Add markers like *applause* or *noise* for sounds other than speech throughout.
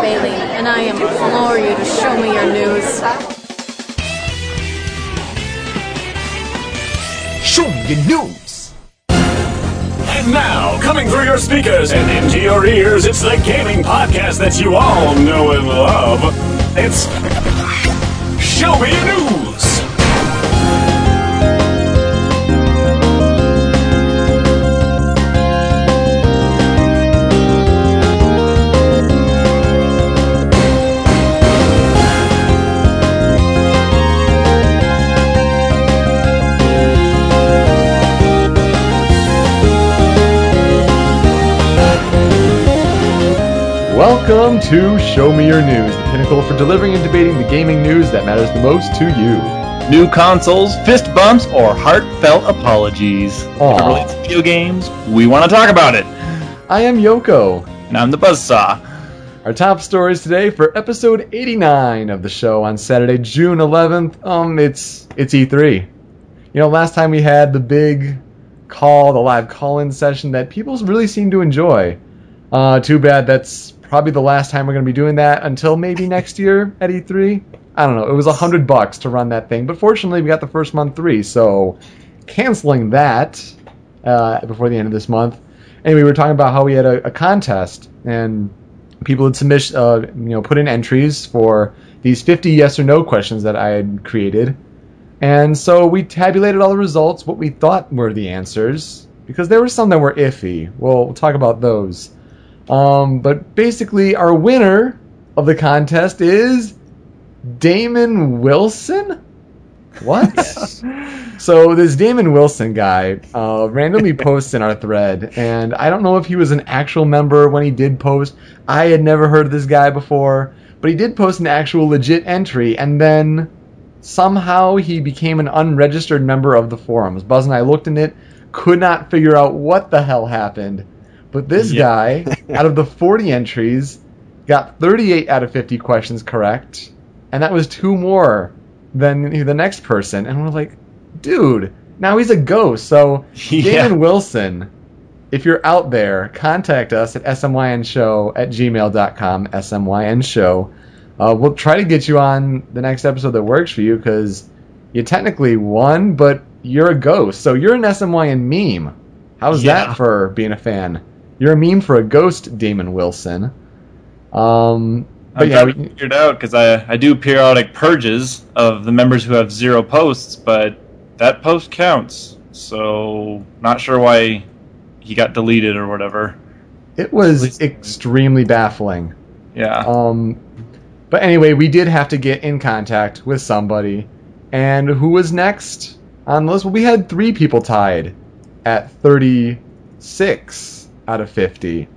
Bailey, and I implore you to show me your news. Show me your news. And now, coming through your speakers and into your ears, it's the gaming podcast that you all know and love. It's Show Me Your News. Welcome to Show Me Your News, the pinnacle for delivering and debating the gaming news that matters the most to you. New consoles, fist bumps, or heartfelt apologies. Aw. If it relates to video games, we want to talk about it. I am Yoko. And I'm the Buzzsaw. Our top stories today for episode 89 of the show on Saturday, June 11th. Um, it's it's E3. You know, last time we had the big call, the live call-in session that people really seem to enjoy. Uh, too bad that's probably the last time we're going to be doing that until maybe next year at E3. I don't know. It was a hundred bucks to run that thing, but fortunately we got the first month free, so canceling that uh, before the end of this month. Anyway, we were talking about how we had a, a contest and people had submit, uh, you know, put in entries for these 50 yes or no questions that I had created. And so we tabulated all the results, what we thought were the answers, because there were some that were iffy. We'll, we'll talk about those. Um, but basically, our winner of the contest is Damon Wilson. What? *laughs* so this Damon Wilson guy uh, randomly posts in our thread, and I don't know if he was an actual member when he did post. I had never heard of this guy before, but he did post an actual legit entry, and then somehow he became an unregistered member of the forums. Buzz and I looked in it, could not figure out what the hell happened. But this Yeah. guy, *laughs* out of the 40 entries, got 38 out of 50 questions correct, and that was two more than the next person. And we're like, dude, now he's a ghost. So, *laughs* Yeah. Damon Wilson, if you're out there, contact us at smynshow at gmail.com, smynshow. Uh, we'll try to get you on the next episode that works for you because you technically won, but you're a ghost. So you're an SMYN meme. How's Yeah. that for being a fan? You're a meme for a ghost, Damon Wilson. Um, but I'm yeah, we, figure it out because I, I do periodic purges of the members who have zero posts, but that post counts. So, not sure why he got deleted or whatever. it was extremely baffling. Yeah. Um, but anyway, we did have to get in contact with somebody. And who was next on the list? Well, we had three people tied at 36 out of 50.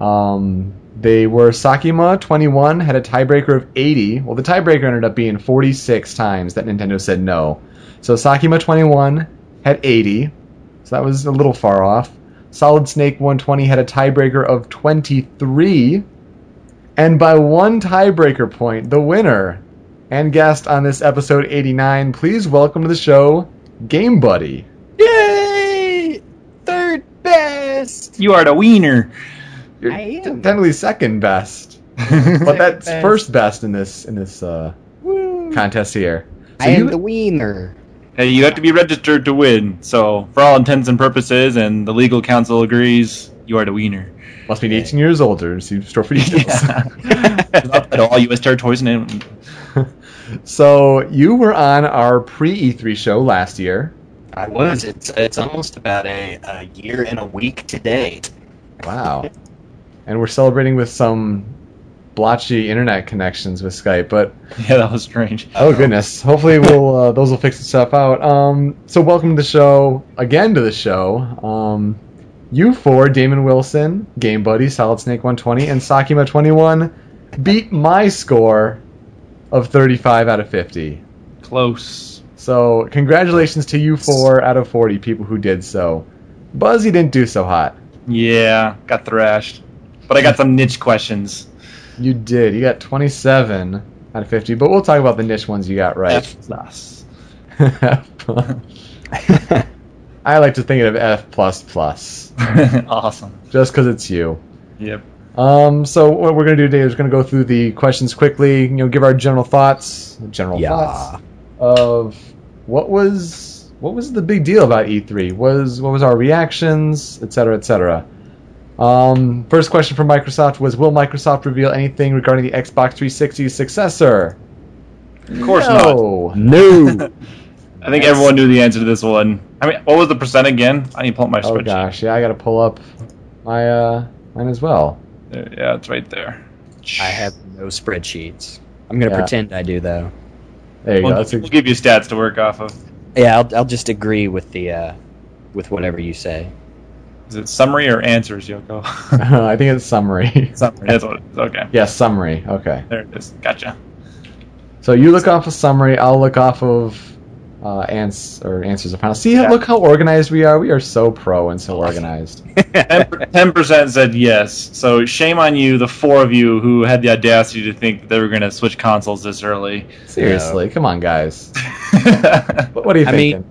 Um, they were Sakima 21 had a tiebreaker of 80. Well, the tiebreaker ended up being 46 times that Nintendo said no. So Sakima 21 had 80. So that was a little far off. Solid Snake 120 had a tiebreaker of 23. And by one tiebreaker point, the winner and guest on this episode 89, please welcome to the show, Game Buddy. Yay! Third best. you are the wiener. You're I am. technically second best, *laughs* but that's best. first best in this in this uh, contest here. So I am you- the wiener. Hey, you have to be registered to win. So, for all intents and purposes, and the legal counsel agrees, you are the wiener. must be 18 years older. See store for details. At all U.S. territories and *laughs* so you were on our pre E3 show last year. I was. It's it's almost about a, a year and a week today. Wow. and we're celebrating with some blotchy internet connections with Skype, but *laughs* yeah, that was strange. oh goodness, hopefully we'll uh, those will fix itself out. Um, so welcome to the show again to the show. Um, you four, Damon Wilson, Game Buddy, Solid Snake 120, and Sakima 21 beat my score of 35 out of 50. Close. So congratulations to you four out of 40 people who did so. Buzzy didn't do so hot. Yeah, got thrashed. But I got some niche questions. You did. You got 27 out of 50, but we'll talk about the niche ones you got right. F plus. *laughs* I like to think of F plus plus, *laughs* awesome. just because it's you. Yep. Um, so what we're gonna do today is we're gonna go through the questions quickly. You know, give our general thoughts, general Yeah. thoughts of what was what was the big deal about E3? Was what was our reactions, et cetera, et cetera. Um, first question from Microsoft was: Will Microsoft reveal anything regarding the Xbox 360 successor? Of course not. no. No. *laughs* I think everyone knew the answer to this one. I mean, what was the percent again? I need to pull up my Oh spreadsheet. gosh, yeah, I gotta pull up my uh mine as well. There- Yeah, it's right there. I have no spreadsheets. I'm gonna Yeah. pretend I do though. There you We'll, go. That's we'll give you stats to work off of. Yeah, I'll, I'll just agree with the uh, with whatever you say. Is it summary or answers, Yoko? *laughs* *laughs* I think it's summary. summary. That's what it is. Okay. yes, summary. Okay. There it is. Gotcha. So you look off of summary. I'll look off of uh, ans- or answers of final. See, Yeah. look how organized we are. We are so pro and so organized. *laughs* Ten percent said yes. So shame on you, the four of you who had the audacity to think they were going to switch consoles this early. Seriously, come on, guys. *laughs* What, what are you I thinking? mean-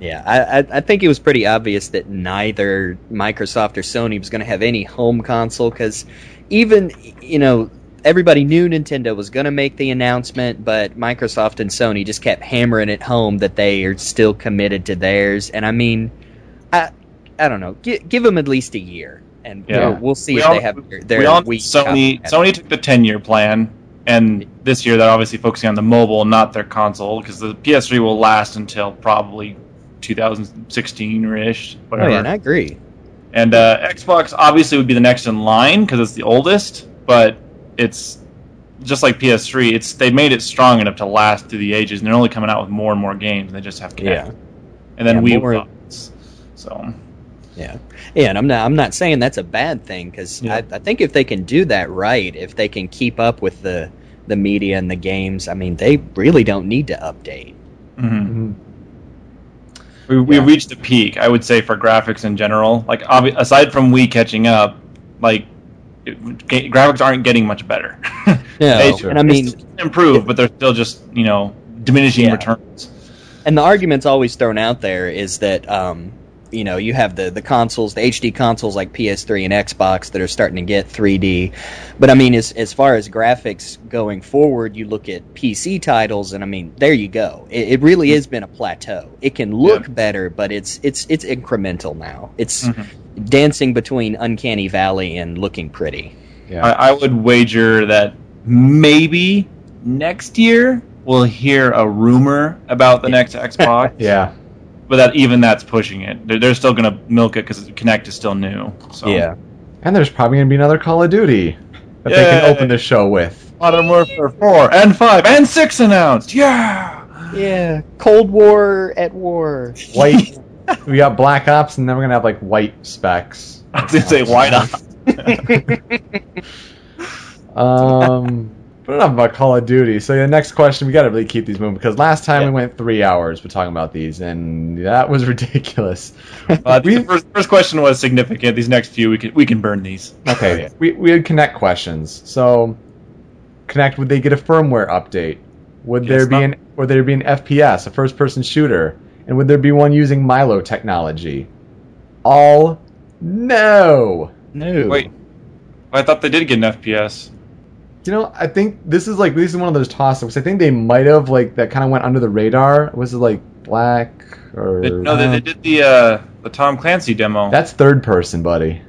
Yeah, I, I I think it was pretty obvious that neither Microsoft or Sony was going to have any home console because even you know everybody knew Nintendo was going to make the announcement, but Microsoft and Sony just kept hammering it home that they are still committed to theirs. And I mean, I I don't know, give, give them at least a year, and Yeah. we'll, we'll see We if all- they have their, their we all Sony. Sony took the ten year plan, and this year they're obviously focusing on the mobile, not their console, because the PS3 will last until probably 2016 or ish, Oh yeah, and I agree. And uh, Xbox obviously would be the next in line because it's the oldest, but it's just like PS3. It's they made it strong enough to last through the ages, and they're only coming out with more and more games. And they just have Kinect. Yeah. And then Yeah, Wii more- U. So Yeah, yeah, and I'm not. I'm not saying that's a bad thing because Yeah. I, I think if they can do that right, if they can keep up with the the media and the games, I mean, they really don't need to update. mhm. Mhm. we we Yeah. reached a peak, I would say, for graphics in general. Like obvi- aside from Wii catching up, like it, ga- graphics aren't getting much better. *laughs* Yeah, They- and I mean, improve, but they're still just you know diminishing Yeah. returns. and the argument's always thrown out there is that um, you know you have the the consoles, the HD consoles like PS3 and Xbox that are starting to get 3D, but I mean as as far as graphics going forward, you look at PC titles, and I mean there you go. It, it really has been a plateau. It can look Yeah. better, but it's it's it's incremental now. It's Mhm. dancing between uncanny valley and looking pretty. Yeah. I, I would wager that maybe next year we'll hear a rumor about the *laughs* next Xbox, yeah. But that even that's pushing it. They're, they're still going to milk it because Kinect is still new. So Yeah, And there's probably gonna be another Call of Duty that they can open the show with. Modern Warfare four and five and six announced. Yeah. Yeah, Cold War at war. White. *laughs* we got Black Ops, and then we're gonna have like white specs. *laughs* I was going to say White Ops. *laughs* Um, but enough about Call of Duty. So the next question, we got to really keep these moving because last time Yeah. we went three hours with talking about these, and that was *laughs* ridiculous. Uh, We- the first, first question was significant. These next few we can we can burn these. Okay, *laughs* we we had Kinect questions. So, Kinect, would they get a firmware update? Would Yes, there be not- an would there be an FPS, a first-person shooter, and would there be one using Milo technology? All no. No. Wait, I thought they did get an FPS. You know, I think this is like this is one of those toss-ups. I think they might have like that kind of went under the radar. Was it like Black or They, no, they, they did the uh, the Tom Clancy demo. That's third person, buddy.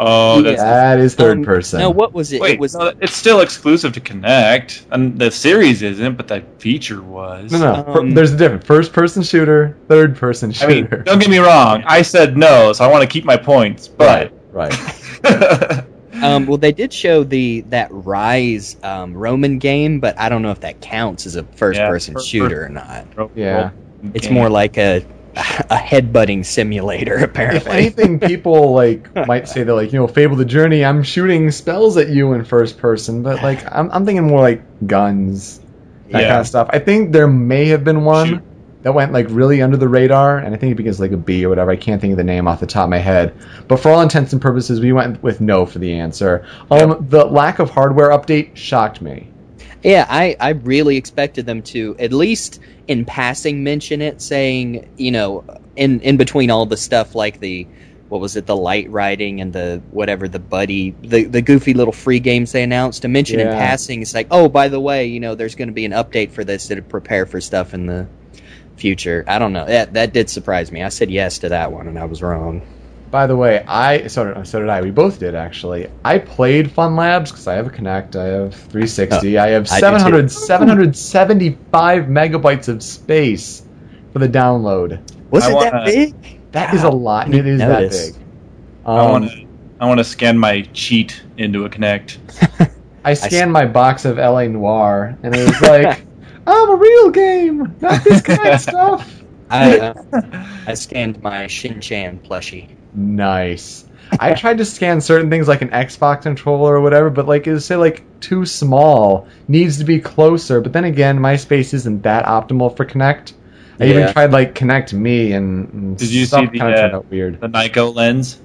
oh, that's that is third Um, person. No, what was it? Wait, it was no, it's still exclusive to Kinect, and the series isn't, but that feature was. No, no. fir- Um, there's a difference. First person shooter, third person I mean, shooter. don't get me wrong. *laughs* I said no, so I want to keep my points. right, But right. *laughs* *laughs* um, well, they did show the that Ryse um, Roman game, but I don't know if that counts as a first-person first- shooter or not. Yeah. It's more like a a headbutting simulator, *laughs* Apparently, If apparently. anything, people like might say that like you know, Fable the Journey. I'm shooting spells at you in first person, but like I'm, I'm thinking more like guns, that Yeah. kind of stuff. I think there may have been one Shoot. That went like really under the radar, and I think it begins like a B or whatever. I can't think of the name off the top of my head, but for all intents and purposes, we went with no for the answer. Um, the lack of hardware update shocked me. Yeah, I, I really expected them to at least in passing mention it, saying you know in in between all the stuff like the what was it, the light riding and the whatever the buddy, the the goofy little free games they announced. To mention in passing, it's like, oh, by the way, you know, there's going to be an update for this to prepare for stuff in the future. I don't know. That that did surprise me. I said yes to that one, and I was wrong. By the way, I so did, so did I. We both did actually. I played Fun Labs because I have a Kinect. I have 360. I have I 700, 775 megabytes of space for the download. Was I it that wanna- big? That is a lot, and it is Notice. that big. I Um, want to. I want to scan my cheat into a Kinect. *laughs* I scanned my box of LA Noire, and it was like, *laughs* I'm a real game, not this kind of *laughs* stuff. I uh, I scanned my Shin Chan plushie. Nice. I tried to scan certain things like an Xbox controller or whatever, but like it was say like too small, needs to be closer. But then again, MySpace isn't that optimal for Kinect. I even tried like Kinect Me, and, and Did you stuff see the, kind of turned uh, out weird. The Nyko lens.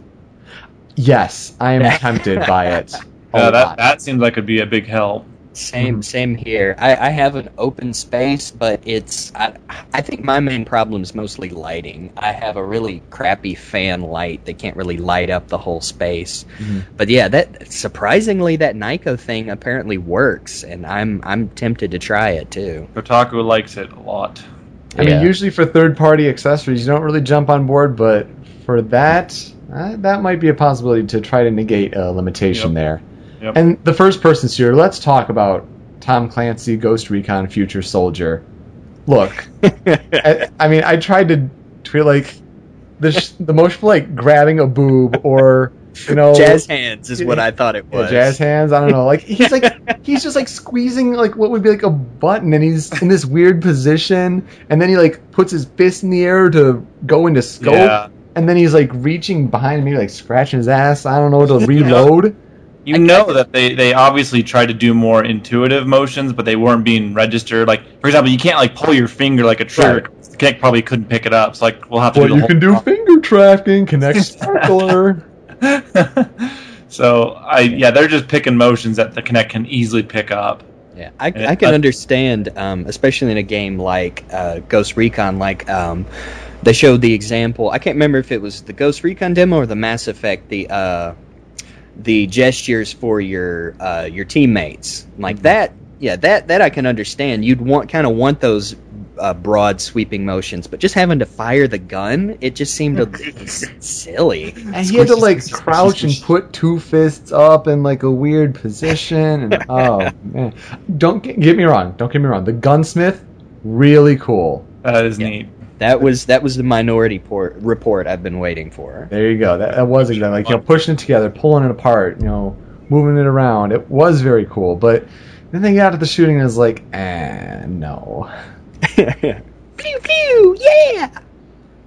Yes, I am tempted by it. *laughs* Uh, that lot. that seems like could be a big help. Same same here. I, I have an open space, but it's I, I think my main problem is mostly lighting. I have a really crappy fan light that can't really light up the whole space. Mhm. But yeah, that surprisingly that Nyko thing apparently works, and I'm I'm tempted to try it too. Kotaku likes it a lot. I mean, usually for third-party accessories, you don't really jump on board, but for that, uh, that might be a possibility to try to negate a limitation Yep. there. Yep. And the first-person shooter. Let's talk about Tom Clancy, Ghost Recon, Future Soldier. Look, *laughs* I, I mean, I tried to treat like the sh- the motion for like grabbing a boob or you know Jazz hands is what I thought it yeah, was. jazz hands. I don't know. Like he's like *laughs* he's just like squeezing like what would be like a button, and he's in this weird position, and then he like puts his fist in the air to go into scope, Yeah. and then he's like reaching behind me, like scratching his ass. I don't know to *laughs* reload. You know that they, they obviously tried to do more intuitive motions, but they weren't being registered. Like, for example, you can't like pull your finger like a trigger. The Kinect probably couldn't pick it up. So like, we'll have to. Well, do the you can do whole finger tracking, connect *laughs* sparkler. *laughs* so I yeah, they're just picking motions that the Kinect can easily pick up. Yeah, I, I can understand, um, especially in a game like uh, Ghost Recon. Like um, they showed the example. I can't remember if it was the Ghost Recon demo or the Mass Effect. The uh, the gestures for your uh, your teammates, like Mm-hmm. that. Yeah, that that I can understand. You'd want kind of want those uh, broad sweeping motions, but just having to fire the gun, it just seemed a, *laughs* s- silly. And he had to like crouch and put two fists up in like a weird position. And *laughs* oh man, don't get, get me wrong. Don't get me wrong. The gunsmith, really cool. That is Yeah. neat. That was that was the minority port, report I've been waiting for. There you go. That, that was exactly like you know pushing it together, pulling it apart, you know, moving it around. It was very cool. But then they got to the shooting and it's like, eh, no. *laughs* pew pew, yeah.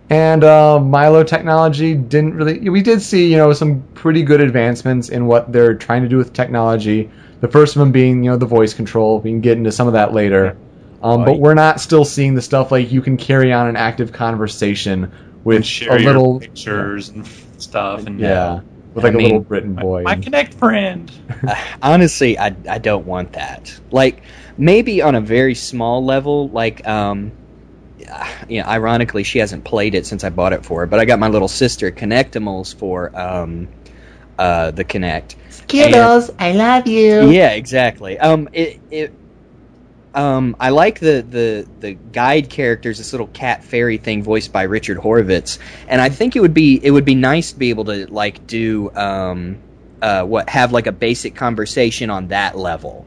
And uh, Milo technology didn't really. We did see, you know, some pretty good advancements in what they're trying to do with technology. The first one being, you know, the voice control. We can get into some of that later. Um, but we're not still seeing the stuff like you can carry on an active conversation with And share a your little, pictures and stuff. And yeah, with I like a mean, little Britain boy. my Kinect friend. Uh, *laughs* honestly, I I don't want that. Like maybe on a very small level, like um, uh, you know, ironically, she hasn't played it since I bought it for her. But I got my little sister Kinectimals for um, uh, the Kinect. Skittles, I love you. Yeah, exactly. Um, it it. Um, I like the, the, the guide characters, this little cat fairy thing voiced by Richard Horvitz, and I think it would be it would be nice to be able to like do um, uh, what have like a basic conversation on that level,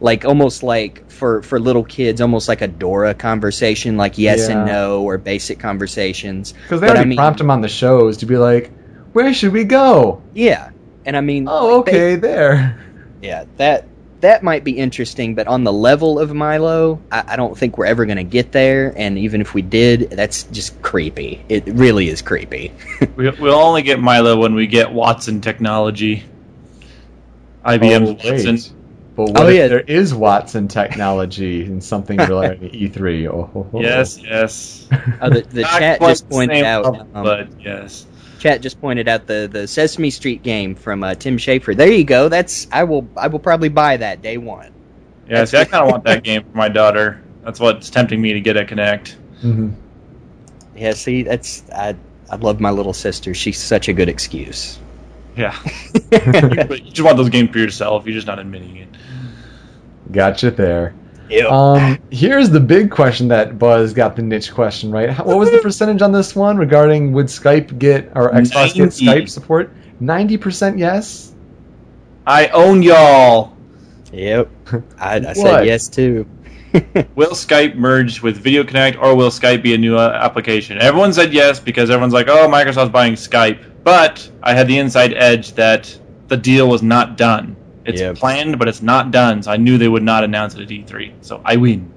like almost like for for little kids, almost like a Dora conversation, like yes Yeah. and no or basic conversations. Because they But I mean- prompt them on the shows to be like, "Where should we go?" Yeah, and I mean, Oh, okay, there. Yeah, that that might be interesting, but on the level of Milo, I, I don't think we're ever going to get there. And even if we did, that's just creepy. It really is creepy. *laughs* We, we'll only get Milo when we get Watson technology. IBM's Oh. Watson. But what Oh, if yeah. there is Watson technology in something *laughs* related to E3? Oh, ho, ho. Yes, yes. Uh, the the chat quite just the pointed out. level, Um, but yes. Chat just pointed out the, the Sesame Street game from uh, Tim Schafer. There you go. That's I will I will probably buy that day one. Yeah, see, I kind of want that game for my daughter. That's what's tempting me to get a Kinect. Mhm. Yeah, see, that's I I love my little sister. She's such a good excuse. Yeah. you, *laughs* but you just want those games for yourself. You're just not admitting it. Gotcha there. Ew. Um, here's the big question that Buzz got the niche question right. How- What was the *laughs* percentage on this one regarding would Skype get or Xbox get Skype support? Ninety percent yes. I own y'all. yep. I, I said yes too. *laughs* Will Skype merge with Video Kinect, or will Skype be a new uh, application? Everyone said yes because everyone's like, "Oh, Microsoft's buying Skype." But I had the inside edge that the deal was not done. It's Yeah. planned, but it's not done. So I knew they would not announce it at E3. So I win.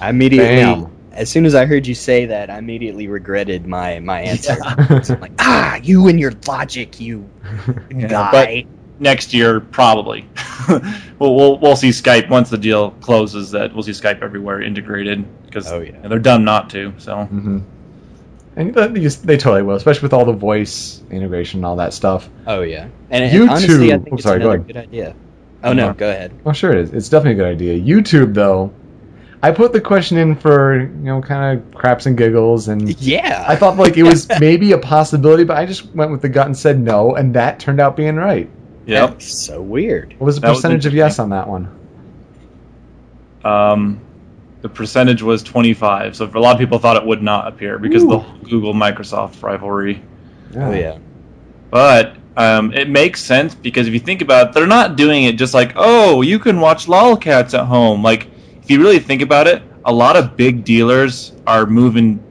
I immediately, Bam. as soon as I heard you say that, I immediately regretted my my answer. *laughs* Yeah. I'm like, ah, you and your logic, you *laughs* guy. Next year, probably. *laughs* we'll, we'll we'll see Skype once the deal closes. That we'll see Skype everywhere integrated because Oh, yeah. they're dumb not to. So hmm And th- they they totally will, especially with all the voice integration and all that stuff. Oh yeah, and, YouTube- and honestly, I think oh, it's sorry, go ahead. good idea. Oh no, Uh-huh. go ahead. Well, sure it is. It's definitely a good idea. YouTube though, I put the question in for you know kind of craps and giggles, and Yeah, I thought like it was *laughs* maybe a possibility, but I just went with the gut and said no, and that turned out being right. yep. That's so weird. What was the That was percentage of yes on that one? Um, the percentage was 25. So a lot of people thought it would not appear because of the whole Google Microsoft rivalry. Oh yeah, But um, it makes sense because if you think about it, they're not doing it just like, oh, you can watch lolcats at home. Like, if you really think about it, a lot of big dealers are moving,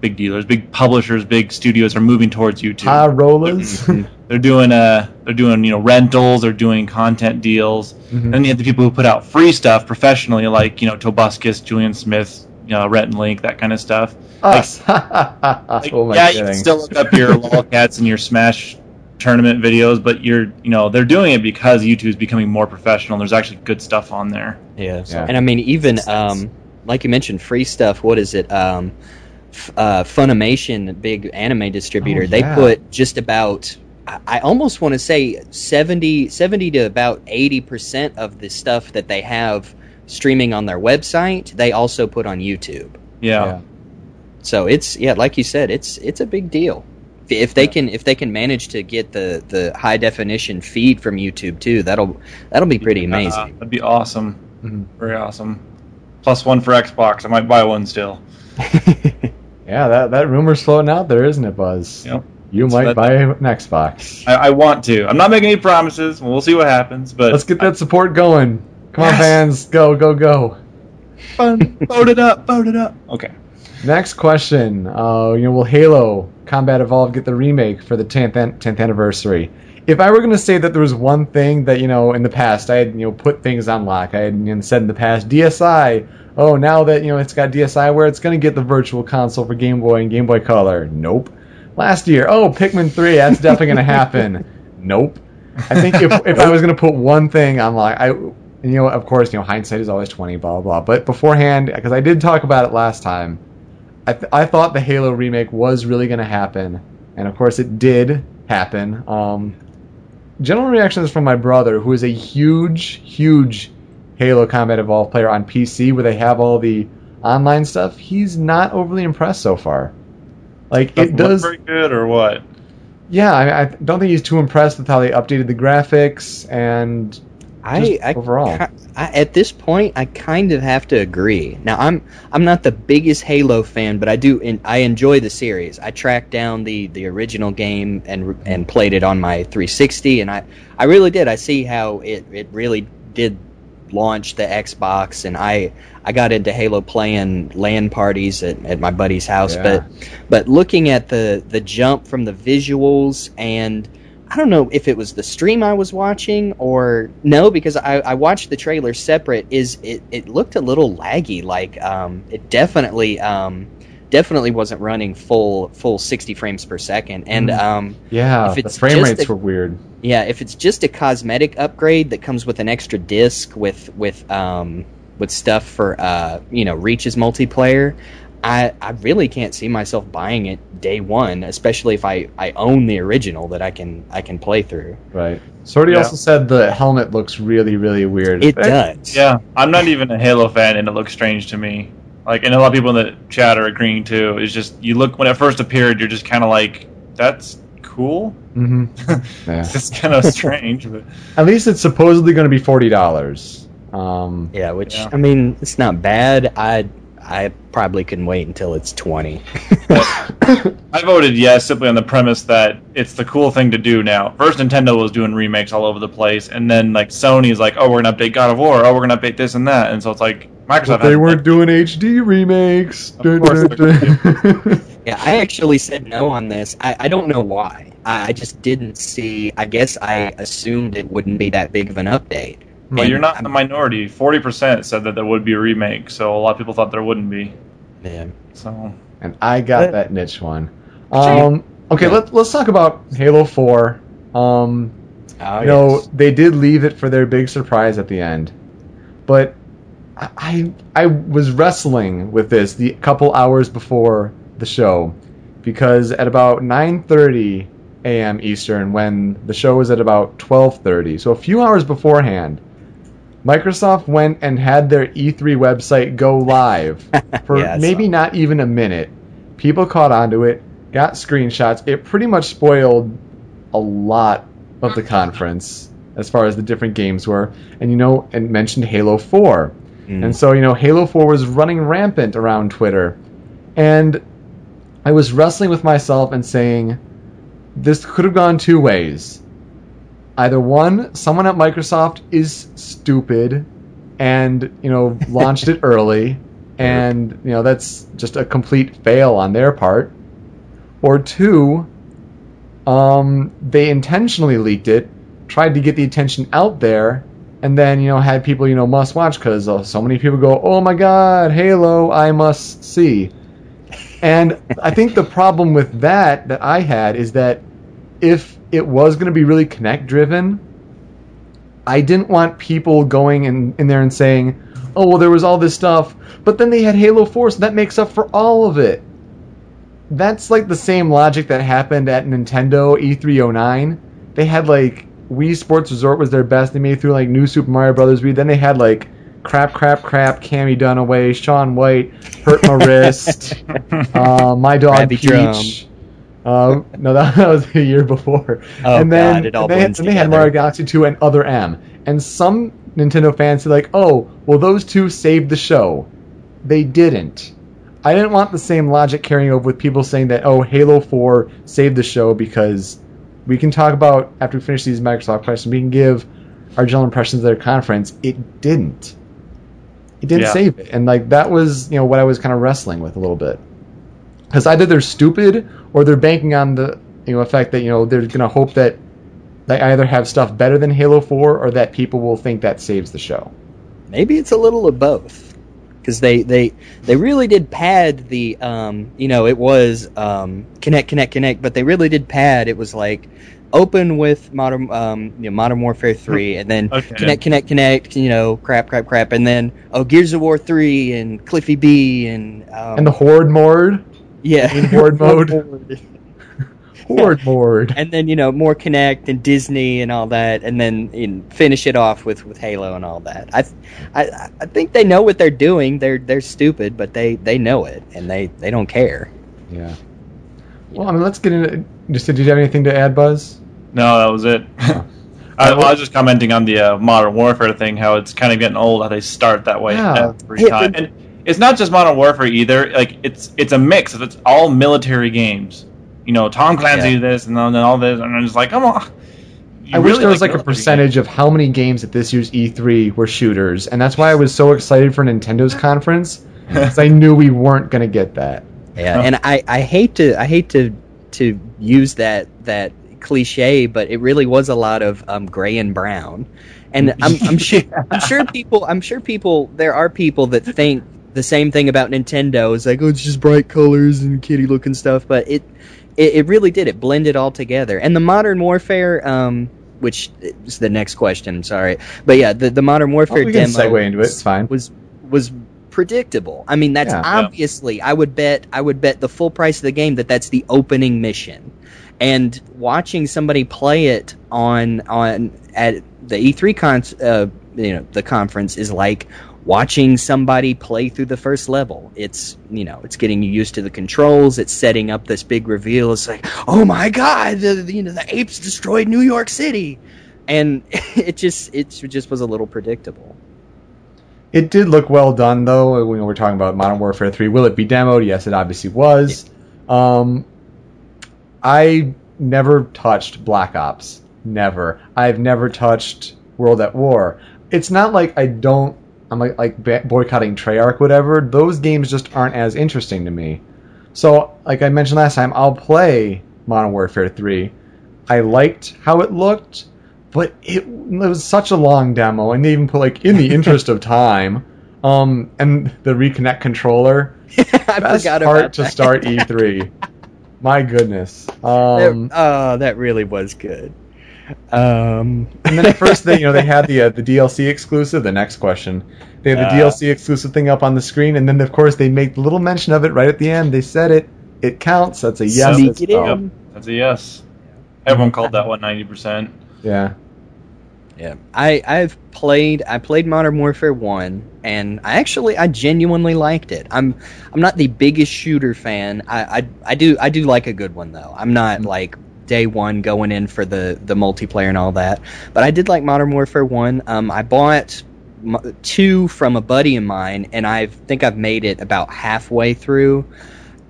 big dealers, big publishers, big studios are moving towards YouTube. High rollers. *laughs* They're doing uh they're doing you know rentals, they're doing content deals. Mhm. Then you have the people who put out free stuff professionally, like you know Tobuscus, Julian Smith, you know Rhett and Link, that kind of stuff. Us. Like, *laughs* oh my yeah, you can still look up your *laughs* lolcats and your Smash tournament videos, but you're you know they're doing it because YouTube is becoming more professional. There's actually good stuff on there. yeah. Yeah. And I mean, even um, like you mentioned, free stuff. What is it? Um, uh, Funimation, the big anime distributor. Oh, They put just about. I I almost want to say 70, 70 to about 80% of the stuff that they have streaming on their website, they also put on YouTube. Yeah. Yeah. So it's yeah, like you said, it's it's a big deal. If- If they can if they can manage to get the, the high definition feed from YouTube too, that'll that'll be pretty Uh, amazing. that'd be awesome. Mhm. Very awesome. Plus one for Xbox. I might buy one still. *laughs* Yeah, that, that rumor's floating out there, isn't it, Buzz? Yep. You It's might that- buy an Xbox. I, I want to. I'm not making any promises. We'll see what happens. But Let's get that support going. Come on, fans. Go, go, go. fun. Vote it up. Vote it up. Okay. Next question. Uh, you know, will Halo Combat Evolved get the remake for the 10th, an- 10th anniversary? If I were going to say that there was one thing that, you know, in the past, I had, you know, put things on lock. I had you know, said in the past, DSi. Oh, now that, you know, it's got DSi where it's going to get the virtual console for Game Boy and Game Boy Color. Nope. Last year, oh, Pikmin 3, that's definitely going to happen. *laughs* Nope. I think if, if I was going to put one thing on lock, I, you know, of course, you know, hindsight is always 20, blah, blah, blah. But beforehand, because I did talk about it last time, I, th- I thought the Halo remake was really going to happen, and of course it did happen. Um, general reactions from my brother, who is a huge, huge Halo Combat Evolved player on PC, where they have all the online stuff. He's not overly impressed so far. Like Doesn't it does, very good or what? yeah. I, I don't think he's too impressed with how they updated the graphics and I, I, overall. I at this point I kind of have to agree. Now I'm I'm not the biggest Halo fan, but I do and I enjoy the series. I tracked down the the original game and and played it on my 360, and I I really did. I see how it it really did launch the Xbox, and I I got into Halo playing LAN parties at, at my buddy's house, Yeah. but but looking at the the jump from the visuals and I don't know if it was the stream I was watching or no, because I, I watched the trailer separate. Is it, it looked a little laggy? Like um, it definitely um, definitely wasn't running full full sixty frames per second. And Mhm. um, yeah, If the it's frame rates a- were weird. yeah, if it's just a cosmetic upgrade that comes with an extra disc with with um, with stuff for uh, you know Reach's multiplayer, I I really can't see myself buying it day one, especially if I, I own the original that I can I can play through. Right. Sorty Yeah. also said the helmet looks really, really weird. It does. Yeah, I'm not even a Halo fan, and it looks strange to me. Like, and a lot of people in the chat are agreeing too. It's just you look when it first appeared, you're just kind of like, that's cool. hmm *laughs* Yeah. It's just kind of strange, but *laughs* At least it's supposedly going to be forty dollars. Um, Yeah, which Yeah. I mean, it's not bad. I I probably can wait until it's twenty. I voted yes simply on the premise that it's the cool thing to do now. First, Nintendo was doing remakes all over the place, and then like Sony's like, oh, we're gonna update God of War, oh, we're gonna update this and that, and so it's like Microsoft. but they hasn't- weren't doing HD remakes. Dun, course dun, *laughs* dun. Yeah, I actually said no on this. I, I don't know why. I, I just didn't see. I guess I assumed it wouldn't be that big of an update. Well, And you're not in I'm- the minority. Forty percent said that there would be a remake, so a lot of people thought there wouldn't be. Yeah. So and I got that niche one. Um, okay, let, let's talk about Halo Four. Um, Oh, you know, they did leave it for their big surprise at the end, but I I, I was wrestling with this the couple hours before the show because at about 9:30 a.m. Eastern, when the show was at about 12:30, so a few hours beforehand, Microsoft went and had their E3 website go live *laughs* for Yeah, maybe not even a minute. People caught onto it, got screenshots. It pretty much spoiled a lot of the conference as far as the different games were, and you know, and mentioned Halo 4. Mm. And so, you know, Halo 4 was running rampant around Twitter. And I was wrestling with myself and saying, this could have gone two ways. Either one, someone at Microsoft is stupid and, you know, *laughs* launched it early, and, you know, that's just a complete fail on their part. Or two, um, they intentionally leaked it, tried to get the attention out there, and then you know had people you know must watch because uh, so many people go, oh my god, Halo, I must see. And I think the problem with that that I had is that if it was going to be really Kinect driven, I didn't want people going in, in there and saying, oh well, there was all this stuff, but then they had Halo 4, so that makes up for all of it that's like the same logic that happened at Nintendo E309. They had like Wii Sports Resort was their best. They made through like New Super Mario Brothers Wii. Then they had like Crap Crap Crap, Cammy Dunaway, Shaun White, Hurt My Wrist, *laughs* uh, My Dog Peach. Uh, no, that, *laughs* that was the year before. Oh, and then God, it all they, had, blends and they had. Mario Galaxy 2 and Other M. And some Nintendo fans said like, oh, well those two saved the show. They didn't. I didn't want the same logic carrying over with people saying that oh Halo 4 saved the show because we can talk about after we finish these Microsoft questions we can give our general impressions of their conference. It didn't. It didn't Yeah. save it, and like that was you know what I was kind of wrestling with a little bit because either they're stupid or they're banking on the you know fact that you know they're gonna hope that they either have stuff better than Halo 4 or that people will think that saves the show. Maybe it's a little of both. Because they, they they really did pad the um you know it was um Kinect Kinect Kinect but they really did pad it was like open with modern um you know modern warfare three and then Okay. Kinect Kinect Kinect you know crap crap crap and then oh Gears of War three and Cliffy B and um, And the Horde mode, yeah in horde mode. Horde *laughs* mode. and then you know more Kinect and Disney and all that, and then you know, finish it off with, with Halo and all that. I, I I think they know what they're doing. They're they're stupid, but they, they know it and they, they don't care. Yeah. Well, I mean, let's get into. Just did you have anything to add, Buzz? No, that was it. *laughs* I, well, I was just commenting on the uh, Modern Warfare thing, how it's kind of getting old, how they start that way Yeah. every Yeah, time. but- And it's not just Modern Warfare either. Like it's it's a mix. of It's all military games. You know, Tom Clancy Yeah. this and then all this, and I'm just like, come on. You I wish really there was like a military percentage of how many games at this year's E3 were shooters, and that's why I was so excited for Nintendo's conference *laughs* because I knew we weren't gonna get that. Yeah, and I, I hate to I hate to to use that that cliche, but it really was a lot of um, gray and brown, and I'm, I'm sure I'm sure *laughs* people I'm sure people there are people that think the same thing about Nintendo. It's like oh, it's just bright colors and kitty looking stuff, but it, it it really did it blended all together. And the Modern Warfare, um, which is the next question. Sorry, but yeah, the the Modern Warfare Oh, we demo segue into it. It's fine. was was predictable. I mean, that's Yeah. obviously I would bet I would bet the full price of the game that that's the opening mission. And watching somebody play it on on at the E3 con uh, you know the conference is like watching somebody play through the first level. It's you know, it's getting you used to the controls. It's setting up this big reveal. It's like, oh my god, the, the- you know, the apes destroyed New York City, and *laughs* it just it just was a little predictable. It did look well done, though. When we're talking about Modern Warfare 3, will it be demoed? Yes, it obviously was. Um, I never touched Black Ops. Never. I've never touched World at War. It's not like I don't. I'm like like boycotting Treyarch, whatever. Those games just aren't as interesting to me. So, like I mentioned last time, I'll play Modern Warfare 3. I liked how it looked, but it, it was such a long demo, and they even put like in the *laughs* interest of time. Um, and the reconnect controller, *laughs* I best forgot part to that. start E3. *laughs* My goodness. That- Um, oh, that really was good. Um, and then at first, they you know they had the uh, *laughs* the DLC exclusive. The next question, they had the Uh. DLC exclusive thing up on the screen, and then of course they make the little mention of it right at the end. They said it. It counts. That's a yes. Sneak it in. Yep, that's a yes. Everyone called that one ninety percent. Yeah. Yeah, I I've played I played Modern Warfare one, and I actually I genuinely liked it. I'm I'm not the biggest shooter fan. I I, I do I do like a good one though. I'm not like day one going in for the the multiplayer and all that, but I did like Modern Warfare one. Um, I bought two from a buddy of mine, and I think I've made it about halfway through,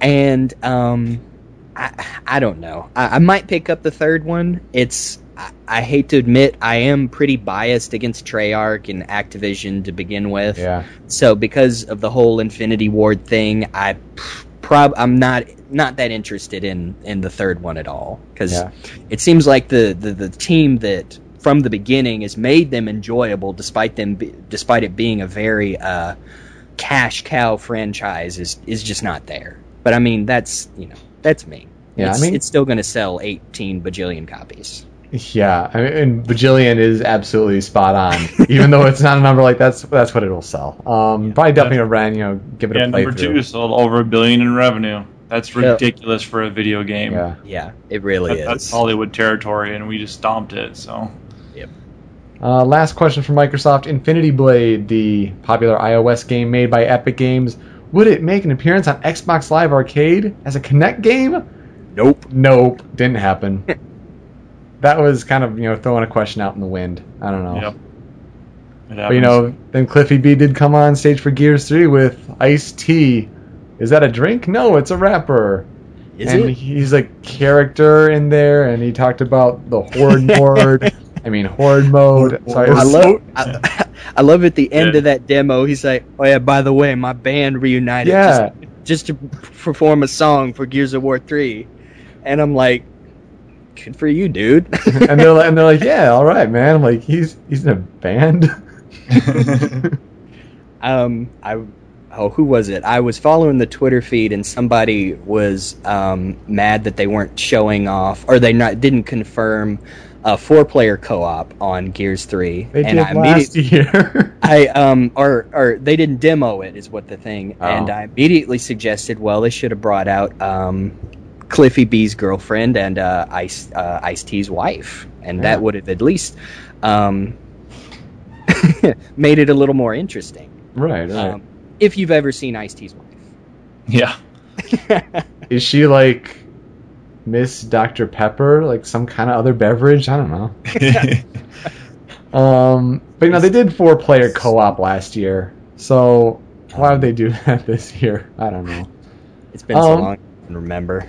and um. I, I don't know. I, I might pick up the third one. It's I, I hate to admit I am pretty biased against Treyarch and Activision to begin with. Yeah. So because of the whole Infinity Ward thing, I prob I'm not not that interested in in the third one at all because Yeah. it seems like the, the the team that from the beginning has made them enjoyable despite them be, despite it being a very uh, cash cow franchise is is just not there. But I mean that's you know that's me. Yeah, I mean- it's still going to sell 18 bajillion copies. Yeah, I mean, and bajillion is absolutely spot on. *laughs* Even though it's not a number like that's that's what it'll sell. Um, probably definitely a ran. You know, give it Yeah, a number playthrough. two sold over a billion in revenue. That's Yeah. ridiculous for a video game. Yeah. Yeah, it really That- is. that's Hollywood territory, and we just stomped it. So Uh, last question from Microsoft: Infinity Blade, the popular iOS game made by Epic Games, would it make an appearance on Xbox Live Arcade as a Kinect game? Nope. Nope, didn't happen. *laughs* that was kind of you know throwing a question out in the wind. I don't know. Yep. But you know, then Cliffy B did come on stage for Gears 3 with Ice T. Is that a drink? No, it's a rapper. Is and it? he's a character in there, and he talked about the horde *laughs* mode. I mean, horde mode. Sorry, I love so- I, *laughs* I love at the end Yeah. of that demo. He's like, "Oh yeah, by the way, my band reunited Yeah. just, just to perform a song for Gears of War 3." And I'm like, "Good for you, dude." *laughs* and they're like, and they're like, yeah, all right, man. I'm like, he's he's in a band. *laughs* um, I oh, who was it? I was following the Twitter feed, and somebody was um, mad that they weren't showing off, or they not didn't confirm a four-player co-op on Gears 3. They and did I last immediately- year. *laughs* I um or or they didn't demo it is what the thing Oh. and I immediately suggested well they should have brought out um Cliffy B's girlfriend and uh Ice uh, Ice T's wife and Yeah. that would have at least um *laughs* made it a little more interesting. right, right. Um, if you've ever seen Ice T's wife. yeah. *laughs* Is she like Miss Dr Pepper, like some kind of other beverage? I don't know. *laughs* Um, but you know, they did four player co op last year, so why would they do that this year? I don't know. it's been so Um, long I can remember.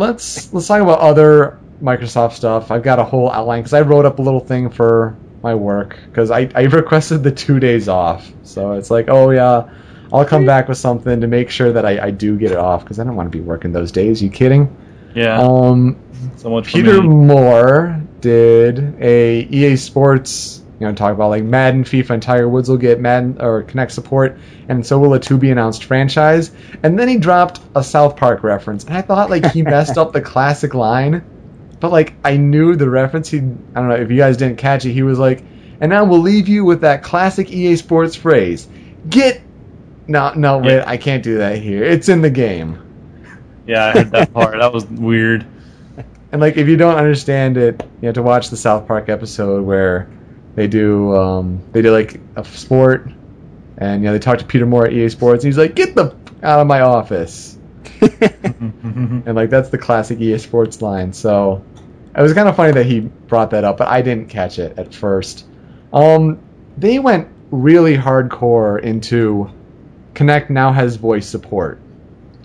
Let's let's talk about other Microsoft stuff. I've got a whole outline because I wrote up a little thing for my work because I, I *laughs* requested the two days off. So it's like, oh yeah, I'll come back with something to make sure that I, I do get it off because I don't want to be working those days. You kidding? Yeah. Um, so Peter. Moore did a EA Sports, you know, talk about like Madden, FIFA, and Tiger Woods will get Madden or Kinect support, and so will a to be announced franchise. And then he dropped a South Park reference, and I thought like he *laughs* messed up the classic line, but like I knew the reference. He, I don't know if you guys didn't catch it. He was like, and now we'll leave you with that classic EA Sports phrase: "Get." No, no, wait, Yeah. I can't do that here. It's in the game. Yeah, I heard that part. That was weird. And like, if you don't understand it, you have to watch the South Park episode where they do um, they do like a sport And you know they talked to Peter Moore at EA Sports, and he's like, "Get the f- out of my office." *laughs* and like that's the classic EA Sports line. So it was kind of funny that he brought that up, but I didn't catch it at first. Um, they went really hardcore into Kinect now has voice support.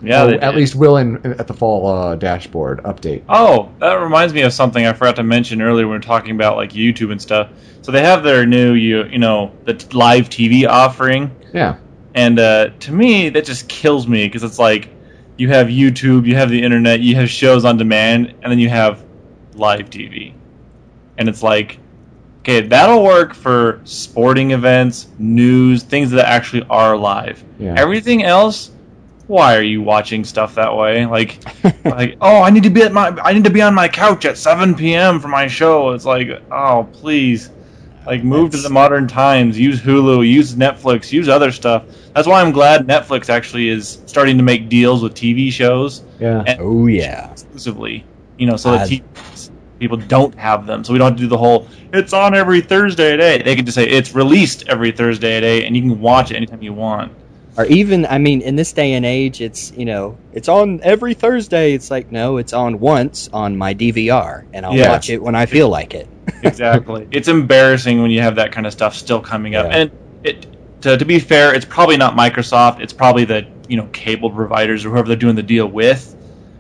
Yeah, Oh, they at least will in at the fall uh, dashboard update. Oh, that reminds me of something I forgot to mention earlier when we were talking about like YouTube and stuff. So they have their new you you know the t- live TV offering, Yeah, and uh, to me that just kills me because it's like you have YouTube, you have the internet, you have shows on demand, and then you have live TV, and it's like okay that'll work for sporting events, news, things that actually are live. yeah. Everything else, why are you watching stuff that way? Like, *laughs* like, oh, I need to be at my, I need to be on my couch at 7 p.m. for my show. It's like, oh, please, like, move to the modern times. Use Hulu, use Netflix, use other stuff. That's why I'm glad Netflix actually is starting to make deals with TV shows yeah. Oh yeah. exclusively. You know, so that people don't have them, so we don't have to do the whole. It's on every Thursday at eight. They can just say it's released every Thursday at eight, and you can watch it anytime you want. Or even, I mean, in this day and age, it's you know, it's on every Thursday. It's like no, it's on once on my DVR, and I'll Yeah. watch it when I feel like it. *laughs* exactly. It's embarrassing when you have that kind of stuff still coming up. Yeah. And it to, to be fair, it's probably not Microsoft. It's probably the you know cable providers or whoever they're doing the deal with.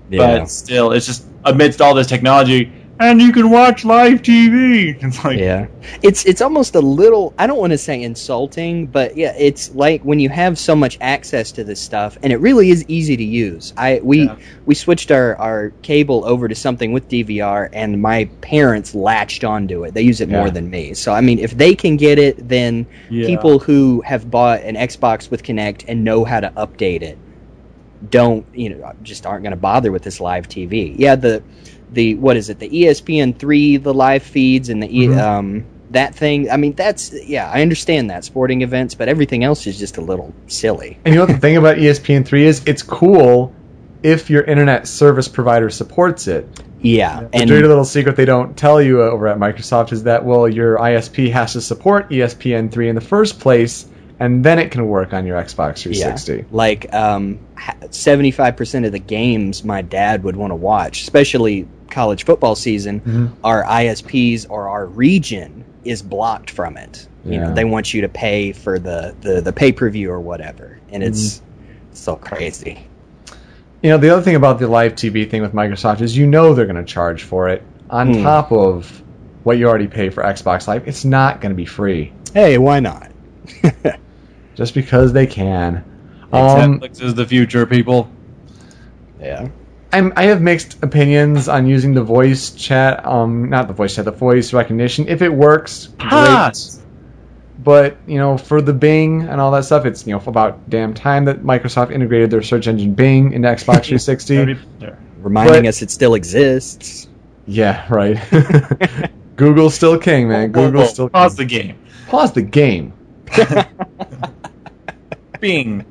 Yeah. But still, it's just amidst all this technology, and you can watch live TV. *laughs* It's like yeah it's it's almost a little i don't want to say insulting but yeah it's like when you have so much access to this stuff and it really is easy to use i we Yeah. we switched our our cable over to something with dvr and my parents latched onto it they use it more than me so i mean if they can get it then Yeah. people who have bought an xbox with Kinect and know how to update it don't you know just aren't going to bother with this live tv yeah the the what is it the espn 3 the live feeds and the Mhm. um that thing i mean that's yeah i understand that sporting events but everything else is just a little silly And you know what the thing about E ESPN3 is? It's cool if your internet service provider supports it. yeah The and dirty little secret they don't tell you over at Microsoft is that well, your ISP has to support E ESPN3 in the first place, and then it can work on your Xbox 360. like um, 75% of the games my dad would want to watch especially college football season Mhm. our isps or our region is blocked from it you Yeah. know they want you to pay for the the, the pay-per-view or whatever and it's so crazy You know, the other thing about the live TV thing with Microsoft is you know they're going to charge for it on Hmm. top of what you already pay for Xbox Live. It's not going to be free hey why not *laughs* just because they can. Um, Netflix is the future, people. yeah I'm, I have mixed opinions on using the voice chat, um, not the voice chat, the voice recognition. If it works, great. Pass. But you know, for the Bing and all that stuff, it's you know about damn time that Microsoft integrated their search engine Bing into Xbox *laughs* 360. reminding But- us it still exists yeah, right. *laughs* Google's still king, man. Whoa, whoa, Google's whoa. still pause king. the game. Pause the game. *laughs* Bing,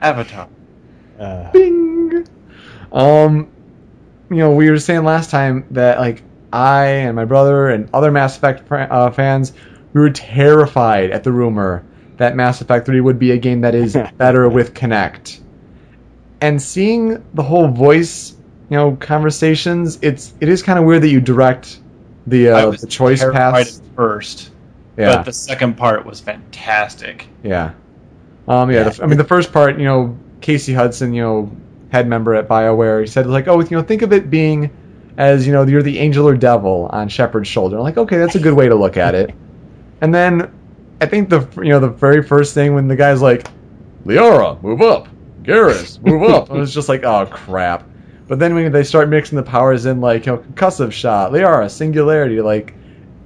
Avatar. uh, Bing. Um, you know, we were saying last time that like I and my brother and other Mass Effect fr- uh, fans, we were terrified at the rumor that Mass Effect 3 would be a game that is *laughs* better with Kinect. And seeing the whole voice, you know, conversations, it's it is kind of weird that you direct the I uh, was the choice terrified paths. at first, Yeah, but the second part was fantastic. yeah. Um, yeah, Yeah. The, I mean, the first part, you know, Casey Hudson, you know, head member at BioWare, he said like, oh, you know, think of it being as you know, you're the angel or devil on Shepard's shoulder. I'm like, okay, that's a good way to look at it. And then I think the you know the very first thing when the guy's like, Liara, move up, Garrus, move up, I was just like, oh crap. But then when they start mixing the powers in, like you know, concussive shot, Liara, singularity, like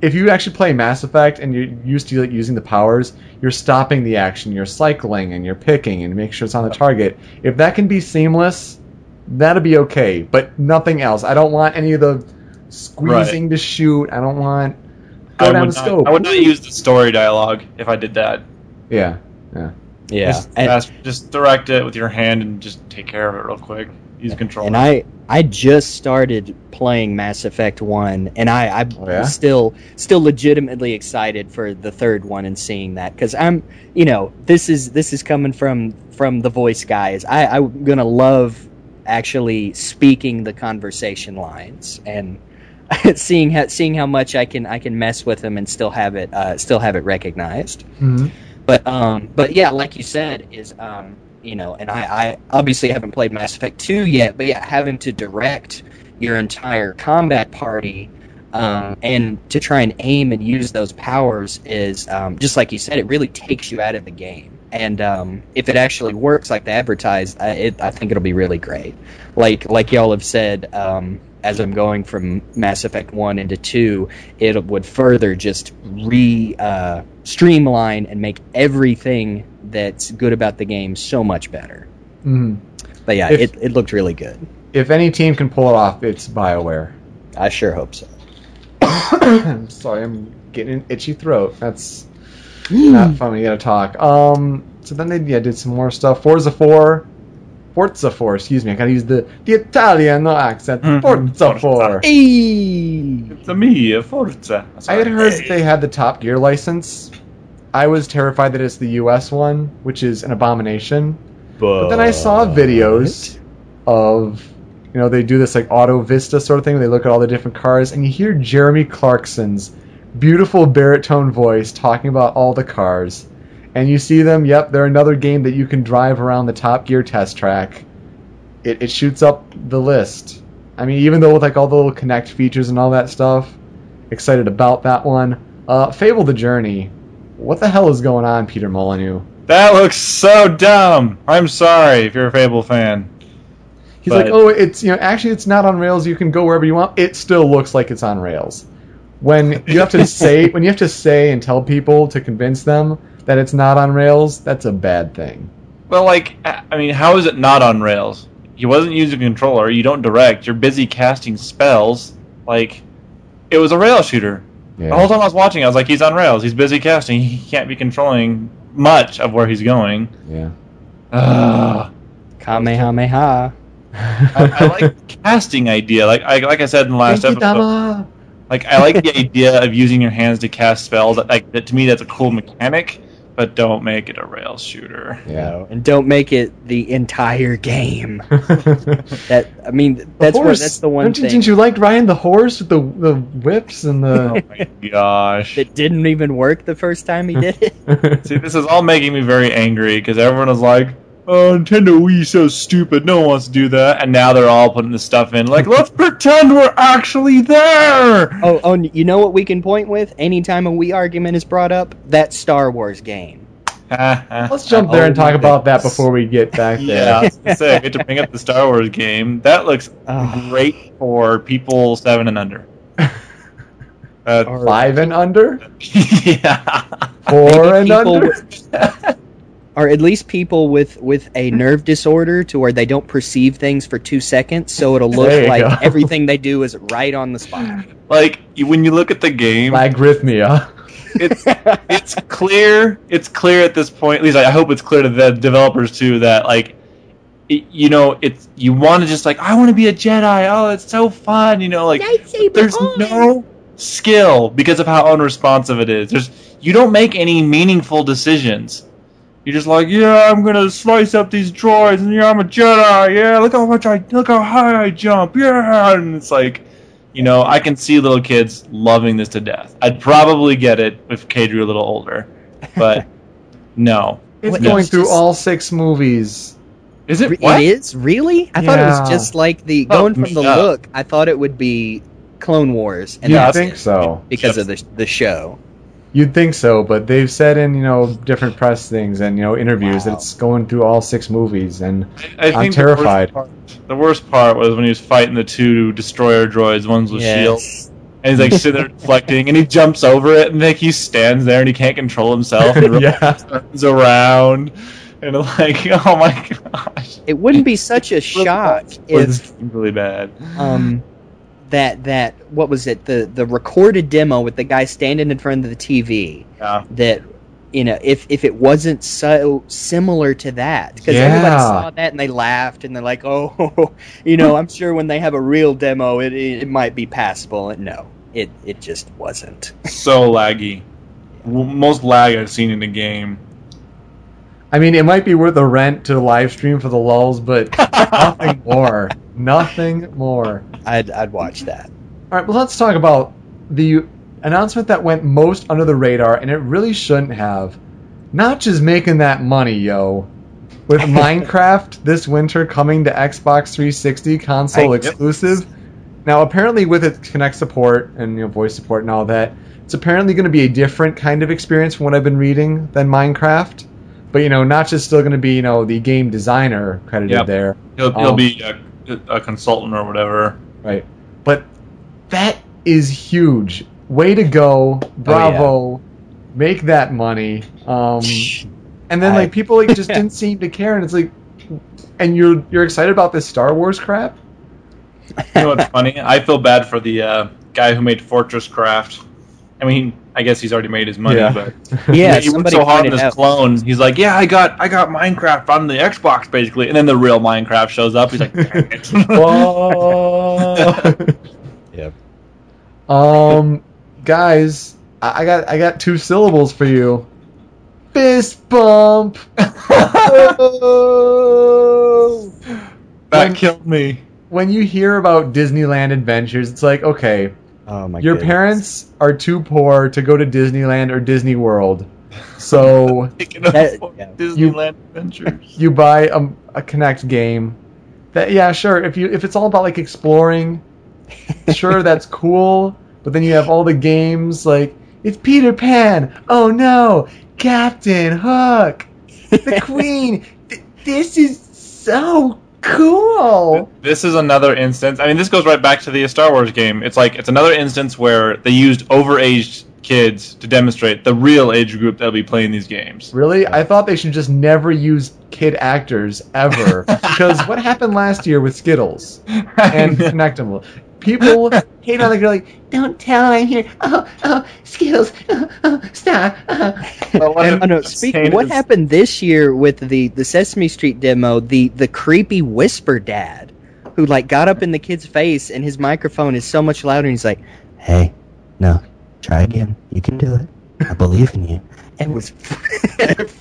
if you actually play Mass Effect and you're used to like, using the powers, you're stopping the action, you're cycling, and you're picking and make sure it's on the target. If that can be seamless, that'll be okay. But nothing else. I don't want any of the squeezing to shoot. I don't want go I down would, the not, scope. I would not use the story dialogue if I did that. Yeah, yeah. yeah Just, And- just direct it with your hand and just take care of it real quick. Use a controller. And I I just started playing Mass Effect One, and I I'm Oh, yeah? still still legitimately excited for the third one and seeing that because I'm you know this is this is coming from from the voice guys. I I'm gonna love actually speaking the conversation lines and. *laughs* seeing how seeing how much I can I can mess with them and still have it uh, still have it recognized. Mhm. But um, but yeah, like you said, is um, you know, and I, I obviously haven't played Mass Effect two yet, but yeah, having to direct your entire combat party um, and to try and aim and use those powers is um, just like you said, it really takes you out of the game. And um, if it actually works like they advertised, I, it, I think it'll be really great. Like like y'all have said, um, as I'm going from Mass Effect one into two, it would further just re uh, streamline and make everything that's good about the game so much better. Mhm. But yeah, If- it, it looked really good. If any team can pull it off, it's BioWare. I sure hope so. I'm *coughs* sorry, I'm getting an itchy throat. That's not fun when you gotta talk. Um, so then they yeah did some more stuff. Forza 4, Forza 4. Excuse me, I gotta use the the Italian accent. Mhm. Forza 4. Hey! it's a me, a Forza. I had heard that they had the Top Gear license. I was terrified that it's the U.S. one, which is an abomination. But then I saw videos of, you know, they do this like Autovista sort of thing. Where they look at all the different cars, and you hear Jeremy Clarkson's beautiful baritone voice talking about all the cars, and you see them. Yep, they're another game that you can drive around the Top Gear test track. It, it shoots up the list. I mean, even though with like all the little Kinect features and all that stuff, excited about that one. Uh, Fable the Journey. What the hell is going on, Peter Molyneux? That looks so dumb. I'm sorry if you're a Fable fan. He's But- like, oh, it's you know, actually, it's not on rails. You can go wherever you want. It still looks like it's on rails. When you have to *laughs* say, when you have to say and tell people to convince them that it's not on rails, that's a bad thing. Well, like, I mean, how is it not on rails? He wasn't using a controller. You don't direct. You're busy casting spells. Like, it was a rail shooter. The whole time I was watching, I was like, he's on rails. He's busy casting. He can't be controlling much of where he's going. yeah. Ugh. Kamehameha. I, I like the *laughs* casting idea. Like I like I said in the last Thank you, episode. Dama. Like I like the *laughs* idea of using your hands to cast spells. Like that, to me, that's a cool mechanic. But don't make it a rail shooter. Yeah. And don't make it the entire game. *laughs* That I mean, that's where, that's the one Don't you, thing Didn't you like Ryan the horse with the the whips and Oh the? my gosh! It didn't even work the first time he did it. *laughs* See, this is all making me very angry because everyone is like, "Oh, Nintendo Wii so stupid. No one wants to do that." And now they're all putting this stuff in. Like, let's *laughs* pretend we're actually there. oh, oh, and you know what we can point with? Anytime a Wii argument is brought up, that Star Wars game. *laughs* Let's jump there and talk about that before we get back *laughs* Yeah, there. I was gonna say, I get to bring up the Star Wars game. That looks great for people seven and under. Uh, Five and under, yeah. four and under. with- or at least people with with a *laughs* nerve disorder to where they don't perceive things for two seconds, so it'll look like go. everything they do is right on the spot. *laughs* Like when you look at the game, Lagrythmia. it's *laughs* it's clear. It's clear at this point. At least I hope it's clear to the developers too that like, it, you know, it's you want to just like I want to be a Jedi. Oh, it's so fun. You know, like there's no skill because of how unresponsive it is. There's you don't make any meaningful decisions. You're just like, yeah, I'm gonna slice up these droids, and yeah, I'm a Jedi. Yeah, look how much I look how high I jump. Yeah, and it's like, you know, I can see little kids loving this to death. I'd probably get it if Kay drew a little older, but *laughs* no. It's What- going through all six movies. Is it? Re- What? It is really. I thought it was just like the Oh, going from the yeah. look. I thought it would be Clone Wars, and You that's think it, so? because Yes. of the the show. You'd think so, but they've said in you know different press things and you know interviews that it's going through all six movies, and I, I I'm think terrified. The worst, part, the worst part was when he was fighting the two destroyer droids. One's with shields. And he's like sitting there *laughs* deflecting, and he jumps over it, and like he stands there, and he can't control himself, and *laughs* he yeah, turns around, and like, *laughs* oh my gosh, It wouldn't be such a shock it if really bad. um that that what was it the the recorded demo with the guy standing in front of the TV Yeah, that you know, if if it wasn't so similar to that, because everybody saw that and they laughed and they're like, oh, *laughs* you know, I'm sure when they have a real demo, it it, it might be passable. And no, it it just wasn't. *laughs* so laggy. W- Most lag I've seen in a game. I mean, it might be worth the rent to live stream for the lulls, but *laughs* nothing more. Nothing more. I'd I'd watch that. All right, well, let's talk about the announcement that went most under the radar, and it really shouldn't have. Not just making that money, yo. With *laughs* Minecraft this winter coming to Xbox 360 console I- exclusive. Now, apparently, with its Kinect support and you know voice support and all that, it's apparently going to be a different kind of experience from what I've been reading than Minecraft. But you know, not just still going to be you know the game designer credited Yep. there. He'll, he'll Um, be a, a consultant or whatever. Right. But that is huge. Way to go. Bravo. Make that money. Um *laughs* and then I- like people like just *laughs* didn't seem to care and it's like and you're you're excited about this Star Wars crap? *laughs* You know what's funny? I feel bad for the uh, guy who made Fortress Craft. I mean, I guess he's already made his money, Yeah. but *laughs* Yeah, he worked somebody so hard on his out. clone. He's like, "Yeah, I got, I got Minecraft on the Xbox, basically." And then the real Minecraft shows up. He's like, "Dang it." Whoa. Yep. Um guys, I, I got I got two syllables for you. Fist bump. *laughs* that killed me. when you hear about Disneyland adventures, it's like, okay, Oh my. your goodness. parents are too poor to go to Disneyland or Disney World. So *laughs* That- afford yeah. Disneyland Adventures. you buy a, a Kinect game. That yeah, sure. If you if it's all about like exploring, *laughs* sure that's cool. But then you have all the games like it's Peter Pan. Oh no, Captain Hook, the *laughs* Queen. Th- this is so cool. This is another instance. I mean, this goes right back to the Star Wars game. It's like it's another instance where they used overaged kids to demonstrate the real age group that'll be playing these games. Really? I thought they should just never use kid actors ever. *laughs* because what happened last year with Skittles and *laughs* Kinectimals? People hate on the girl like, don't tell I'm here. Oh, oh, Skittles. Oh, oh, stop. Oh. Well, what And- Oh no! Insane Speaking, what is- happened this year with the the Sesame Street demo? The the creepy whisper dad, who like got up in the kid's face and his microphone is so much louder. and He's like, "Hey, no, try again. You can do it. I believe in you." And was *laughs*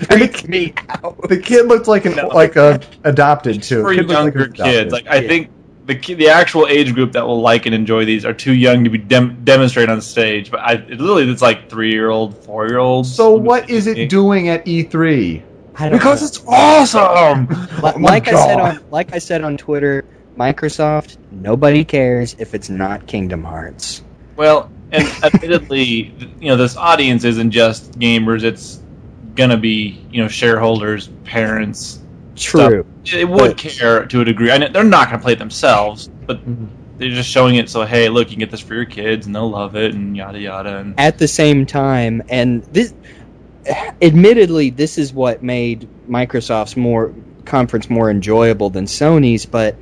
freaked me out. The kid looked like an No. like a adopted too. for Kid looked like younger an adopted. kids. Like I Yeah. think the the actual age group that will like and enjoy these are too young to be dem- demonstrated on stage. But I it literally it's like three year old, four year olds. so what is it doing at E E3? Because know. it's awesome. Like, Oh like I said on like I said on Twitter, Microsoft, nobody cares if it's not Kingdom Hearts. Well, and *laughs* admittedly, you know, this audience isn't just gamers. It's gonna be you know shareholders, parents. True. They would care to a degree. I know they're not gonna play it themselves, but Mhm. they're just showing it. So hey, look, you can get this for your kids, and they'll love it, and yada yada. And At the same time, and this, admittedly, this is what made Microsoft's more conference more enjoyable than Sony's, but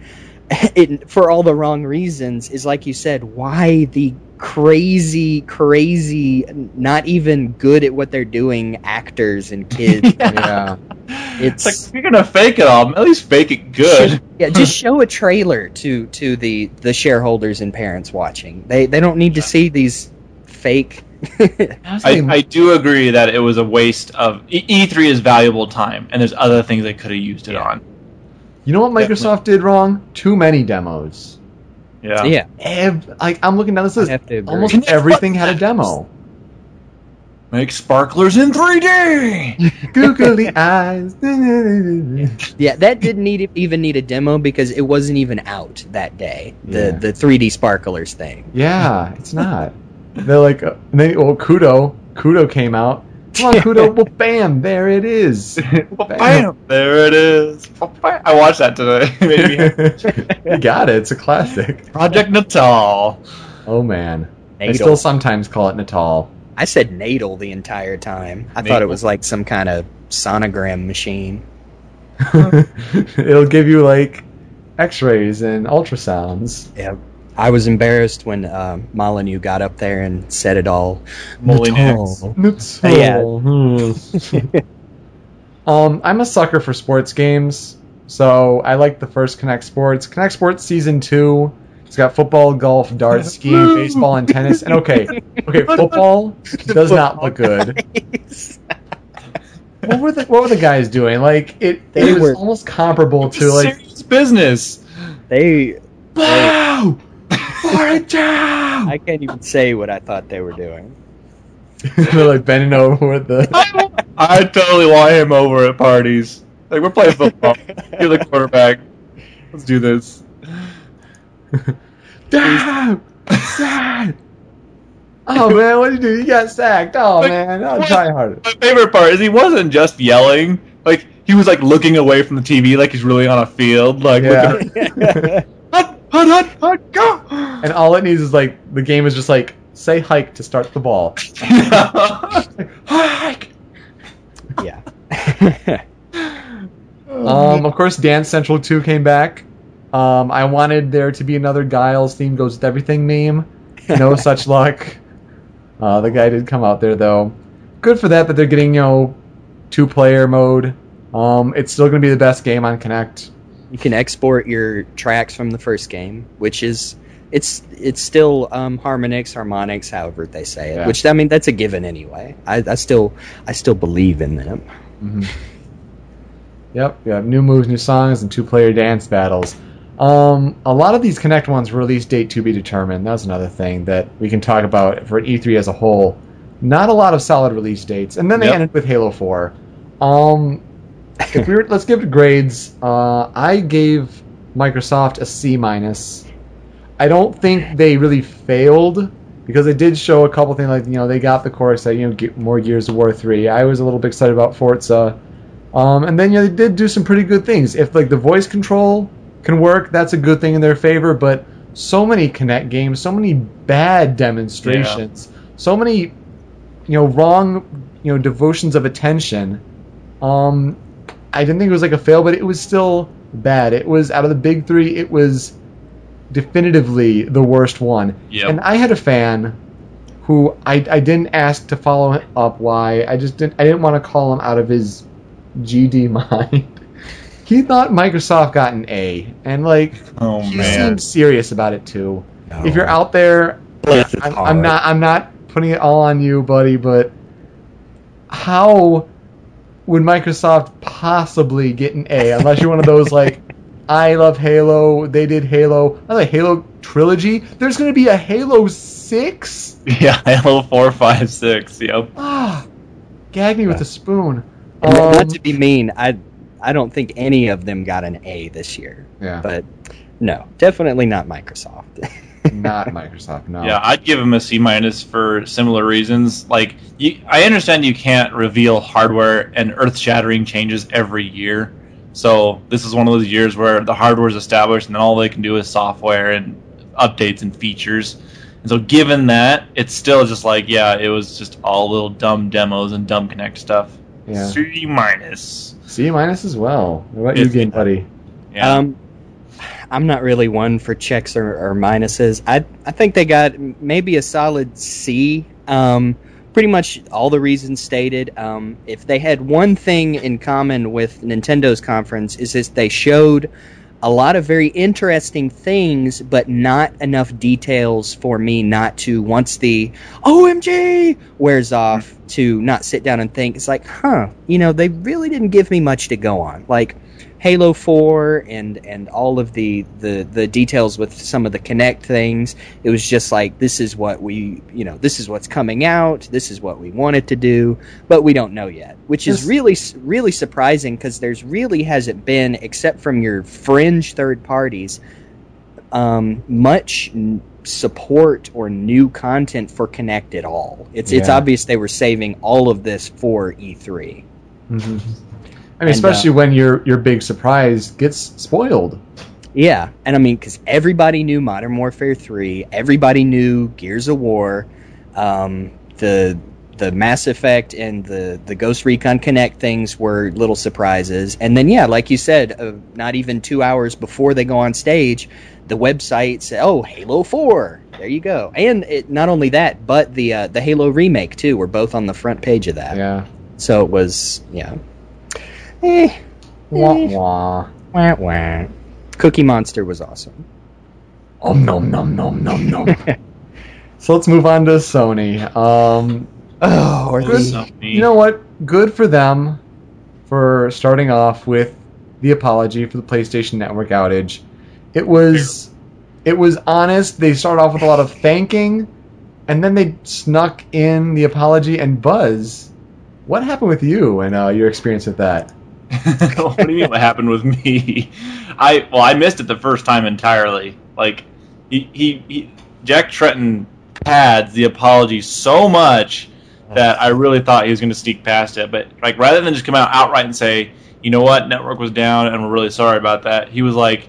*laughs* it for all the wrong reasons. Is like you said, why the crazy, crazy, not even good at what they're doing actors and kids. *laughs* Yeah. it's like It's- if you're gonna fake it all, at least fake it good. Yeah, just show a trailer to to the the shareholders and parents watching. They they don't need to see these fake. *laughs* I, I do agree that it was a waste of E- E3 is valuable time, and there's other things they could have used it on. you know what Microsoft did wrong? Too many demos. Yeah. yeah, Ev- like I'm looking down this list. have to agree. Almost everything had a demo. Make sparklers in 3D. *laughs* Googly eyes. Yeah, that didn't need even need a demo because it wasn't even out that day. The Yeah. the 3D sparklers thing. Yeah, it's *laughs* not. They're like, uh, and then, well, Kudo, Kudo came out. Come on, Kudo. Well, bam, there it is. *laughs* Bam! There it is. Bam. I watched that today. It *laughs* made me happy. you got it. It's a classic. Project Natal. Oh man, I still sometimes call it Natal. I said Natal the entire time. I thought it was like some kind of sonogram machine. *laughs* It'll give you like X-rays and ultrasounds. Yeah. I was embarrassed when uh, Molyneux got up there and said it all. Molyneux. Yeah. *laughs* um, I'm a sucker for sports games, so I like the first Kinect Sports. Kinect Sports Season Two. It's got football, golf, darts, *laughs* skiing, baseball, and tennis. And okay, okay, football *laughs* does not look good. What were the What were the guys doing? Like it, They it was were- almost comparable to like serious business. They, Blow! Pour it down! I can't even say what I thought they were doing. *laughs* They're like bending over with the. *laughs* I totally want him over at parties. Like we're playing football. You're the quarterback. Let's do this. *laughs* Down! Sack! Oh man, what did you do? You got sacked. Oh Like, man, I'll what? try harder. My favorite part is he wasn't just yelling. Like he was like looking away from the TV, like he's really on a field. Like Yeah. Looking, hut, hut, hut, hut, go. And all it needs is like the game is just like say hike to start the ball. *laughs* Hike. yeah. *laughs* Um, of course, Dance Central 2 came back. Um, I wanted there to be another Giles theme goes with everything meme. No *laughs* such luck. Uh, the guy did come out there though. Good for that that they're getting you know two player mode. Um, it's still going to be the best game on Kinect. You can export your tracks from the first game, which is it's it's still um, Harmonix, Harmonix, however they say it. Yeah. Which I mean, that's a given anyway. I, I still I still believe in them. hmm Yep, you have new moves, new songs, and two player dance battles. Um, a lot of these Kinect ones release date to be determined. That's another thing that we can talk about for E3 as a whole. Not a lot of solid release dates, and then they Yep. ended with Halo 4. Um, if we were, let's give it grades. Uh, I gave Microsoft a C minus. I don't think they really failed because they did show a couple things like you know they got the chorus that you know get more Gears of War three. I was a little bit excited about Forza, um, and then you know they did do some pretty good things. If like the voice control can work, that's a good thing in their favor. But so many Kinect games, so many bad demonstrations, so many you know wrong you know devotions of attention. Um, I didn't think it was like a fail, but it was still bad. It was out of the big three, it was definitively the worst one. Yep. And I had a fan who I, I didn't ask to follow up why. I just didn't I didn't want to call him out of his GD *laughs* mind. he thought Microsoft got an A, and like Oh he man. seemed serious about it too. No. If you're out there, I'm. I'm not I'm not putting it all on you, buddy, but how would Microsoft possibly get an A unless you're one of those like *laughs* I love Halo, they did Halo, I like Halo trilogy. There's gonna be a Halo six? *laughs* Yeah, Halo four, five, six. Yep. Ah gag me with a spoon. Um, not to be mean, I I don't think any of them got an A this year. yeah, But no, definitely not Microsoft. *laughs* *laughs* not Microsoft, no. Yeah, I'd give them a C minus for similar reasons. Like, you, I understand you can't reveal hardware and earth-shattering changes every year. So this is one of those years where the hardware is established, and then all they can do is software and updates and features. And so, given that, it's still just like, yeah, it was just all little dumb demos and dumb Kinect stuff. Yeah. C minus. C minus as well. What about you, game buddy? Yeah. Um, I'm not really one for checks or, or minuses. I I think they got maybe a solid C. Um, pretty much all the reasons stated. Um, if they had one thing in common with Nintendo's conference is that they showed a lot of very interesting things, but not enough details for me not to once the OMG wears off to not sit down and think. It's like, huh, you know, they really didn't give me much to go on. Like Halo 4 and and all of the, the the details with some of the Kinect things. It was just like this is what we, you know, this is what's coming out. This is what we wanted to do, but we don't know yet, which is really really surprising because there's really hasn't been except from your fringe third parties um, much n- support or new content for Kinect at all. It's it's obvious they were saving all of this for E E3. hmm I mean, And, especially when your your big surprise gets spoiled. Yeah, and I mean, because everybody knew Modern Warfare 3, everybody knew Gears of War, um, the the Mass Effect and the the Ghost Recon Kinect things were little surprises, and then yeah, like you said, uh, not even two hours before they go on stage, the website said, "Oh, Halo Four, there you go." And it, not only that, but the uh, the Halo remake too were both on the front page of that. Yeah. So it was yeah. Eh, Wah wah. wah, wah. Cookie Monster was awesome. Om nom nom nom nom nom. *laughs* so let's move on to Sony. Um, Oh, or Good. Sony. you know what? Good for them for starting off with the apology for the PlayStation Network outage. It was it was honest. They started off with a lot of thanking, and then they snuck in the apology and Buzz. What happened with you and uh, your experience with that? *laughs* what do you mean? What happened with me? I well, I missed it the first time entirely. Like he he, he Jack Tretton pads the apology so much that I really thought he was going to sneak past it. But like rather than just come out outright and say, you know what, network was down and we're really sorry about that, he was like,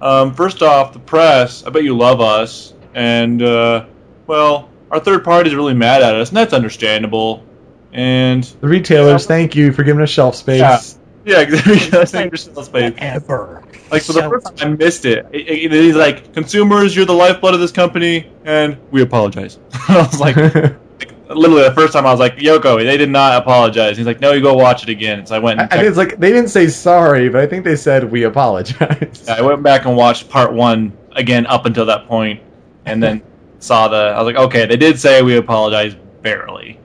um, first off, the press, I bet you love us, and uh, well, our third party's really mad at us, and that's understandable. And The retailers, thank you for giving us shelf space. Yeah. Yeah, exactly. That's like, space. ever. Like for the first time, I missed it. It- it- He's like, "Consumers, you're the lifeblood of this company, and we apologize." *laughs* I was *laughs* like, literally the first time, I was like, "Yoko, they did not apologize." He's like, "No, you go watch it again." So I went. I, And I think it's like they didn't say sorry, but I think they said we apologize. I went back and watched part one again up until that point, and then saw the. I was like, "Okay, they did say we apologize barely,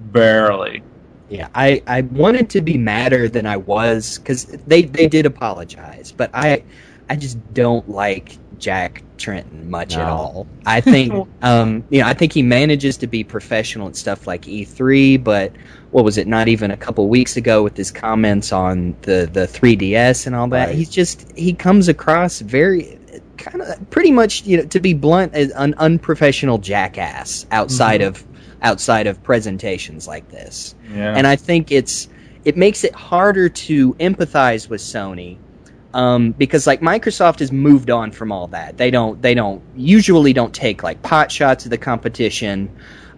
barely." Yeah, I, I wanted to be madder than I was because they, they did apologize, but I I just don't like Jack Tretton much at all. I think *laughs* um you know I think he manages to be professional and stuff like E3, but what was it? Not even a couple weeks ago with his comments on the the 3DS and all that. Right. He's just he comes across very kind of pretty much you know to be blunt an unprofessional jackass outside Mhm. of outside of presentations like this Yeah. and I think it's it makes it harder to empathize with Sony um, because like Microsoft has moved on from all that. They don't they don't usually don't take like pot shots of the competition,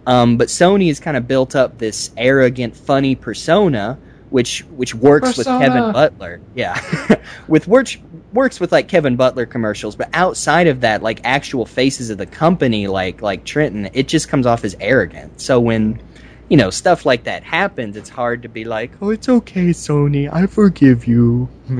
um, but Sony has kind of built up this arrogant, funny persona. Which which works with Kevin Butler, yeah, *laughs* with works works with like Kevin Butler commercials, but outside of that, like actual faces of the company, like like Tretton, it just comes off as arrogant. So when you know, stuff like that happens, it's hard to be like, oh, it's okay, Sony, I forgive you. *laughs*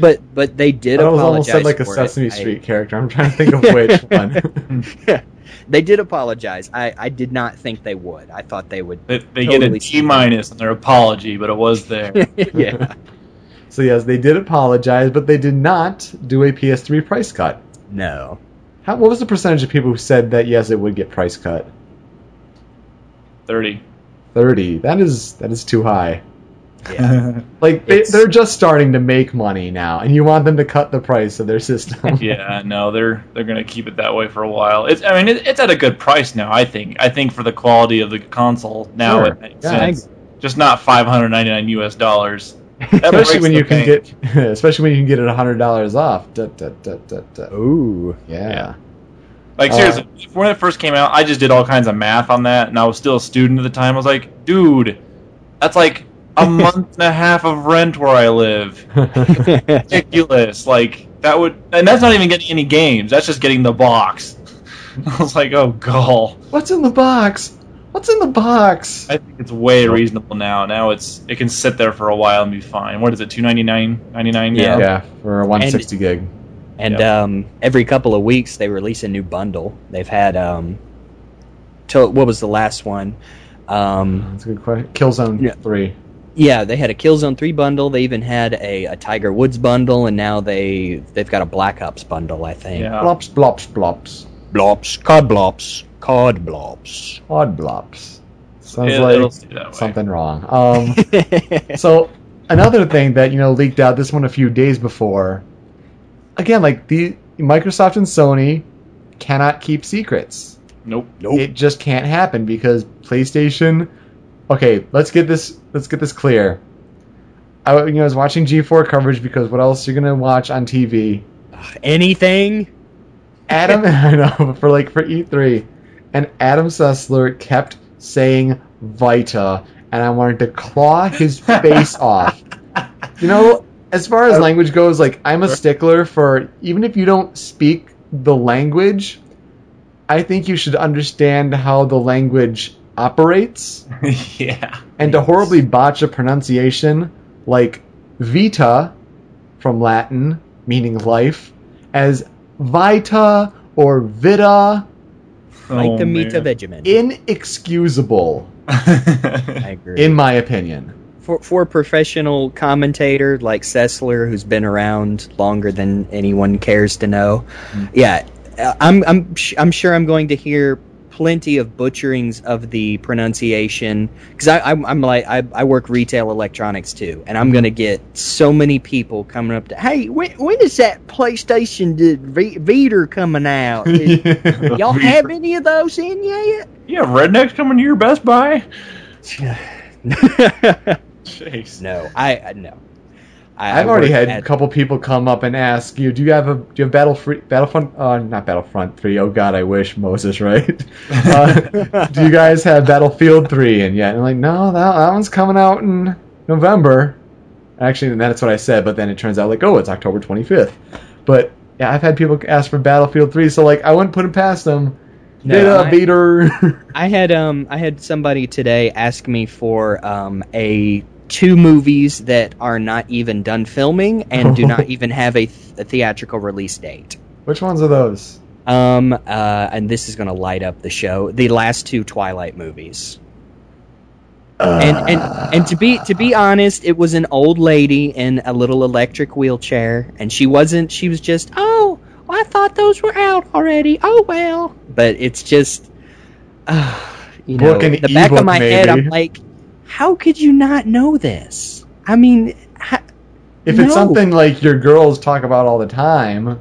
but but they did That was apologize. almost said like a Sesame it. I- Street character. I'm trying to think of which *laughs* one. they did apologize. I, I did not think they would. I thought they would. They, they Totally get a D minus on their apology, but it was there. *laughs* yeah. So yes, they did apologize, but they did not do a PS3 price cut. No. How, what was the percentage of people who said that yes, it would get price cut? Thirty. Thirty. That is that is too high. Yeah. *laughs* Like they, they're just starting to make money now, and you want them to cut the price of their system. *laughs* yeah, no, they're they're gonna keep it that way for a while. It's I mean it, it's at a good price now. I think I think for the quality of the console now Sure. it makes Yeah, I sense. Just not five hundred ninety nine U.S. dollars. Especially when you can bank. get, *laughs* especially when you can get it hundred dollars off. Da, da, da, da, da. Ooh. Yeah. Yeah. Like Uh, seriously, when it first came out, I just did all kinds of math on that, and I was still a student at the time. I was like, dude, that's like a *laughs* month and a half of rent where I live. *laughs* Ridiculous. Like that would, and that's not even getting any games. That's just getting the box. I was like, oh god. What's in the box? What's in the box? I think it's way reasonable now. Now it's it can sit there for a while and be fine. What is it? Two ninety nine, ninety nine now. Yeah, for a 160 gig. And Yep. um, every couple of weeks they release a new bundle. They've had um, to, what was the last one? Um, That's a good question. Killzone Yeah. 3. yeah, they had a Killzone Three bundle. They even had a, a Tiger Woods bundle, and now they they've got a Black Ops bundle. I think. Yeah. Blops, blops, blops. Blops, cod blops, cod blobs. Odd blobs. Sounds It- like it'll stay that way. something wrong. Um, *laughs* so another thing that you know leaked out this one a few days before. Again, like the Microsoft and Sony cannot keep secrets. Nope. Nope. It just can't happen because PlayStation. Okay, let's get this. Let's get this clear. I you know I was watching G4 coverage because what else you're gonna watch on TV? Anything? Adam, I know, but for like for E3, and Adam Sessler kept saying Vita, and I wanted to claw his face *laughs* off. You know, as far as oh. language goes, like I'm a stickler for even if you don't speak the language, I think you should understand how the language operates. *laughs* yeah. And to horribly botch a pronunciation like vita from Latin, meaning life, as vita or vita, like Oh, the Mita man. Vegemin. inexcusable, *laughs* I agree. in my opinion. for for a professional commentator like Sessler, who's been around longer than anyone cares to know, yeah, uh, I'm I'm sh- I'm sure I'm going to hear plenty of butcherings of the pronunciation because I'm, I'm like I, I work retail electronics too, and I'm gonna get so many people coming up to hey when when is that PlayStation v- Vita coming out? Is- *laughs* y'all have any of those in yet? Yeah, have rednecks coming to your Best Buy? *sighs* *laughs* Jeez. no, I I- no. I, I've I already had at- a couple people come up and ask you, "Do you have a do you have Battle Free, Battlefront? Uh, not Battlefront Three. Oh God, I wish Moses, *laughs* right? uh, do you guys have Battlefield Three And yet?" And I'm like, "No, that, that one's coming out in November." Actually, and that's what I said, but then it turns out like, oh, it's October 25th. But yeah, I've had people ask for Battlefield Three, so like, I wouldn't put it past them. No, I- beater. *laughs* I had um I had somebody today ask me for um a two movies that are not even done filming and do not *laughs* even have a, th- a theatrical release date. Which ones are those? Um uh and this is going to light up the show. The last two Twilight movies. and and and to be to be honest, it was an old lady in a little electric wheelchair, and she wasn't. She was just, oh, I thought those were out already. Oh well. But it's just, uh, *sighs* you know, the back of my head. I'm like, how could you not know this? I mean, ha- If no. it's something like your girls talk about all the time,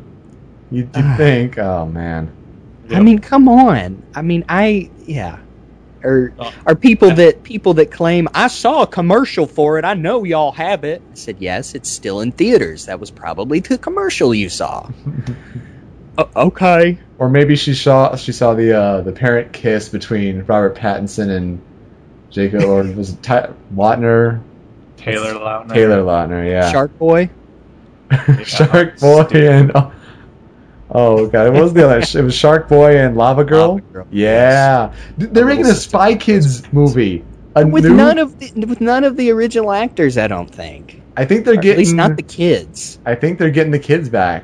you'd, you'd think, oh man. I mean, come on. I mean, I yeah. Or Oh. are people that people that claim I saw a commercial for it? I know y'all have it. I said yes. It's still in theaters. That was probably the commercial you saw. O- *laughs* okay. Or maybe she saw she saw the uh, the parent kiss between Robert Pattinson and Jacob, or was it Ty- Lautner? Taylor Lautner. Taylor Lautner, yeah. Shark Boy. *laughs* Shark Boy and oh, oh god, what was the other? It was Shark Boy and Lava Girl. Lava Girl, Yeah, Th- they're making a Spy Kids movie. A With new- none of the with none of the original actors, I don't think. I think they're Or getting. at least not the kids. I think they're getting the kids back,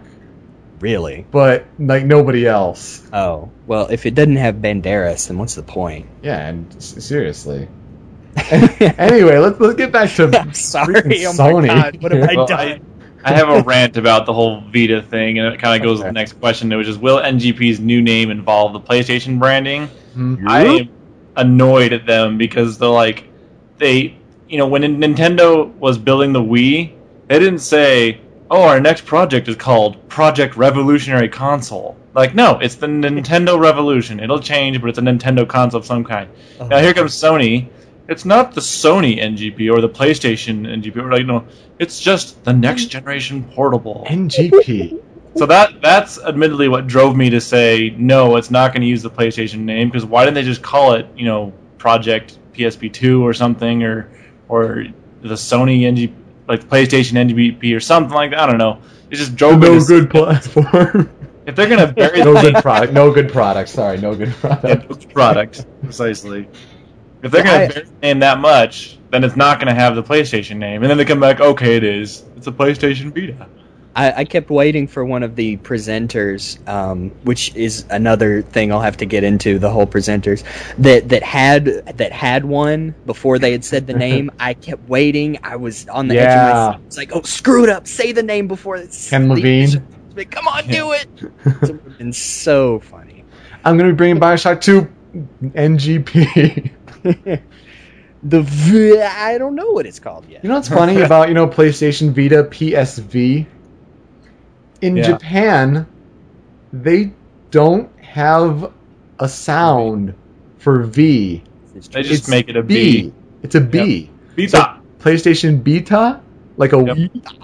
Really? but like nobody else. Oh well, if it doesn't have Banderas, then what's the point? Yeah, and s- seriously. *laughs* anyway, let's let's get back to *laughs* I'm sorry. freaking Oh my Sony. god, what have I done? I have a rant about the whole Vita thing, and it kind of goes to the next question, which is Will NGP's new name involve the PlayStation branding? Mhm. I am annoyed at them because they're like, they, you know, when Nintendo was building the Wii, they didn't say, oh, our next project is called Project Revolutionary Console. Like, no, it's the Nintendo Revolution. It'll change, but it's a Nintendo console of some kind. Now here comes Sony. It's not the Sony NGP or the PlayStation NGP. Or like, no, it's just the next generation portable. NGP. So that that's admittedly what drove me to say no, it's not going to use the PlayStation name because why didn't they just call it you know Project PSP2 or something or or the Sony NG like PlayStation NGP or something like that? I don't know. It just drove me. no to- good platform. *laughs* If they're going to bury no the good *laughs* thing- product. No good product. Sorry, no good Yeah, product. no good product precisely. If they're going I- to the name that much, then it's not going to have the PlayStation name, and then they come back, okay, it is. It's a PlayStation Vita. I, I kept waiting for one of the presenters, um, which is another thing I'll have to get into. The whole presenters that that had that had one before they had said the name. *laughs* I kept waiting. I was on the edge of Yeah. my seat. It's like, oh, screw it up! Say the name before it's Ken Levine. Like, Come on, do it! It would have been so funny. I'm gonna be bringing Bioshock 2 NGP. *laughs* *laughs* The v- I don't know what it's called yet. You know what's funny *laughs* about you know PlayStation Vita PSV? In Yeah. Japan, they don't have a sound for V. They just It's make it a B. B. It's a B. Vita. PlayStation Beta, like a Yep.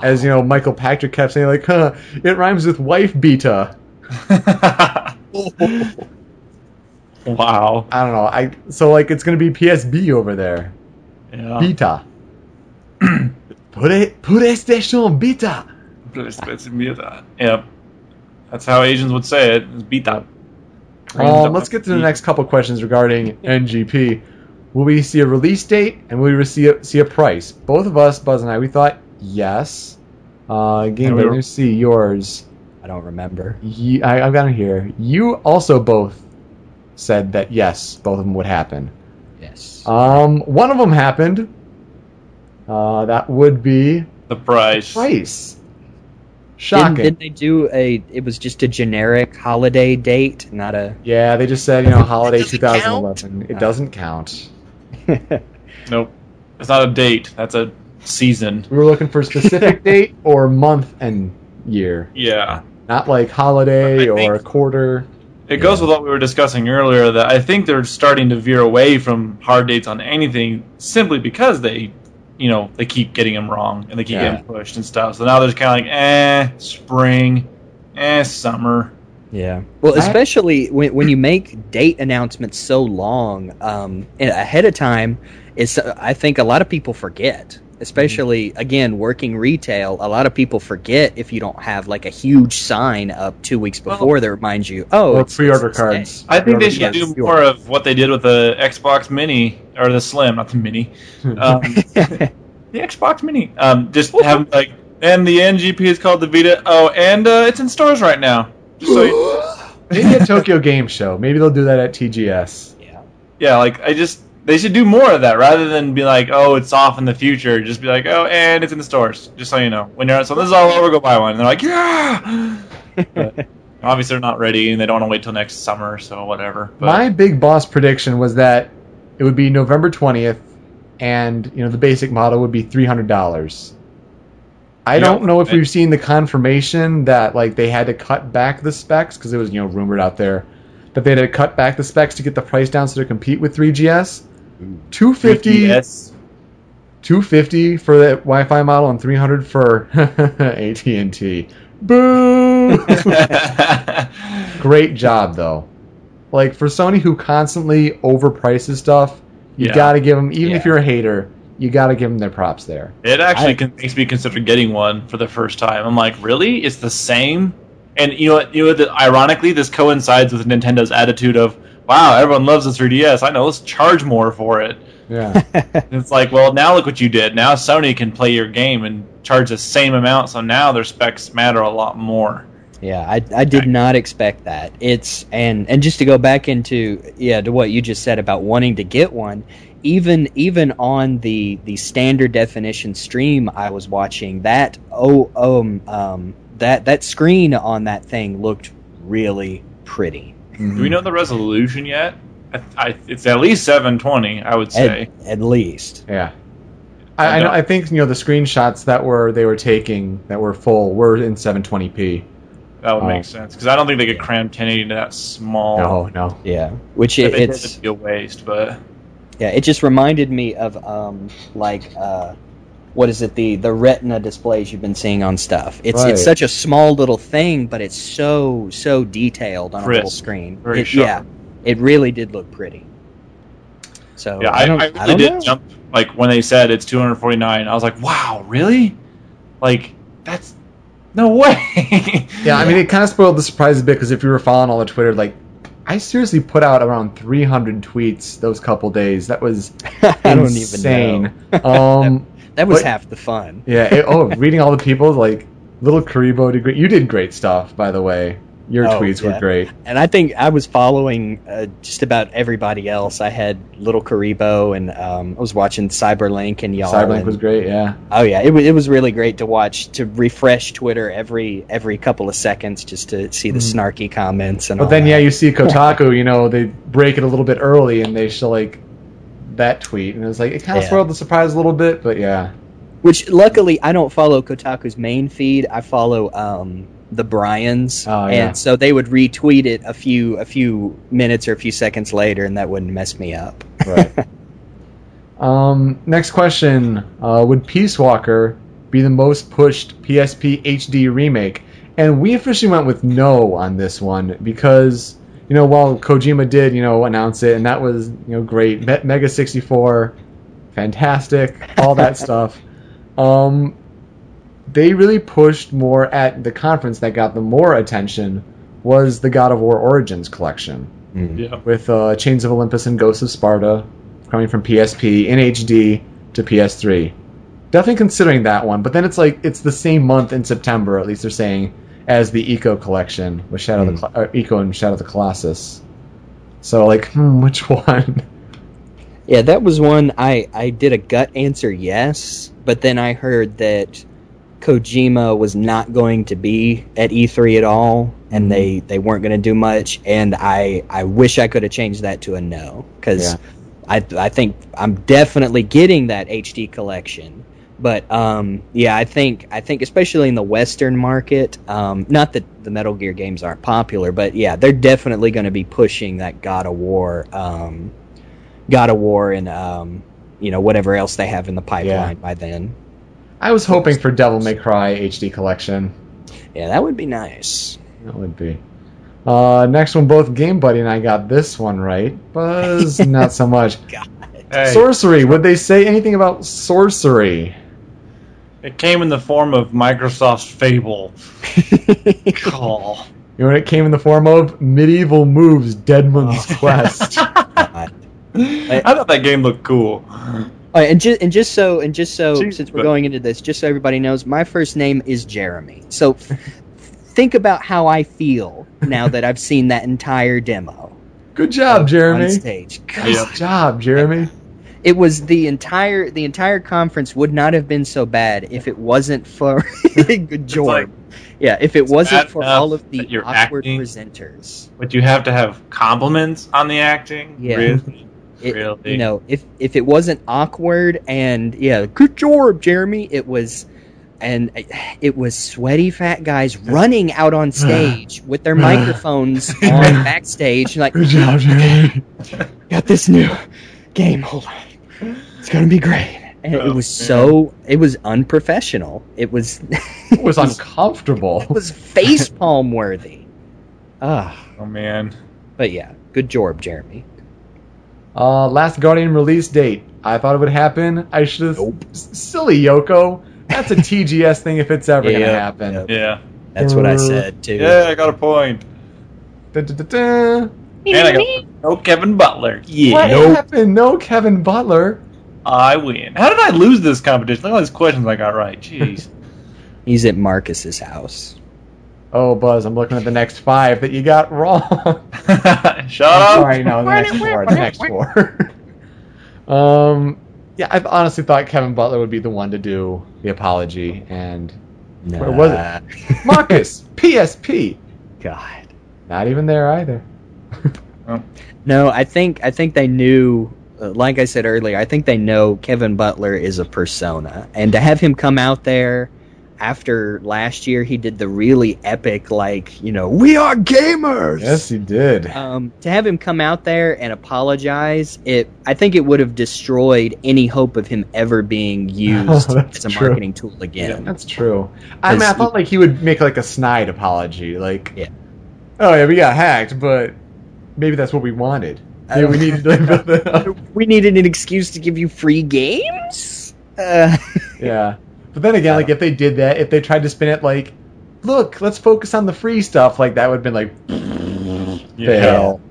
as you know Michael Patrick kept saying like, huh, it rhymes with wife beta. *laughs* Wow. I don't know. I so like it's gonna be PSB over there. Yeah. Beta. *clears throat* Pure, PlayStation Beta. Yep. That's how Asians would say it. it. Is beat that. Um, let's get to the next couple questions regarding NGP. Will we see a release date and will we see a, see a price? Both of us, Buzz and I, we thought yes. Uh, game, And we let were- me see yours. I don't remember. Ye- I, I've got it here. You also both said that yes, both of them would happen. Yes. Um, one of them happened. Uh, that would be The price. price. Didn't, Shocking. didn't they do a? It was just a generic holiday date, not a. yeah, they just said you know holiday doesn't 2011. It Uh. doesn't count. *laughs* Nope. It's not a date. That's a season. We were looking for a specific *laughs* date or month and year, Yeah. not like holiday I think- or quarter. It goes with what we were discussing earlier that I think they're starting to veer away from hard dates on anything simply because they, you know, they keep getting them wrong and they keep Yeah. getting pushed and stuff. So now they're just kind of like, eh, spring, eh, summer. Yeah. Well, I- especially when when you make date announcements so long um, ahead of time, it's I think a lot of people forget. Especially again, working retail, a lot of people forget if you don't have like a huge sign up two weeks Well- before that reminds you. Oh, or it's- pre-order it's today. cards. I think they should Yes, do you more of what they did with the Xbox Mini or the Slim, not the Mini. *laughs* Um, the Xbox Mini. Um, just have like, and the NGP is called the Vita. Oh, and uh, it's in stores right now. Just so you- *gasps* Maybe at Tokyo Game Show. Maybe they'll do that at TGS. yeah. yeah, like I just they should do more of that rather than be like, oh, it's off in the future. Just be like, oh, and it's in the stores. Just so you know, when you're so this is all over, go buy one. And they're like, yeah. But *laughs* obviously, they're not ready, and they don't want to wait till next summer, so whatever. But My big boss prediction was that it would be November 20th, and you know the basic model would be three hundred dollars. I don't know if we've seen the confirmation that like they had to cut back the specs because it was you know rumored out there that they had to cut back the specs to get the price down so to compete with 3DS. 250 yes. 250 for the Wi-Fi model and 300 for *laughs* AT&T. Boo! *laughs* Great job though. Like for Sony who constantly overprices stuff, you Yeah. got to give them even if you're a hater, you got to give them their props there. It actually I- con- makes me consider getting one for the first time. I'm like, really? It's the same? And you know what? You know, what, ironically, this coincides with Nintendo's attitude of, "Wow, everyone loves the 3DS. I know, let's charge more for it." Yeah. *laughs* It's like, well, now look what you did. Now Sony can play your game and charge the same amount, so now their specs matter a lot more. Yeah, I, I did not expect that. It's and and just to go back into yeah to what you just said about wanting to get one, even even on the the standard definition stream I was watching that oh um um that that screen on that thing looked really pretty. Do we know the resolution yet? I, I, it's at least 720, I would say. At, at least. Yeah. I, I, know, I think you know the screenshots that were they were taking that were full were in 720p. that would oh. make sense because I don't think they could cram 1080 into that small. No, no. Yeah, which it, it's it'd be a waste, but Yeah, it just reminded me of um like uh what is it the the retina displays you've been seeing on stuff. It's Right. it's such a small little thing, but it's so so detailed on a little screen. Very It- sharp. yeah, it really did look pretty. So yeah, I, don't, I, really don't did know. jump like when they said it's 249. I was like, wow, really? Like that's no way. *laughs* Yeah, I mean, it kind of spoiled the surprise a bit because if you were following all the Twitter, like, I seriously put out around 300 tweets those couple days. That was *laughs* I don't insane. even know. Um, *laughs* That was but- half the fun. yeah. It, oh, *laughs* reading all the people like little Karibo did great. You did great stuff, by the way. Your Oh, tweets were great. And I think I was following uh, just about everybody else. I had Little Karibo and um, I was watching Cyberlink and y'all. Cyberlink and- was great. Yeah. Oh yeah, it was it was really great to watch to refresh Twitter every every couple of seconds just to see the Mhm. snarky comments and. But then, that. yeah, you see *laughs* Kotaku. You know, they break it a little bit early and they show like that tweet, and it was like it kind of Yeah. spoiled the surprise a little bit. But yeah. Which luckily I don't follow Kotaku's main feed. I follow um, the Brians, Oh, yeah. and so they would retweet it a few a few minutes or a few seconds later, and that wouldn't mess me up. Right. *laughs* um, next question: uh, Would Peace Walker be the most pushed PSP HD remake? And we officially went with no on this one because you know, while Kojima did, you know, announce it, and that was, you know, great. Me- Mega 64, fantastic, all that *laughs* stuff. Um, they really pushed more at the conference that got them more attention was the God of War Origins collection Yeah. with uh, Chains of Olympus and Ghosts of Sparta coming from PSP in HD to PS3. Definitely considering that one, but then it's like it's the same month in September, at least they're saying, as the Ico collection with Shadow of the uh, Ico and Shadow of the Colossus. So like, hmm, which *laughs* one? Yeah, that was one I I did a gut answer yes, but then I heard that Kojima was not going to be at E3 at all, and they they weren't going to do much, and I I wish I could have changed that to a no because Yeah. I I think I'm definitely getting that HD collection. But um, yeah, I think I think especially in the Western market, um, not that the Metal Gear games aren't popular, but yeah, they're definitely going to be pushing that God of War, um, God of War, and um, you know whatever else they have in the pipeline by then. I was hoping for Devil May Cry HD collection. Yeah, that would be nice. That would be. Uh, next one, both Game Buddy and I got this one right. Buzz, not so *laughs* much. Hey, Sorcery. Would they say anything about sorcery? It came in the form of Microsoft's Fable. *laughs* Call. You know what it came in the form of? Medieval Moves Deadmund's oh. Quest. God. *laughs* I thought that game looked cool. All right, and just and just so and just so Jeez, since we're but- going into this, just so everybody knows, my first name is Jeremy. So think about how I feel now that I've seen that entire demo Good job, on Jeremy. stage. Nice job, Jeremy. *laughs* It was the entire the entire conference would not have been so bad if it wasn't for *laughs* good like- yeah, if it wasn't for all of the awkward acting. presenters. But you have to have compliments on the acting. Yeah. Really? *laughs* It, Really? You know, if if it wasn't awkward and yeah, good job, Jeremy. It was, and it was sweaty fat guys running out on stage with their microphones *laughs* on backstage, like Good job, Jeremy. got this new game. Hold on, it's gonna be great. And Oh, it was so it was unprofessional. *laughs* It was It was uncomfortable. it was face palm worthy. Ah, Oh man. but yeah, good job, Jeremy. Uh, Last Guardian release date. I thought it would happen. I should have. Nope. Silly Yoko. That's a *laughs* TGS thing if it's ever gonna happen. yeah. Yeah. That's what I said too. Yeah, I got a point. Da-da-da-da. And I got no Kevin Butler. Yeah. What happened? No Kevin Butler. I win. How did I lose this competition? Look at all these questions I got right. Jeez. *laughs* He's at Marcus's house. Oh, Buzz, I'm looking at the next five that you got wrong. *laughs* Shut up. sorry, no, the next four. The next four. *laughs* um, yeah, I've honestly thought Kevin Butler would be the one to do the apology, and Where was it? Marcus PSP. God. Not even there either. *laughs* No, I think I think they knew. uh, Like I said earlier, I think they know Kevin Butler is a persona, and to have him come out there after last year, he did the really epic, like you know, we are gamers. Yes, he did. Um, to have him come out there and apologize, it I think it would have destroyed any hope of him ever being *laughs* used That's as a true. marketing tool again. That's true. I mean, I Because thought like he would make like a snide apology, like, Yeah. oh yeah, we got hacked, but maybe that's what we wanted. I Maybe we needed *laughs* to like, build it up. *laughs* we needed an excuse to give you free games. Uh, *laughs* Yeah. But then again, like if they did that, if they tried to spin it like, look, let's focus on the free stuff, like that would have been like, Yeah. fail.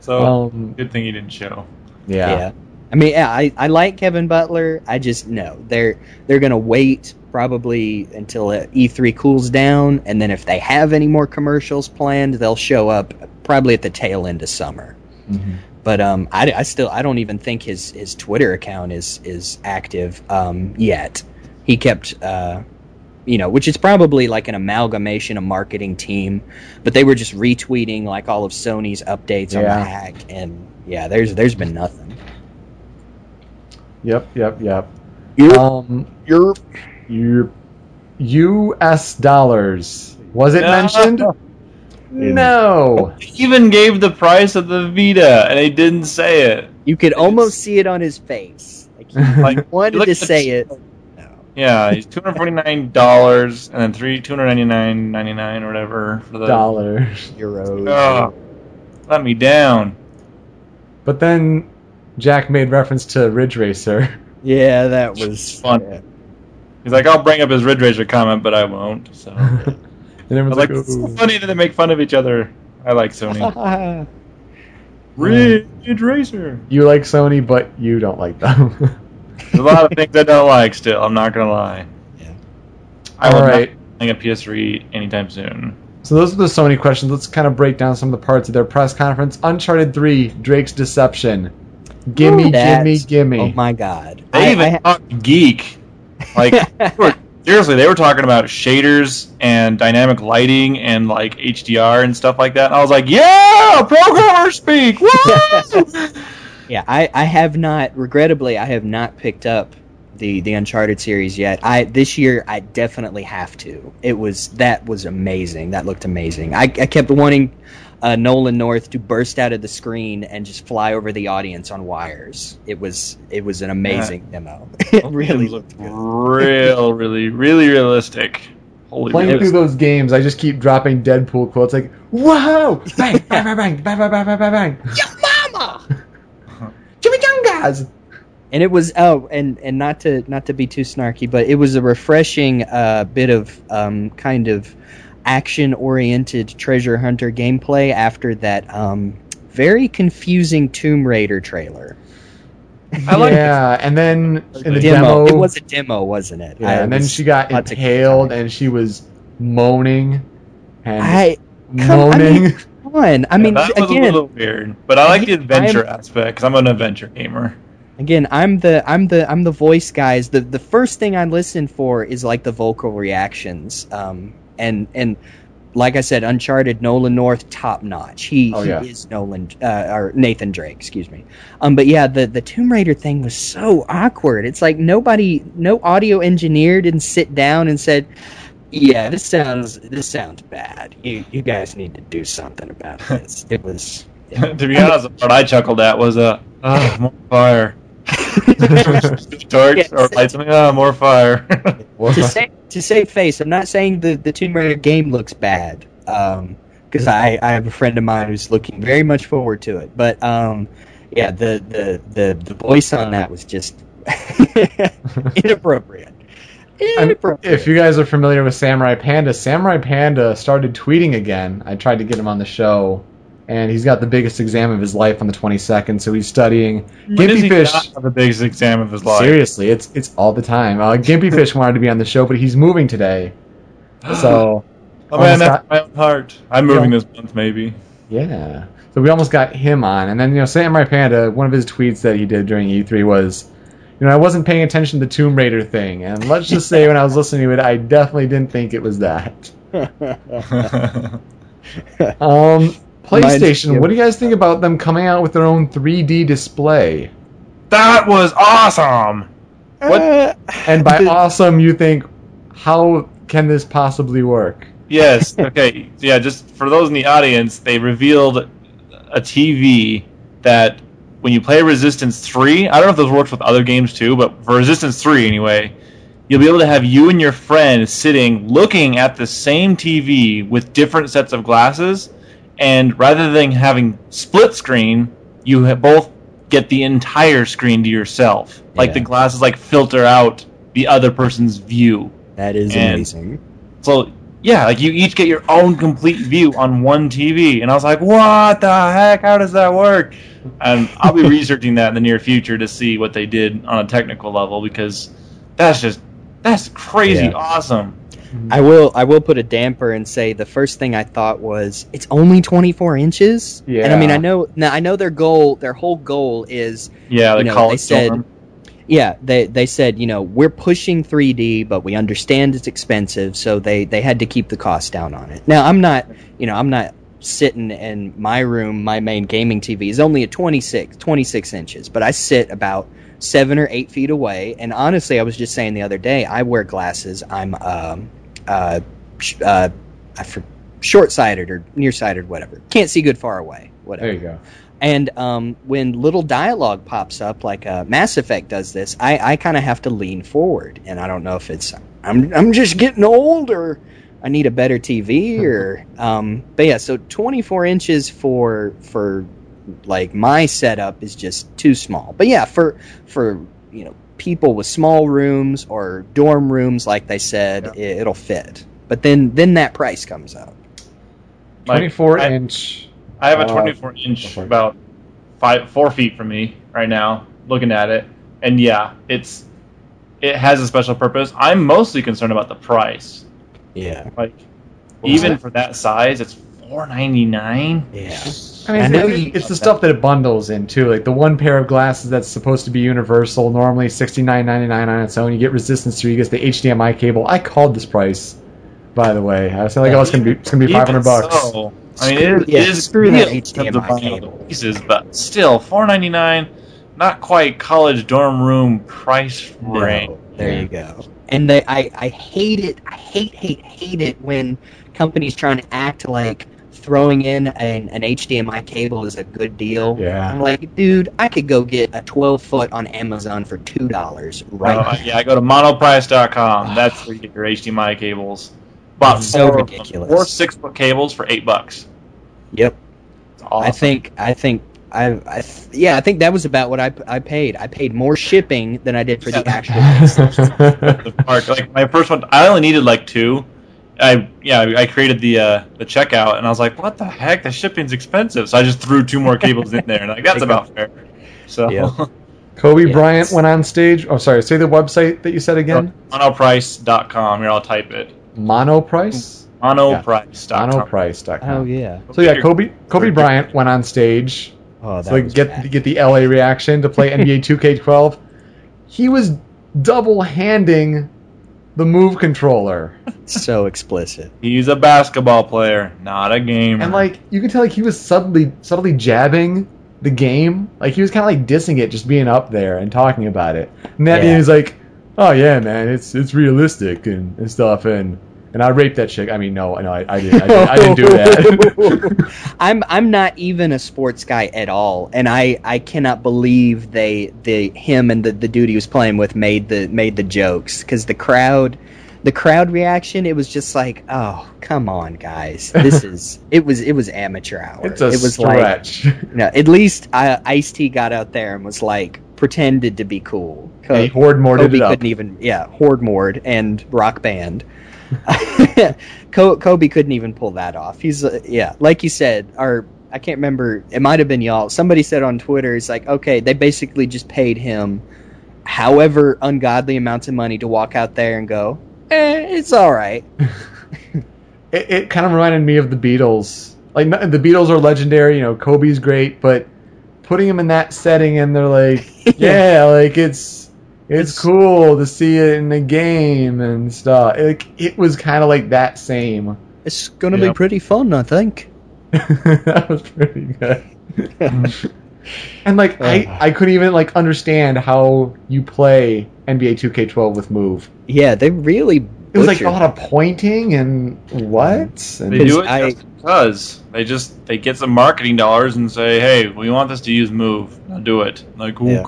So Um, good thing he didn't show. yeah. Yeah. I mean, yeah, I, I like Kevin Butler. I just know they're they're gonna wait probably until uh, E3 cools down, and then if they have any more commercials planned, they'll show up probably at the tail end of summer. Mhm. But um, I, I still I don't even think his his Twitter account is is active um yet. He kept uh, you know, which is probably like an amalgamation of marketing team, but they were just retweeting like all of Sony's updates on the hack, and yeah, there's there's been nothing. Yep. Yep. Yep. Yep. Um, You're your U.S. dollars was it No. *laughs* mentioned? No. He even gave the price of the Vita, and he didn't say it. You could almost see it on his face. Like he *laughs* Like wanted look to at the- say it. No. Yeah, he's two hundred forty nine dollars and then three two hundred ninety nine ninety nine or whatever for the Dollars. Euros. Oh, let me down. But then Jack made reference to Ridge Racer. *laughs* Yeah, that was Fun. yeah. He's like, I'll bring up his Ridge Racer comment, but I won't. So I *laughs* and everyone's like, like, it's so funny that they make fun of each other. I like Sony. *laughs* Ridge Racer. you like Sony, but you don't like them. There's a lot of things I don't *laughs* like. Still, I'm not gonna lie. Yeah. I will All not right. be playing a PS3 anytime soon. So those are the Sony questions. Let's kind of break down some of the parts of their press conference. Uncharted 3, Drake's Deception. Gimme, gimme, gimme. Oh my god. They I- even I- talked geek. Like *laughs* they were- seriously, they were talking about shaders and dynamic lighting and like HDR and stuff like that. And I was like, yeah, programmer speak. *laughs* Yeah, I, I have not. Regrettably, I have not picked up the the Uncharted series yet. I this year I definitely have to. It was that was amazing. That looked amazing. I, I kept wanting uh, Nolan North to burst out of the screen and just fly over the audience on wires. It was it was an amazing demo. *laughs* It really looked good. real, *laughs* really, really realistic. Holy Playing shit. through those games, I just keep dropping Deadpool quotes like, "Whoa, bang, bang, bang, bang, bang, bang, bang, bang, bang, *laughs* bang, Yo, mama! chimichangas." and it was oh and and not to not to be too snarky but it was a refreshing uh, bit of um, kind of action oriented treasure hunter gameplay after that um, very confusing tomb raider trailer I like yeah, and then in the demo. demo, it was a demo wasn't it yeah, I and then she got about to- impaled, and she was moaning and i come- I moaning. mean, come on i Yeah, mean that was a little weird, but I like the adventure I'm- aspect because I'm an adventure gamer. Again, I'm the I'm the I'm the voice guys. The the first thing I listen for is like the vocal reactions. Um and and like I said, Uncharted, Nolan North, top notch. He, Oh, he is Nolan uh, or Nathan Drake, excuse me. Um, but yeah, the the Tomb Raider thing was so awkward. It's like nobody, no audio engineer didn't sit down and said, "Yeah, this sounds this sounds bad. You you guys need to do something about this." It was. *laughs* to be honest, the part I chuckled at was uh, *laughs* ah, more fire. *laughs* Torch Yes. or light something. Ah, more fire. *laughs* to say to save face, I'm not saying the the Tomb Raider game looks bad, because I I have a friend of mine who's looking very much forward to it. But um, yeah, the the the the voice on that was just *laughs* inappropriate. I'm- Inappropriate. if you guys are familiar with Samurai Panda, Samurai Panda started tweeting again. I tried to get him on the show, and he's got the biggest exam of his life on the 22nd, so he's studying Gimpy Fish. the biggest exam of his life? Seriously, it's it's all the time. Uh, Gimpy Fish wanted to be on the show, but he's moving today, *gasps* so Oh man, that's got- my own heart. I'm moving Yeah. this month, maybe. yeah. So we almost got him on, and then you know Samurai Panda. One of his tweets that he did during E3 was, you know, I wasn't paying attention to the Tomb Raider thing, and let's just say when I was *laughs* listening to it, I definitely didn't think it was that. *laughs* Um, PlayStation. Mine's- What do you guys think about them coming out with their own 3D display? that was awesome. What? Uh, And by *laughs* awesome, you think, how can this possibly work? Yes. *laughs* Okay. yeah. Just for those in the audience, they revealed a TV that when you play Resistance Three, I don't know if this works with other games too, but for Resistance Three anyway, you'll be able to have you and your friend sitting looking at the same TV with different sets of glasses, and rather than having split screen, you both get the entire screen to yourself. Like Yeah. the glasses like filter out the other person's view. that is And- amazing. So yeah, like you each get your own complete view on one TV, and I was like, "What the heck? How does that work?" And I'll be *laughs* researching that in the near future to see what they did on a technical level because that's just that's crazy Yeah. awesome. I will I will put a damper and say the first thing I thought was it's only 24 inches. Yeah. And I mean I know now I know their goal their whole goal is Yeah, You they know, call they it said- Storm. yeah they they said you know we're pushing 3D but we understand it's expensive so they they had to keep the cost down on it. Now I'm not you know I'm not sitting in my room my main gaming TV is only a 26 26 inches but I sit about seven or eight feet away and honestly I was just saying the other day I wear glasses I'm um uh, uh I for, short-sighted or nearsighted whatever can't see good far away whatever There you go. And um, when little dialogue pops up, like uh, Mass Effect does this, I, I kind of have to lean forward, and I don't know if it's I'm I'm just getting old or I need a better TV *laughs* or um, but yeah, so 24 inches for for like my setup is just too small. But yeah, for for you know people with small rooms or dorm rooms, like they said, it, it'll fit. But then then that price comes up. Like, 24 I- inch. I have a Uh, 24 go inch about five four feet from me right now, looking at it, and yeah, it's it has a special purpose. I'm mostly concerned about the price. Yeah. Like What even that? for that size, it's 4.99. Yeah. I mean, I know it- you- it's the stuff that it bundles in too. Like the one pair of glasses that's supposed to be universal, normally sixty nine ninety nine on its own. You get resistance to, you get the HDMI cable. I called this price, by the way. I was like, oh, it's gonna be it's gonna be five hundred bucks. So, I mean, it, yeah, it is screw that real in terms of HDMI buying cable. pieces, but still 4.99. Not quite college dorm room price range. No, there you go. And they, I, I hate it. I hate, hate, hate it when companies trying to act like throwing in an, an HDMI cable is a good deal. Yeah. I'm like, dude, I could go get a 12 foot on Amazon for two dollars right. Uh, yeah, I go to monoprice.com. That's where you get your HDMI cables. Bought so four, ridiculous. four six foot cables for eight bucks. Yep. Awesome. I think, I think. I, I th- yeah, I think that was about what I, I paid. I paid more shipping than I did for the actual. *laughs* the part. Like my first one, I only needed like two. I yeah, I created the uh, the checkout, and I was like, "What the heck? The shipping's expensive." So I just threw two more cables in there, and like that's about fair. So Yeah. *laughs* Kobe Yeah. Bryant went on stage. Oh, sorry. Say the website that you said again. monoprice.com. Here, I'll type it. Monoprice. Monoprice.com. Monoprice.com. Oh yeah. So yeah, Kobe Kobe Bryant went on stage Oh, that So like get bad. get the LA reaction to play NBA 2K12. *laughs* He was double handing the move controller, *laughs* so explicit. He's a basketball player, not a gamer. and like you could tell, like he was subtly subtly jabbing the game. Like he was kind of like dissing it, just being up there and talking about it. And then Yeah. he was like, "Oh yeah, man, it's it's realistic and, and stuff." And and I raped that chick. I mean, no, no, I, I didn't. I, didn't I didn't do *laughs* that. *laughs* I'm I'm not even a sports guy at all, and I, I cannot believe they the him and the, the dude he was playing with made the made the jokes because the crowd, the crowd reaction it was just like oh come on guys this *laughs* is it was it was amateur hour it's a it was like stretch. no at least uh, Ice T got out there and was like pretended to be cool. he horde more Kobe couldn't even yeah horde mode and rock band. *laughs* Kobe couldn't even pull that off. He's uh, yeah, like you said, or I can't remember. It might have been y'all. Somebody said on Twitter, it's like okay, they basically just paid him however ungodly amounts of money to walk out there and go, eh, it's all right. *laughs* it, it kind of reminded me of the Beatles. Like the Beatles are legendary, you know, Kobe's great, but putting him in that setting and they're like, *laughs* yeah, like it's it's, It's- cool to see it in the game and stuff. Like it was kind of like that same. It's gonna Yeah. be pretty fun, I think. *laughs* that was pretty good. *laughs* and like I I couldn't even like understand how you play NBA 2K12 with move. yeah, they really. It was like a lot of pointing and what? And They do it I- just because they just they get some marketing dollars and say, "Hey, we want this to use Move. Now do it." Like, Yeah.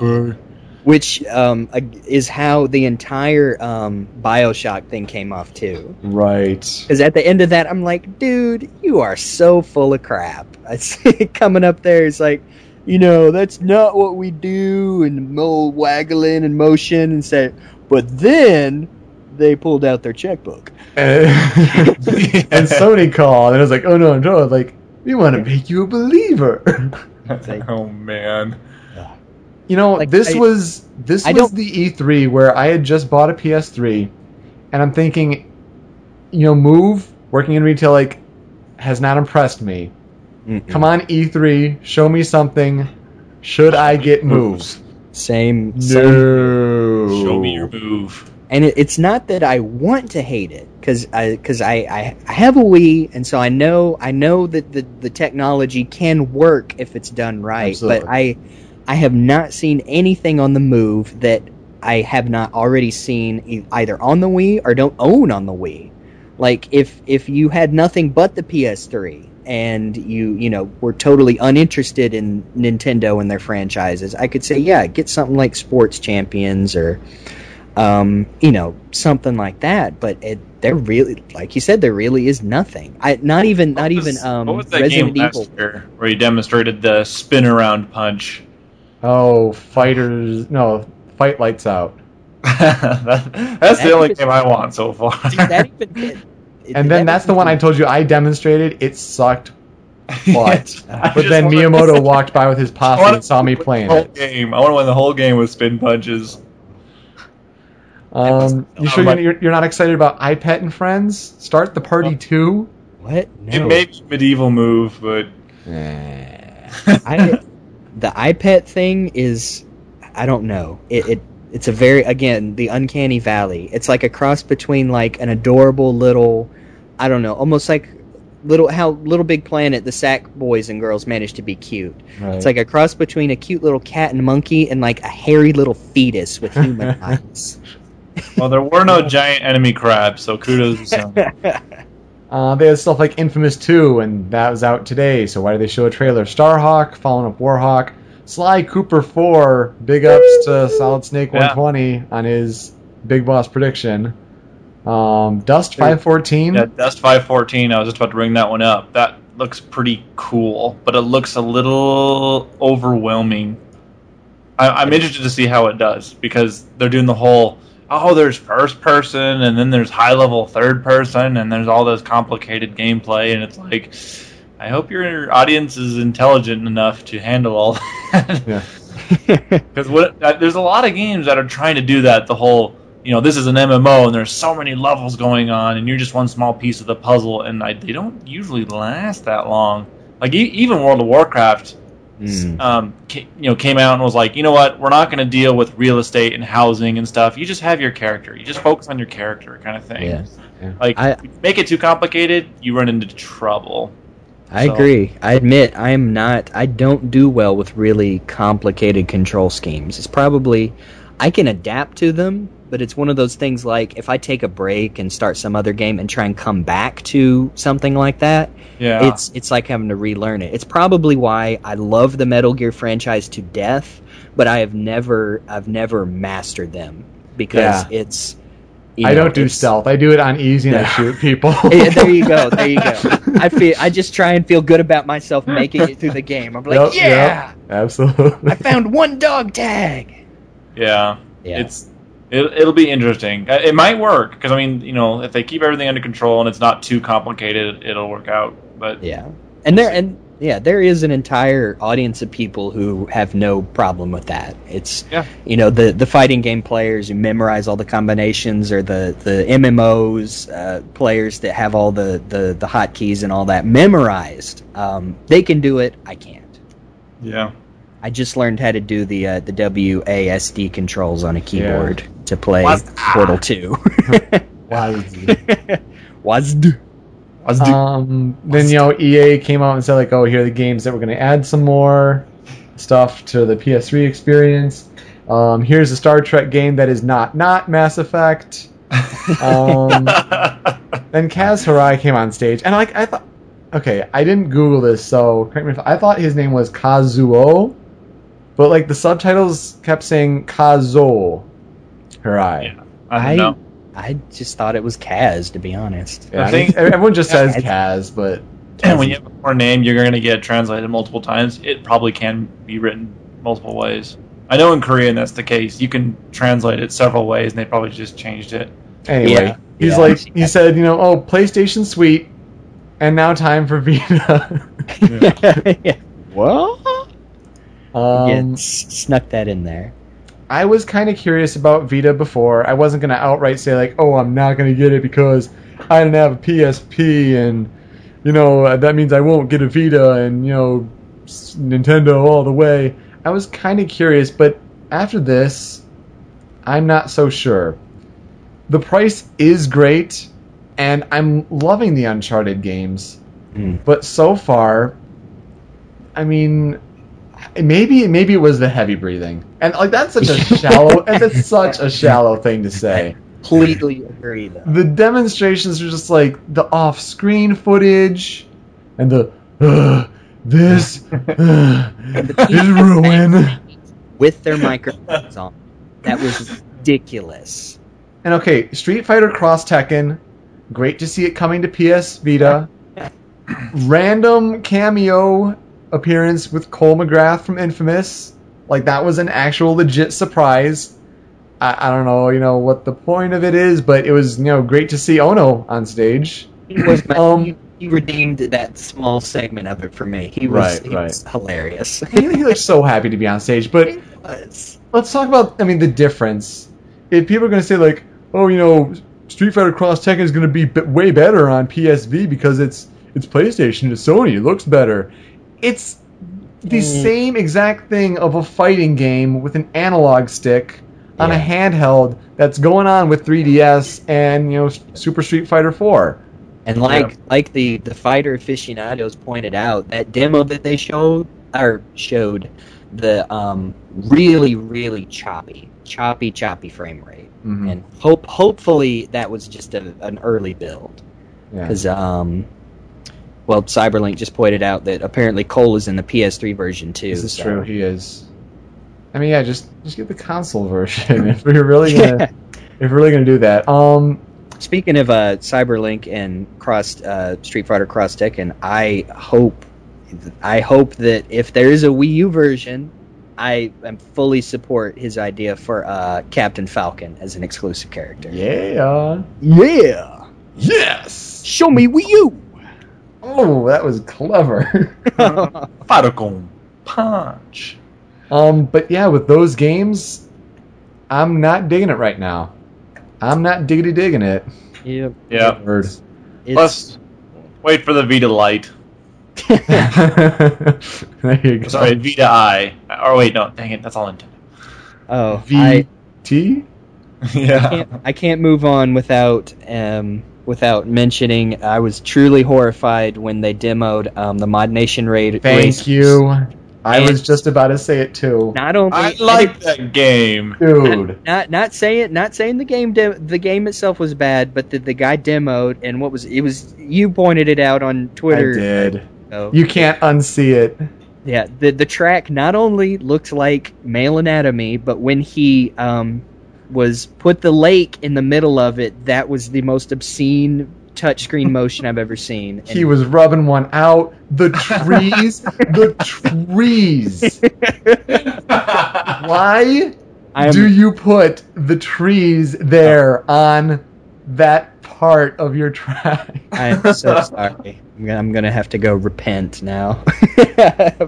Okay. which um, is how the entire um, Bioshock thing came off too. right. Because at the end of that, I'm like, dude, you are so full of crap. *laughs* I see it coming up there, it's like, you know, that's not what we do, and mo waggling and motion, and say, but then they pulled out their checkbook. and, *laughs* and Sony called, and it was like, oh no, no, like we want to make you a believer. *laughs* Like, oh man. You know, Like, this I- was this I was the E3 where I had just bought a PS3, and I'm thinking, you know, Move working in retail like has not impressed me. Come on, E3, show me something. Should I get Move? Same, same. No. Show me your move. and it, it's not that I want to hate it because I because I, I I have a Wii and so I know I know that the the technology can work if it's done right. Absolutely. But I I have not seen anything on the move that I have not already seen either on the Wii or don't own on the Wii. Like if if you had nothing but the PS3 and you you know were totally uninterested in Nintendo and their franchises, I could say yeah, get something like Sports Champions or um, you know something like that. But it, there really, like you said, there really is nothing. I not even not was- even um, what was that Resident game Evil. year where you demonstrated the spin around punch? Oh, fighters. No, fight lights out. *laughs* that, that's That the only was- game I want so far. Did that even? It, *laughs* it- And that then that's the one I told you I demonstrated. It sucked. *laughs* But, I but then wanna- Miyamoto walked by with his I posse and saw me playing the whole it. game. I want to win the whole game with spin punches. Um, you sure you're, you're, you're not excited about EyePet and Friends? Start the party two. What? No. It may be medieval move, but I, the EyePet thing is, I don't know. It, it it's a very again the uncanny valley. It's like a cross between like an adorable little, I don't know, almost like little how Little Big Planet the Sack boys and girls managed to be cute. Right. It's like a cross between a cute little cat and monkey and like a hairy little fetus with human *laughs* eyes. well, there were no giant enemy crabs, so kudos to Sony. *laughs* Uh, they had stuff like Infamous 2, and that was out today, so why did they show a trailer? Starhawk, following up Warhawk, Sly Cooper 4, big ups to Solid Snake Yeah. 120 on his Big Boss prediction. Um, Dust 514, Yeah, Dust 514. I was just about to bring that one up. That looks pretty cool, but it looks a little overwhelming. I, I'm interested to see how it does because they're doing the whole oh, there's first person and then there's high level third person and there's all this complicated gameplay and it's like. I hope your audience is intelligent enough to handle all *laughs* that. Yeah. *laughs* Because what uh, there's a lot of games that are trying to do that. The whole, you know, this is an MMO and there's so many levels going on, and you're just one small piece of the puzzle, and I, they don't usually last that long. Like e- even World of Warcraft, Mm. um, you know, came out and was like, you know what, we're not going to deal with real estate and housing and stuff. You just have your character. You just focus on your character, kind of thing. Yeah. Like, I- make it too complicated, you run into trouble. I So- agree. I admit I am not. I don't do well with really complicated control schemes. It's probably I can adapt to them, but it's one of those things like if I take a break and start some other game and try and come back to something like that, Yeah. it's it's like having to relearn it. It's probably why I love the Metal Gear franchise to death, but I have never I've never mastered them because it's. you I don't do stealth. I do it on easy and I shoot people. *laughs* Yeah, there you go. *laughs* There you go. I feel. I just try and feel good about myself making it through the game. I'm like, Yep, yeah, yep, absolutely. I found one dog tag. Yeah. Yeah. It's it, it'll be interesting. Uh, It might work because I mean, you know, if they keep everything under control and it's not too complicated, it'll work out. But Yeah, and there and yeah, there is an entire audience of people who have no problem with that. It's Yeah. you know the the fighting game players who memorize all the combinations, or the the MMOs uh, players that have all the the the hotkeys and all that memorized. Um, they can do it. I can't. yeah, I just learned how to do the uh, the WASD controls on a keyboard to play Waz- Portal Two. Wazd. WASD. let's. Um, then you know EA came out and said like, oh, here are the games that we're going to add some more stuff to the PS3 experience. Um, here's a Star Trek game that is not not Mass Effect. Um, *laughs* then Kaz Hirai came on stage, and like I thought, okay, I didn't Google this, so correct me if I thought his name was Kazuo, but like the subtitles kept saying Kazo Hirai. Yeah. I don't know. I just thought it was Kaz, to be honest. Yeah, I I mean, think- everyone just *laughs* says Kaz. Kaz, but And *clears throat* when you have a foreign name, you're going to get translated multiple times. It probably can be written multiple ways. I know in Korean that's the case. You can translate it several ways, and they probably just changed it. Anyway, Yeah. he's Yeah. like he said, you know, oh, PlayStation Suite, and now time for Vita. *laughs* *laughs* yeah. What? Um, yeah, snuck that in there. I was kind of curious about Vita before. I wasn't gonna outright say like, oh, I'm not gonna get it because I didn't have a PSP, and you know that means I won't get a Vita, and you know Nintendo all the way. I was kind of curious, but after this, I'm not so sure. The price is great, and I'm loving the Uncharted games. Mm. But so far, I mean, maybe maybe it was the heavy breathing, and like that's such a shallow *laughs* that's such a shallow thing to say. Completely agree, though. The demonstrations are just like the off-screen footage, and the Ugh, this *laughs* ugh, is ruin. with their microphones on. That was ridiculous. And okay, Street Fighter Cross Tekken, great to see it coming to PS Vita. *laughs* Random cameo appearance with Cole McGrath from Infamous, like that was an actual legit surprise. I, I don't know, you know what the point of it is, but it was you know great to see Ono on stage. He was Um, he, he redeemed that small segment of it for me. He was, Right, he right. was hilarious. *laughs* he, he looked so happy to be on stage, but let's talk about I mean the difference. If people are going to say like, oh, you know, Street Fighter Cross Tekken is going to be b- way better on PSV because it's it's PlayStation, it's Sony, it looks better. It's the Mm. same exact thing of a fighting game with an analog stick on a handheld that's going on with 3DS and you know Super Street Fighter 4. And like like the the fighter aficionados pointed out, that demo that they showed or showed the um really really choppy choppy choppy frame rate. Mhm. And hope hopefully that was just a, an early build Yeah. because um well Cyberlink just pointed out that apparently Cole is in the PS3 version too. This is so- true. He is. I mean, yeah, just just get the console version *laughs* if we're really gonna if we're really gonna do that. Um, Speaking of uh, Cyberlink and Cross uh, Street Fighter Cross Tekken, I hope I hope that if there is a Wii U version, I am fully support his idea for uh, Captain Falcon as an exclusive character. yeah. Yeah, Yes. show me Wii U. Oh, that was clever. *laughs* Falcon punch. um, but yeah, with those games, I'm not digging it right now. I'm not diggity digging it. yep. Yeah. Word. It's, Let's wait for the Vita Lite. *laughs* there you go. Sorry, Vita I. Or wait, no, dang it, that's all Nintendo. oh, I VT. *laughs* yeah. can't, I can't move on without um, without mentioning I was truly horrified when they demoed um, the Mod Nation raid. Thank racers. you. I And- was just about to say it too, Not only I like that game. dude. not not saying not saying the game de- the game itself was bad, but the, the guy demoed and what was it was you pointed it out on Twitter. I did. so- You can't unsee it. yeah, the the track not only looked like male anatomy, but when he um was put the lake in the middle of it, that was the most obscene touchscreen *laughs* motion I've ever seen. He was rubbing one out. The trees, *laughs* the trees. *laughs* Why I'm, do you put the trees there on that part of your track? *laughs* I'm so sorry. I'm gonna, I'm gonna have to go repent now *laughs*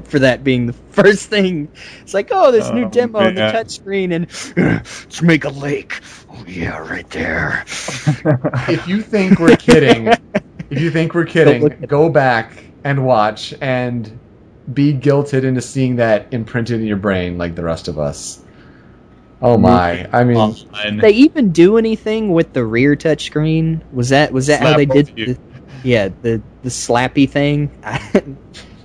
for that being the first thing. It's like, oh, this new Oh, demo on the man. touchscreen, and let's make a lake. Oh yeah, right there. *laughs* if you think we're kidding, if you think we're kidding, look at go back and watch and be guilted into seeing that imprinted in your brain like the rest of us. Oh my! I mean, Online. Did they even do anything with the rear touchscreen? Was that was that how they did? The, yeah, the the slappy thing. *laughs*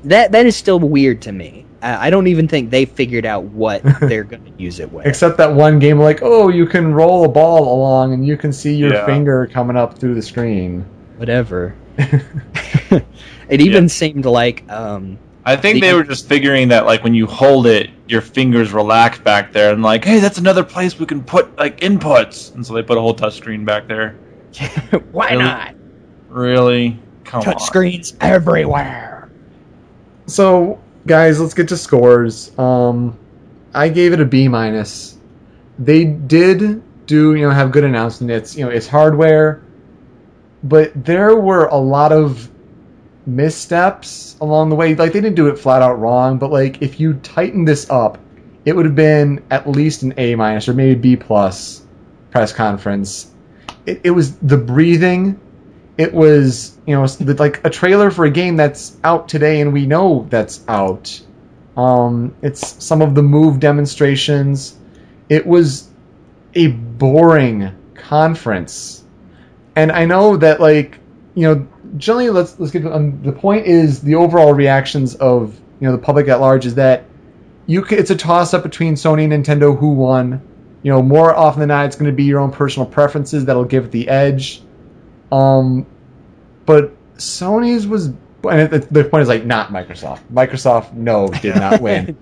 that that is still weird to me. I, I don't even think they figured out what *laughs* they're going to use it with. except that one game, like, oh, you can roll a ball along and you can see your Yeah. finger coming up through the screen. Whatever. *laughs* it even seemed like um, I think they were just figuring that like when you hold it, your fingers relax back there, and like, hey, that's another place we can put like inputs, and so they put a whole touchscreen back there. *laughs* why Really? not Really? Come on. touchscreens everywhere? So, guys, let's get to scores. Um, I gave it a B minus. They did do, you know, have good announcements. You know, it's hardware, but there were a lot of missteps along the way. Like they didn't do it flat out wrong, but like if you tighten this up, it would have been at least an A minus or maybe B plus press conference. It, it was the breathing. It was you know like a trailer for a game that's out today and we know that's out. Um, it's some of the move demonstrations. It was a boring conference, and I know that like you know generally let's let's get um, the point is the overall reactions of you know the public at large is that you c it's a toss up between Sony and Nintendo who won. You know more often than not it's going to be your own personal preferences that'll give it the edge. Um, but Sony's was and the, the point is like not Microsoft. Microsoft, no, did not *laughs* win.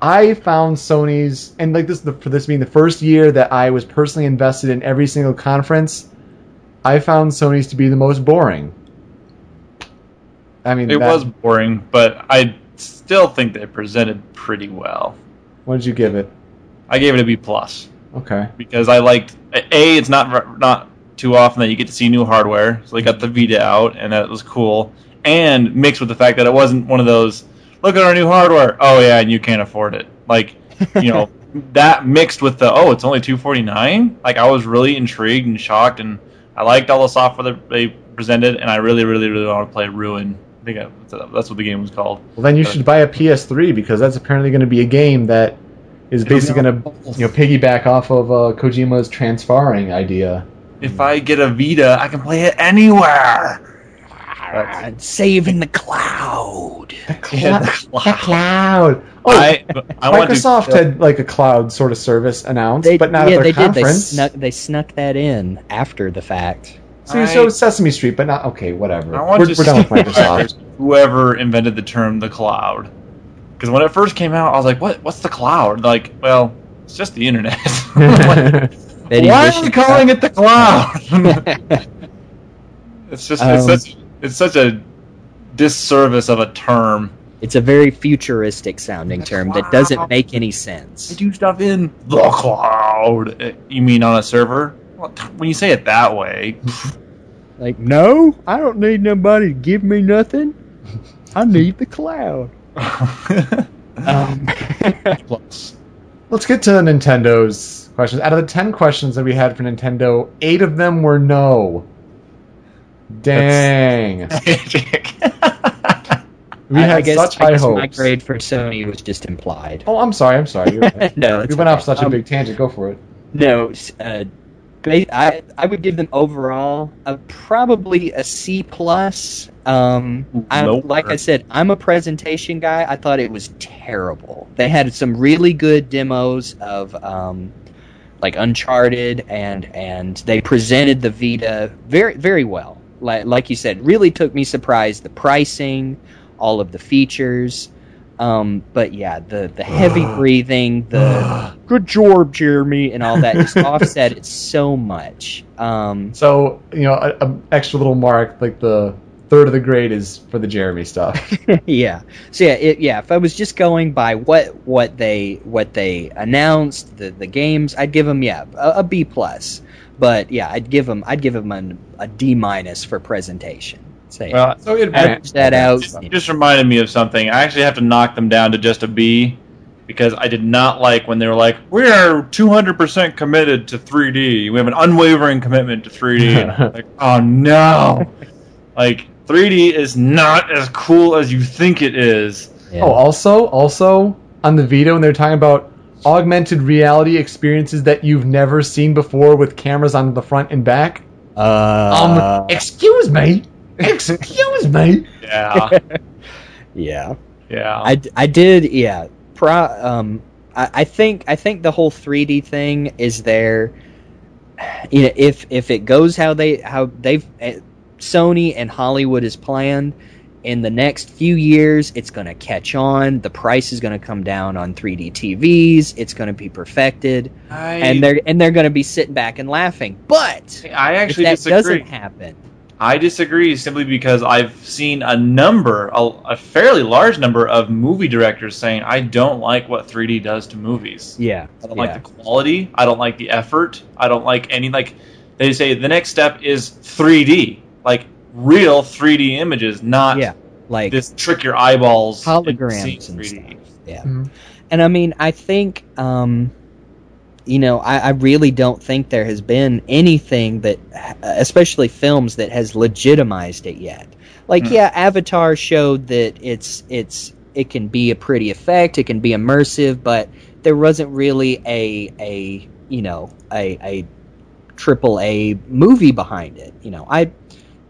I found Sony's, and like this, the, for this being the first year that I was personally invested in every single conference, I found Sony's to be the most boring. I mean, It that- was boring, but I still think they presented pretty well. What did you give it? I gave it a B plus Okay. because I liked a. It's not not too often that you get to see new hardware, so they got the Vita out, and that was cool. And mixed with the fact that it wasn't one of those, look at our new hardware. Oh yeah, and you can't afford it. Like, you know, *laughs* that mixed with the oh, it's only two forty nine. Like I was really intrigued and shocked, and I liked all the software that they presented, and I really, really, really want to play Ruin. I think that's what the game was called. Well, then you should buy a PS3 because that's apparently going to be a game that is basically going to, you know, piggyback off of uh, Kojima's transferring idea. If I get a Vita, I can play it anywhere. And save in the cloud. Yeah, the The cloud. cloud. Oh, I, I want to- Microsoft had like a cloud sort of service announced, They, but not yeah, at they their did. They conference. snuck, they snuck that in after the fact. So, I- so Sesame Street, but not okay. Whatever. I want We're, to we're done with Microsoft. whoever invented the term the cloud. Because when it first came out, I was like, "What? What's the cloud?" Like, well, it's just the internet. *laughs* Betty Why are Bishop- we calling it the cloud? *laughs* it's just it's Um, such it's such a disservice of a term. It's a very futuristic sounding term that doesn't make any I sense. do stuff in the cloud. Uh, You mean on a server? When you say it that way, *laughs* Like, no, I don't need nobody to give me nothing. I need the cloud. *laughs* Um, *laughs* plus. Let's get to Nintendo's questions. Out of the ten questions that we had for Nintendo, eight of them were no. Dang. *laughs* We I, had I guess, such I high guess my grade for Sony was just implied. Oh, I'm sorry. I'm sorry. You're *laughs* right. no, we it's went off okay. such a Um, big tangent. Go for it. No, uh, I I would give them overall a, probably a C plus. Um, I, Nope. like I said, I'm a presentation guy. I thought it was terrible. They had some really good demos of um, like Uncharted, and and they presented the Vita very very well. Like like you said, really took me surprise. The pricing, all of the features. Um, but yeah, the the heavy *sighs* breathing, the *sighs* good job, Jeremy, and all that just *laughs* offset it so much. Um, So you know, a, a extra little mark like the third of the grade is for the Jeremy stuff. *laughs* yeah. So yeah, it, yeah. If I was just going by what what they what they announced, the the games, I'd give them yeah a, a B plus. But yeah, I'd give them I'd give them an, a D minus for presentation. Say Well, So it average that out. Just, just reminded me of something. I actually have to knock them down to just a B because I did not like when they were like, "We are 200% committed to 3D. We have an unwavering commitment to 3D." *laughs* Like, "Oh no!" like 3D is not as cool as you think it is. Yeah. Oh, also, also on the Vita when they're talking about augmented reality experiences that you've never seen before with cameras on the front and back. Uh, um, excuse me, *laughs* excuse me. Yeah, *laughs* yeah. yeah. I, I did yeah pro um I, I think I think the whole 3D thing is there you know if if it goes how they how they've eh, Sony and Hollywood is planned in the next few years it's going to catch on the price is going to come down on 3D TVs it's going to be perfected I, and they're and they're going to be sitting back and laughing but I actually that disagree. doesn't happen I disagree simply because I've seen a number, a, a fairly large number of movie directors saying, I don't like what 3D does to movies. yeah I don't yeah. like the quality. I don't like the effort. I don't like any, like, they say the next step is 3D. Like, real 3D images, not yeah like this trick your eyeballs. into holograms and 3D. stuff. Yeah. Mhm. And I mean, I think, um, you know, I, I really don't think there has been anything that, especially films, that has legitimized it yet. Like, Hmm. yeah, Avatar showed that it's it's it can be a pretty effect, it can be immersive, but there wasn't really a a you know a a triple A movie behind it. You know, I.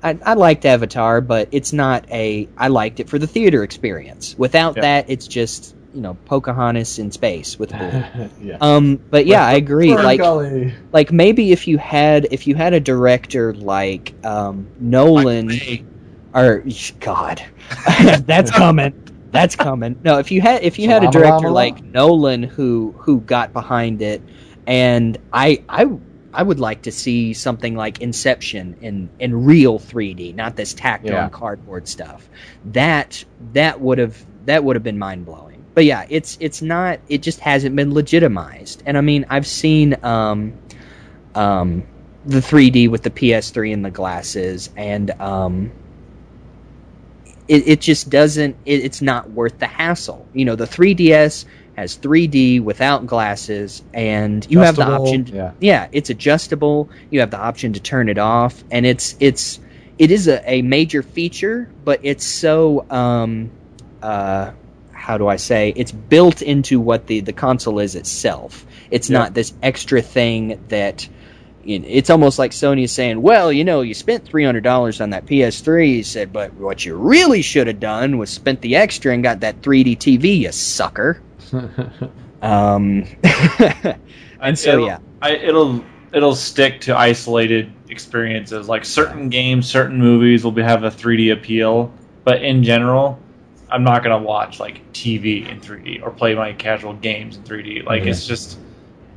I, I liked Avatar, but it's not a. I liked it for the theater experience. Without Yeah. that, it's just you know Pocahontas in space with a *laughs* yeah. Um, but yeah, I agree. Like, Golly. like maybe if you had if you had a director like um, Nolan, or God, *laughs* that's coming. That's coming. No, if you had if you had a director like Nolan who who got behind it, and I I I would like to see something like Inception in in real 3D, not this tacked Yeah. on cardboard stuff. That that would have that would have been mind blowing. But yeah, it's it's not. It just hasn't been legitimized. And I mean, I've seen um um the 3D with the PS3 and the glasses, and um it, it just doesn't it, it's not worth the hassle you know the 3ds has 3d without glasses and you have the option to, yeah. yeah it's adjustable you have the option to turn it off and it's it's it is a, a major feature but it's so um uh how do i say it's built into what the the console is itself it's Yeah. not this extra thing that it's almost like Sony is saying, "Well, you know, you spent three hundred dollars on that PS3." He said, "But what you really should have done was spent the extra and got that 3D TV, you sucker." *laughs* Um, *laughs* and so it'll, yeah, I, it'll it'll stick to isolated experiences. Like certain games, certain movies will be, have a 3D appeal, but in general, I'm not gonna watch like TV in 3D or play my casual games in 3D. Like Yeah. it's just,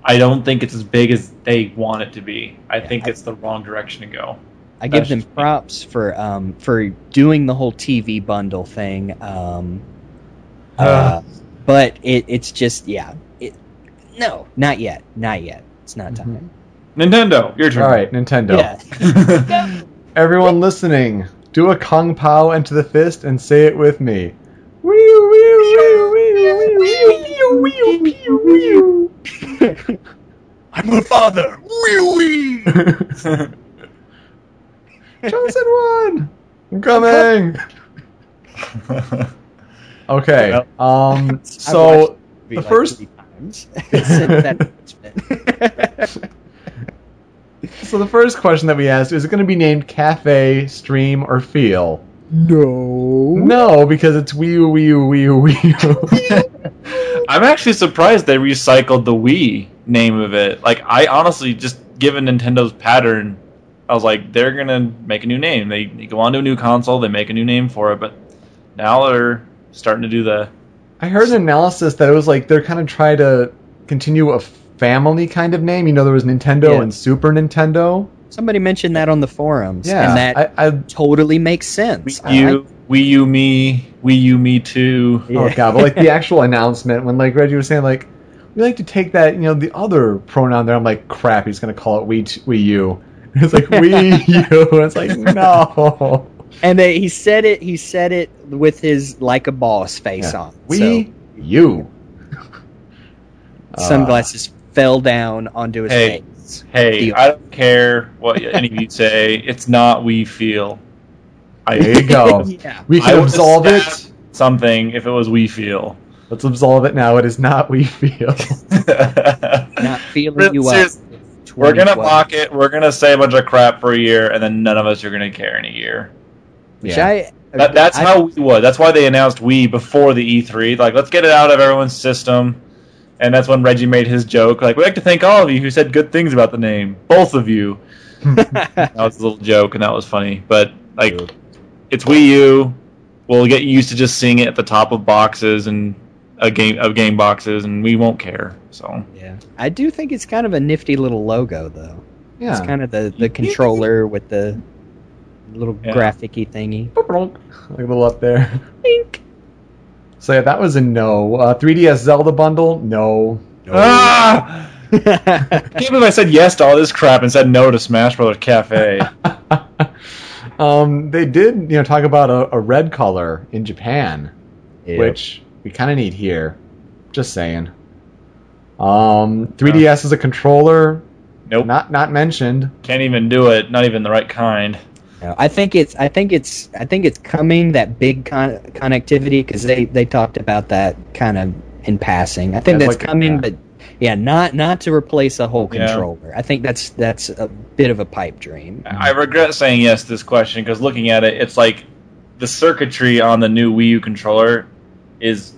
I don't think it's as big as they want it to be. I think it's the wrong direction to go. I give them just me. props for um, for doing the whole TV bundle thing. Um, *sighs* uh, but it, it's just yeah, it, no, not yet, not yet. It's not time. Nintendo, your turn. All right, Nintendo. Yeah. *laughs* Everyone listening, do a Kung Pao into the fist and say it with me. *laughs* I'm her father. Really? *laughs* Chosen one. I'm coming. *laughs* okay. Um. So the first. so the first question that we asked is it going to be named cafe stream or feel no. No, because it's Wii U, Wii U, Wii U, Wii U. *laughs* I'm actually surprised they recycled the Wii name of it. Like, I honestly just given Nintendo's pattern, I was like, they're gonna make a new name. They, they go on to a new console, they make a new name for it, but now they're starting to do the. I heard an analysis that it was like they're kind of trying to continue a family kind of name. You know, there was Nintendo Yeah. and Super Nintendo. Somebody mentioned that on the forums, Yeah, and that I, I totally makes sense. Wii U, Wii U Me, Wii U Me Too. I- Oh god, but like the *laughs* actual announcement when like Reggie was saying like we like to take that you know the other pronoun there. I'm like crap. He's gonna call it Wii Wii U. *laughs* It's like Wii U. *laughs* It's like no. and they, he said it. He said it with his like a boss face Yeah. on. Wii U. so sunglasses fell down onto his Hey. face. Hey, The- I don't care what any of you say. *laughs* It's not We Feel. I, There you go. *laughs* yeah. We can would've absolve it. Something if it was We Feel. Let's absolve it now. It is not We Feel. *laughs* Not feeling But you up. We're gonna 2012. mock it. We're gonna say a bunch of crap for a year, and then none of us are gonna care in a year. Which Yeah. I, That, that's I- how we was. That's why they announced we before the E3. Like, let's get it out of everyone's system. And that's when Reggie made his joke. Like, we'd like to thank all of you who said good things about the name, both of you. *laughs* That was a little joke, and that was funny. But like, it's Wii U. We'll get used to just seeing it at the top of boxes and a game of game boxes, and we won't care. So Yeah, I do think it's kind of a nifty little logo, though. Yeah. It's kind of the, the controller with the little Yeah. graphic-y thingy. like a little up there. So yeah, that was a no. Uh, 3DS Zelda bundle, no. ah, I can't believe I said yes to all this crap and said no to Smash Brothers Cafe. *laughs* um, they did, you know, talk about a, a red color in Japan, Yeah. which we kind of need here. Just saying. Um, 3DS is a controller, Nope, not not mentioned. can't even do it. Not even the right kind. No, I think it's I think it's I think it's coming that big con- connectivity because they they talked about that kind of in passing. I think That's that's like- coming, yeah. but yeah, not not to replace a whole Yeah. controller. I think that's that's a bit of a pipe dream. I regret saying yes to this question because looking at it, it's like the circuitry on the new Wii U controller is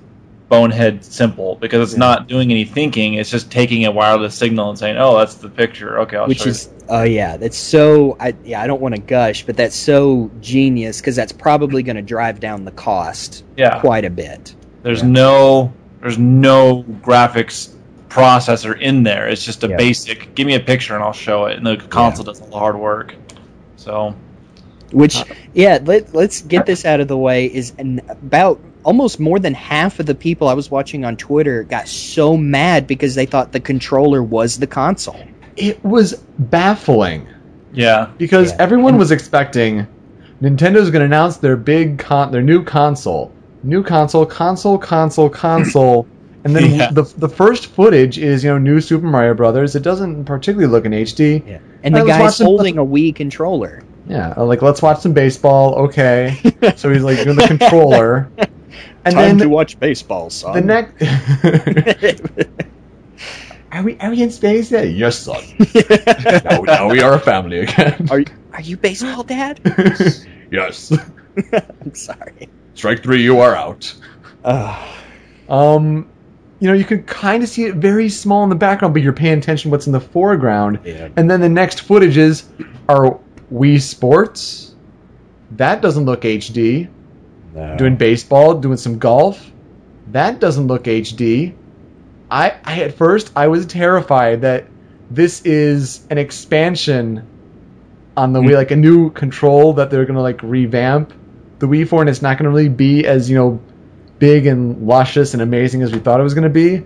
bonehead simple because it's not doing any thinking. It's just taking a wireless signal and saying, "Oh, that's the picture." Okay, I'll show which is oh yeah that's so I yeah I don't want to gush but that's so genius because that's probably going to drive down the cost. Yeah, quite a bit. there's no there's no graphics processor in there. It's just a Yeah. basic. Give me a picture and I'll show it, and the console does all the hard work. So Which uh, yeah let let's get this out of the way is an, about almost more than half of the people I was watching on Twitter got so mad because they thought the controller was the console. It was baffling yeah, because Yeah. everyone was expecting Nintendo's going to announce their big con- their new console, new console, console, console, console, *laughs* and then Yeah. the the first footage is you know new Super Mario Brothers. It doesn't particularly look in HD. Yeah. And the Alright, let's guy's some- holding a Wii controller. Yeah, uh, like let's watch some baseball. Okay, *laughs* so he's like doing the controller, *laughs* and then watch baseball, son. the next. *laughs* are we are we in space yet? Yes, son. *laughs* now, now we are a family again. are you, are you baseball dad? *laughs* yes. I'm sorry. Strike three, you are out. Ugh. Um, you know, you can kind of see it very small in the background, but you're paying attention to what's in the foreground. Yeah. And then the next footages are Wii Sports. That doesn't look HD. Doing baseball, doing some golf. That doesn't look HD. I, I at first I was terrified that this is an expansion on the Wii, hmm. like a new control that they're gonna like revamp the Wii for, and it's not gonna really be as you know big and luscious and amazing as we thought it was gonna be.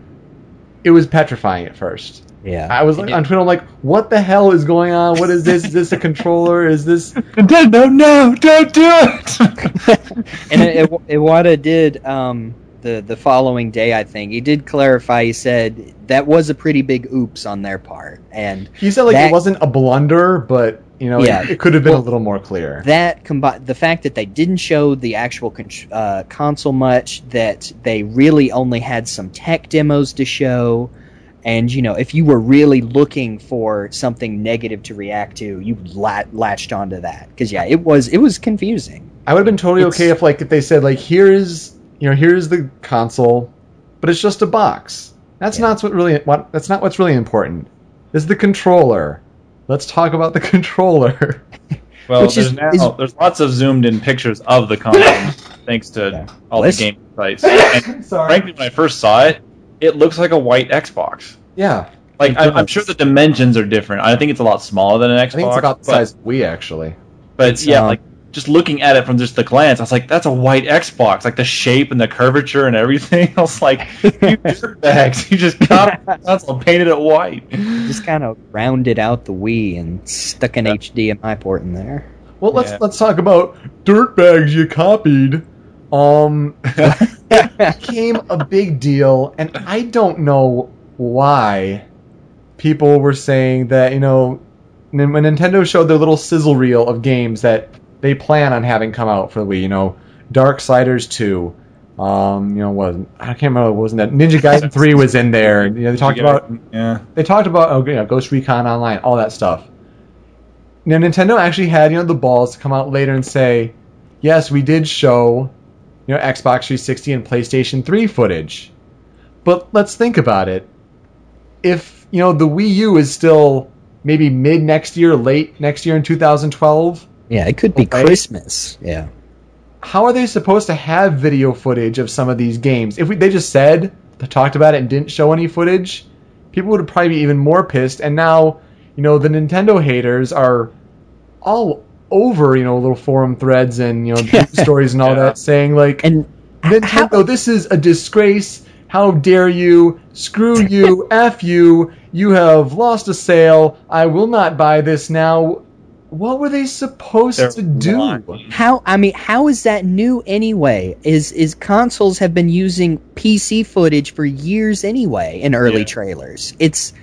It was petrifying at first. Yeah. I was like on Twitter, I'm like, what the hell is going on? What is this? Is this a controller? Is this? *laughs* Nintendo, no, don't do it. *laughs* and I- I- Iwata did um, the the following day. I think he did clarify. He said that was a pretty big oops on their part, and He said like That- it wasn't a blunder, but you know, Yeah. it, it could have been Well, a little more clear. that combined the fact that they didn't show the actual con- uh, console much, that they really only had some tech demos to show. And you know, if you were really looking for something negative to react to, you la- latched onto that because yeah, it was it was confusing. I would have been totally It's- okay if like if they said like here's you know here's the console, but it's just a box. That's Yeah. not what really what that's not what's really important. This is the controller. Let's talk about the *laughs* controller. *laughs* Well, Which there's is- now is- there's lots of zoomed in pictures of the console, thanks to Yeah. all Let's- the game sites. *laughs* And Sorry. frankly, when I first saw it, it looks like a white Xbox. Yeah, Like It I, I'm sure the dimensions are different. I think it's a lot smaller than an Xbox. I think it's about the but, size of Wii actually. But It's, yeah, um, like just looking at it from just the glance, I was like, "That's a white Xbox." Like the shape and the curvature and everything. *laughs* I was like, "You *laughs* dirtbags! You just got the *laughs* console, painted it white." Just kind of rounded out the Wii and stuck an HDMI port in there. Well, let's Yeah. let's talk about dirtbags you copied. Um, *laughs* became a big deal, and I don't know why people were saying that you know when Nintendo showed their little sizzle reel of games that they plan on having come out for the Wii, you know, Darksiders two. Um, you know, what I can't remember. What wasn't that Ninja Gaiden three *laughs* was in there? You know, they talked about yeah. they talked about oh, you know, Ghost Recon Online, all that stuff. Now Nintendo actually had you know the balls to come out later and say, yes, we did show you know Xbox 360 and PlayStation 3 footage, but let's think about it. If you know the Wii U is still maybe mid next year, late next year in 2012, Yeah, it could be. Christmas. Yeah. how are they supposed to have video footage of some of these games? If we, they just said, they talked about it and didn't show any footage, people would probably be even more pissed. And now, you know, the Nintendo haters are all over, you know, little forum threads and, you know, *laughs* stories and all Yeah. that saying, like, And Nintendo, oh, this is a disgrace. How dare you? Screw *laughs* you. F you. You have lost a sale. I will not buy this now. What were they supposed They're to do? lying. how I mean, how is that new anyway? Is is consoles have been using PC footage for years anyway in early Yeah. trailers. It's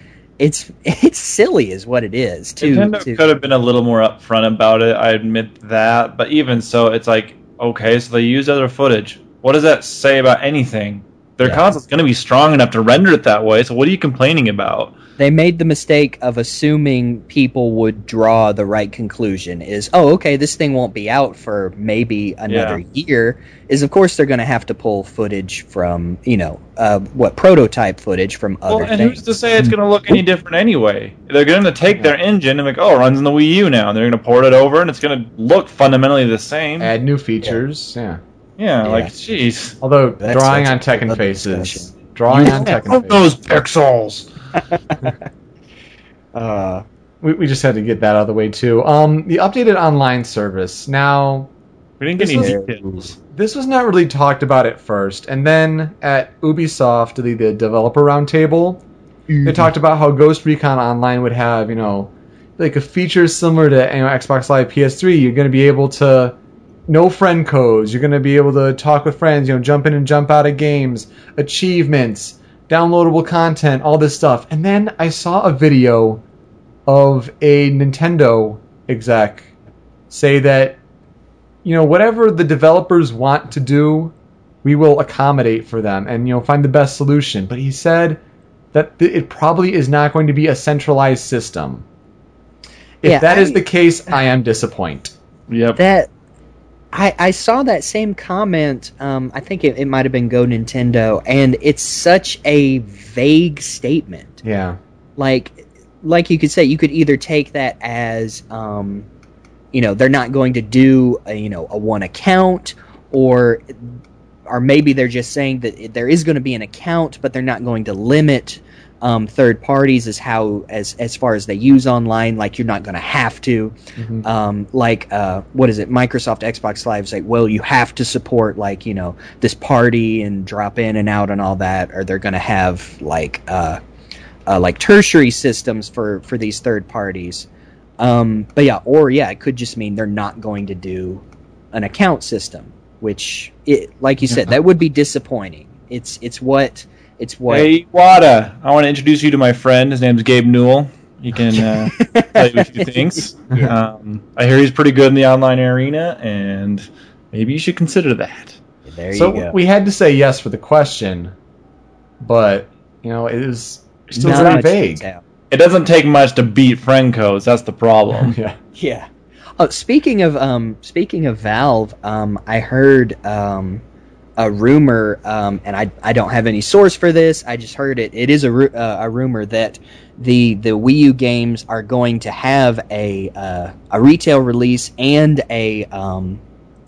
it's *laughs* it's silly is what it is. To, Nintendo to- could have been a little more upfront about it. I admit that, but even so, it's like okay, so they used other footage. What does that say about anything? Their Yeah. console's going to be strong enough to render it that way. So what are you complaining about? They made the mistake of assuming people would draw the right conclusion is, oh, okay, this thing won't be out for maybe another year. Is, of course, they're going to have to pull footage from, you know, uh, what, prototype footage from other Well, and things. who's to say it's going to look any different anyway? They're going to take their engine and like, oh, it runs in the Wii U now. And they're going to port it over, and it's going to look fundamentally the same. Add new features. Yeah. Yeah, Yeah. like, jeez. Although That's drawing on a Tekken faces, discussion. drawing on Tekken Of faces. those pixels. *laughs* uh, We, we just had to get that out of the way too. Um, the updated online service. Now, We didn't get This any was- details. this was not really talked about at first, and then at Ubisoft, the, the developer roundtable, they talked about how Ghost Recon Online would have, you know, like a feature similar to you know, Xbox Live PS3. You're going to be able to no friend codes. You're going to be able to talk with friends. You know, jump in and jump out of games, achievements, downloadable content, all this stuff. And then I saw a video of a Nintendo exec say that you know whatever the developers want to do, we will accommodate for them and you know find the best solution. But he said that th- it probably is not going to be a centralized system. If Yeah, that is I- the case, I am disappointed. Yep. that I, I saw that same comment. Um, I think it, it might have been Go Nintendo, and it's such a vague statement. Yeah. Like, like you could say, you could either take that as, um, you know, they're not going to do, a, you know, a one account, or, or maybe they're just saying that there is going to be an account, but they're not going to limit um, third parties as how as as far as they use online. Like you're not going to have to Mhm. um, like uh, what is it microsoft xbox live is like well you have to support like you know this party and drop in and out and all that or they're going to have like uh, uh, like tertiary systems for for these third parties um, but yeah or yeah it could just mean they're not going to do an account system which it like you said that would be disappointing it's it's what it's what Hey, Wada, I want to introduce you to my friend. His name's Gabe Newell. He can uh, *laughs* tell you a few things. Yeah. Um, I hear he's pretty good in the online arena, and maybe you should consider that. there so you go we had to say yes for the question, but you know it is still Not very vague. It doesn't take much to beat friend codes. That's the problem. *laughs* yeah. Yeah. Oh, speaking of um, speaking of Valve, um, I heard um, a rumor, um, and I I don't have any source for this. I just heard it. It is a ru- uh, a rumor that the the Wii U games are going to have a uh, a retail release and a um,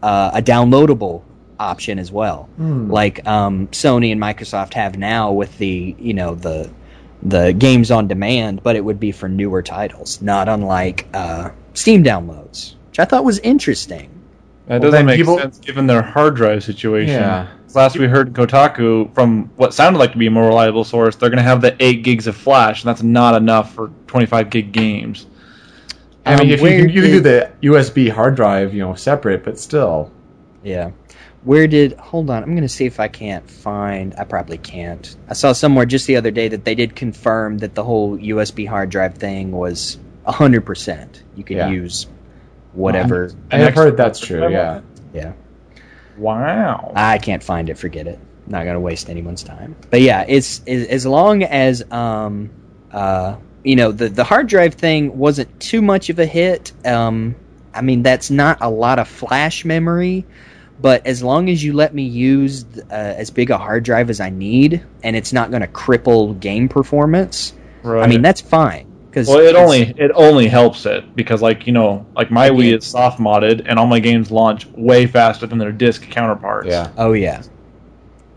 uh, a downloadable option as well Hmm. like um, Sony and Microsoft have now with the you know the the games on demand, but it would be for newer titles, not unlike uh, Steam downloads, which I thought was interesting. That Well, doesn't make people- sense given their hard drive situation. Yeah. Last we heard in Kotaku, from what sounded like to be a more reliable source, they're going to have the 8 gigs of flash, and that's not enough for 25 gig games. I mean, Um, if you can, you can do the USB hard drive, you know, separate, but still. Yeah. Where did hold on? I'm gonna see if I can't find. I probably can't. I saw somewhere just the other day that they did confirm that the whole USB hard drive thing was hundred percent. You could Yeah. use whatever. I have heard that's true. Yeah. yeah. Wow. I can't find it. Forget it. Not gonna waste anyone's time. But yeah, it's, it's as long as um uh you know the the hard drive thing wasn't too much of a hit. Um, I mean that's not a lot of flash memory, but as long as you let me use uh, as big a hard drive as I need, and it's not gonna cripple game performance. Right. I mean that's fine. Because well, it only it only helps it because, like you know, like my Again. Wii is soft modded, and all my games launch way faster than their disc counterparts. Yeah. Oh yeah,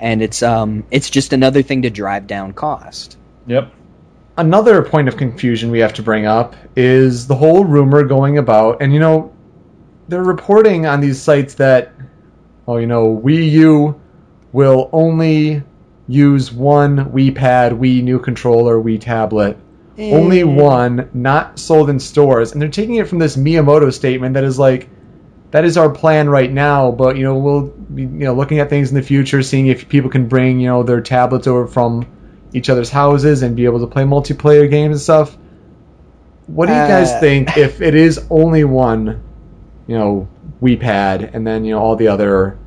and it's um it's just another thing to drive down cost. Yep. Another point of confusion we have to bring up is the whole rumor going about, and you know, they're reporting on these sites that, oh, you know, Wii U will only use one Wii Pad, Wii New Controller, Wii Tablet. Only one, not sold in stores, and they're taking it from this Miyamoto statement that is like, that is our plan right now. But you know, we'll be you know looking at things in the future, seeing if people can bring you know their tablets over from each other's houses and be able to play multiplayer games and stuff. What do you guys Uh. think if *laughs* it is only one, you know, Wii Pad, and then you know all the other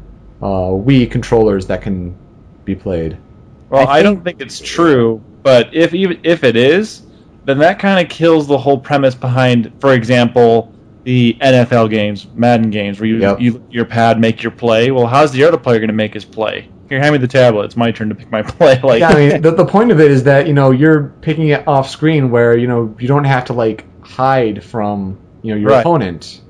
uh, Wii controllers that can be played? Well, I I, don't think it's true, but if even if it is, then that kind of kills the whole premise behind, for example, the NFL games, Madden games, where you Yep. you your pad make your play. Well, how's the other player going to make his play? Here, hand me the tablet. It's my turn to pick my *laughs* play. Like, yeah, I mean, the, the point of it is that you know you're picking it off screen where you know you don't have to like hide from you know your Right. opponent.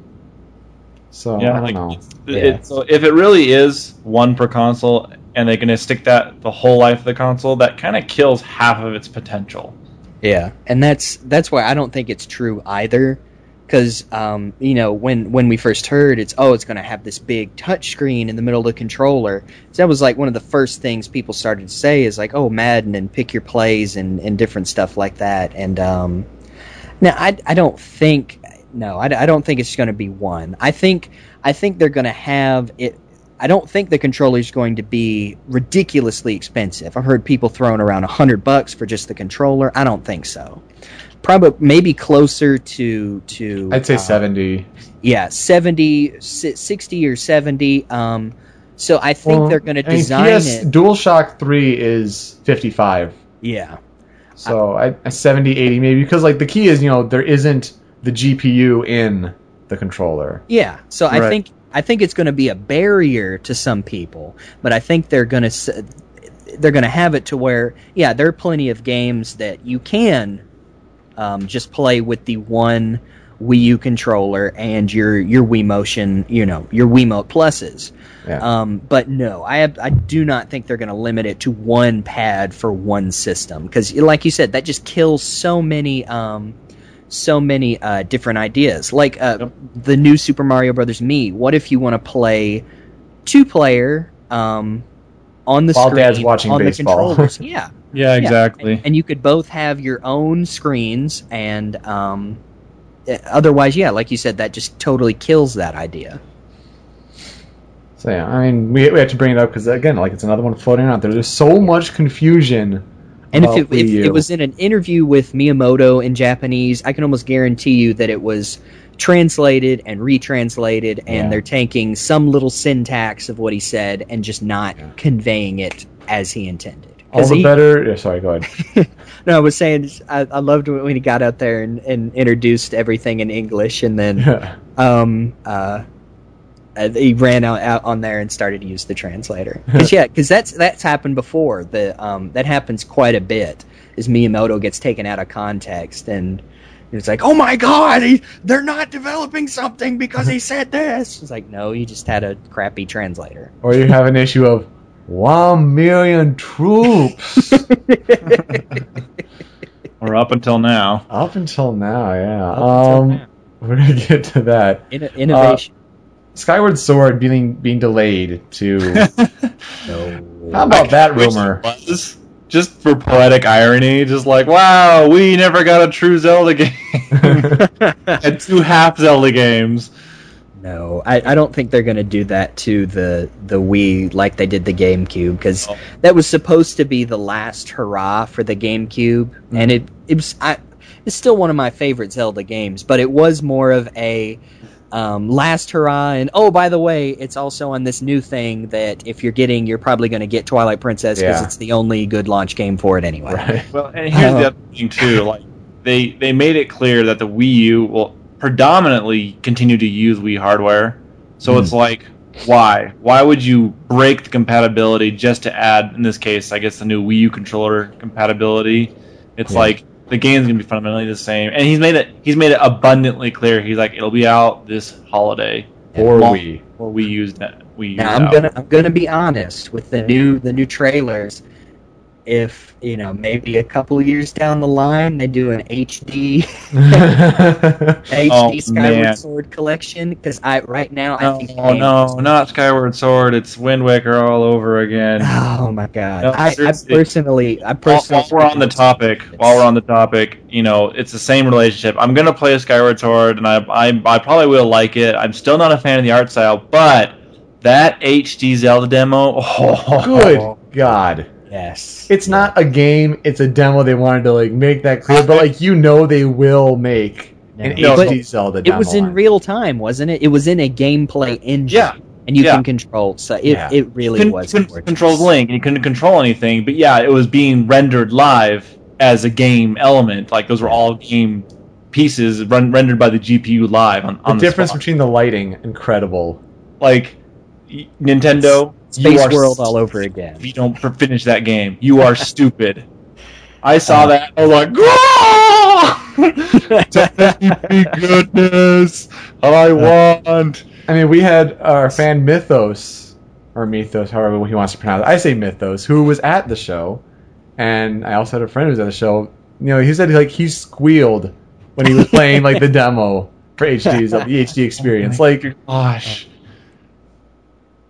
So yeah, I don't like, know. it's- Yeah. it- so if it really is one per console, and they're going to stick that the whole life of the console, that kind of kills half of its potential. Yeah, and that's that's why I don't think it's true either. Because um, you know when when we first heard it's oh it's going to have this big touch screen in the middle of the controller. So that was like one of the first things people started to say is like oh Madden and pick your plays and, and different stuff like that. And um, now I, I don't think no I, I don't think it's going to be one. I think I think they're going to have it. I don't think the controller is going to be ridiculously expensive. I've heard people throwing around a hundred bucks for just the controller. I don't think so. Probably maybe closer to to I'd say uh, seventy. Yeah, 70, 60 or seventy. Um, so I think Well, they're going to I mean, design PS it. DualShock Three is fifty five. Yeah, So I, I 70, 80 maybe because like the key is you know there isn't the GPU in the controller. Yeah, so I think I think it's going to be a barrier to some people, but I think they're going to they're going to have it to where yeah, there are plenty of games that you can um, just play with the one Wii U controller and your your Wii Motion, you know, your Wiimote pluses. Yeah. Um, but no, I have, I do not think they're going to limit it to one pad for one system because, like you said, that just kills so many um, so many uh, different ideas. Like uh, Yep. the new Super Mario Brothers Me. What if you want to play two player um, on the While screen Dad's watching on baseball. the controllers? *laughs* yeah, Yeah, exactly. and, and you could both have your own screens and. Um, Otherwise, yeah, like you said, that just totally kills that idea. So yeah, I mean we, we have to bring it up because again like it's another one floating out there. There's so much confusion. And if it, if it was in an interview with Miyamoto in Japanese, I can almost guarantee you that it was translated and retranslated, and Yeah. they're taking some little syntax of what he said and just not Yeah. conveying it as he intended. all the he- better. Yeah, sorry, go ahead. *laughs* no, I was saying I, I loved when he got out there and, and introduced everything in English, and then *laughs* um, uh, uh, he ran out, out on there and started to use the translator. *laughs* Cause, yeah, because that's that's happened before. The um, that happens quite a bit. Is Miyamoto gets taken out of context and it's like, oh my god, he, they're not developing something because he *laughs* said this. It's like, no, you just had a crappy translator. or you have an issue of one million troops. *laughs* Or up until now. Up until now, yeah. Up until um, now. we're gonna get to that. In- innovation. Skyward Sword being being delayed to. *laughs* no. How about that rumor? was just for poetic irony, just like, wow, we never got a true Zelda game. *laughs* and two half Zelda games. No, I, I don't think they're going to do that to the the Wii like they did the GameCube because Oh. that was supposed to be the last hurrah for the GameCube, and mm. it it was I, it's still one of my favorite Zelda games, but it was more of a um, last hurrah. And oh, by the way, it's also on this new thing that if you're getting, you're probably going to get Twilight Princess because Yeah. it's the only good launch game for it anyway. right. *laughs* Well, and here's Oh. the other thing too. Like they they made it clear that the Wii U will predominantly continue to use Wii hardware. So Hmm. it's like, why? Why would you break the compatibility just to add, in this case, I guess the new Wii U controller compatibility? It's Yeah. like the game's gonna be fundamentally the same, and he's made it. He's made it abundantly clear. He's like, it'll be out this holiday. Or Long- we. Or we used that. We Now I'm gonna I'm gonna be honest with the new the new trailers. If you know maybe a couple of years down the line they do an HD HD *laughs* Oh, Skyward man. Sword collection because I right now I No, think no, not Skyward Sword. It's Wind Waker all over again. Oh my god! No, I, I personally, I personally. while we're on the topic, while we're on the topic, you know, it's the same relationship. I'm gonna play a Skyward Sword, and I, I, I probably will like it. I'm still not a fan of the art style, but that HD Zelda demo, *laughs* oh, Good God. Yes, It's not a game, it's a demo they wanted to like make that clear, but like you know they will make an No, HD but Zelda it was in line. real time, wasn't it? It was in a gameplay engine. Yeah. and you Yeah. can control. So it, Yeah. it really couldn't, was. couldn't gorgeous. control Link and you couldn't control anything. But yeah, it was being rendered live as a game element. Like those were all game pieces run, rendered by the GPU live on, The on the difference spot. between the lighting, incredible. like Nintendo you Space are World s- all over again. If you don't finish that game, you are *laughs* stupid. I saw Uh, that. I was like, "Ah!" *laughs* goodness, I want. I mean, we had our fan Mythos, or Mythos, however he wants to pronounce it. I say Mythos, who was at the show, and I also had a friend who was at the show. You know, he said like he squealed when he was *laughs* playing like the demo for HD's the HD experience. Like, Gosh,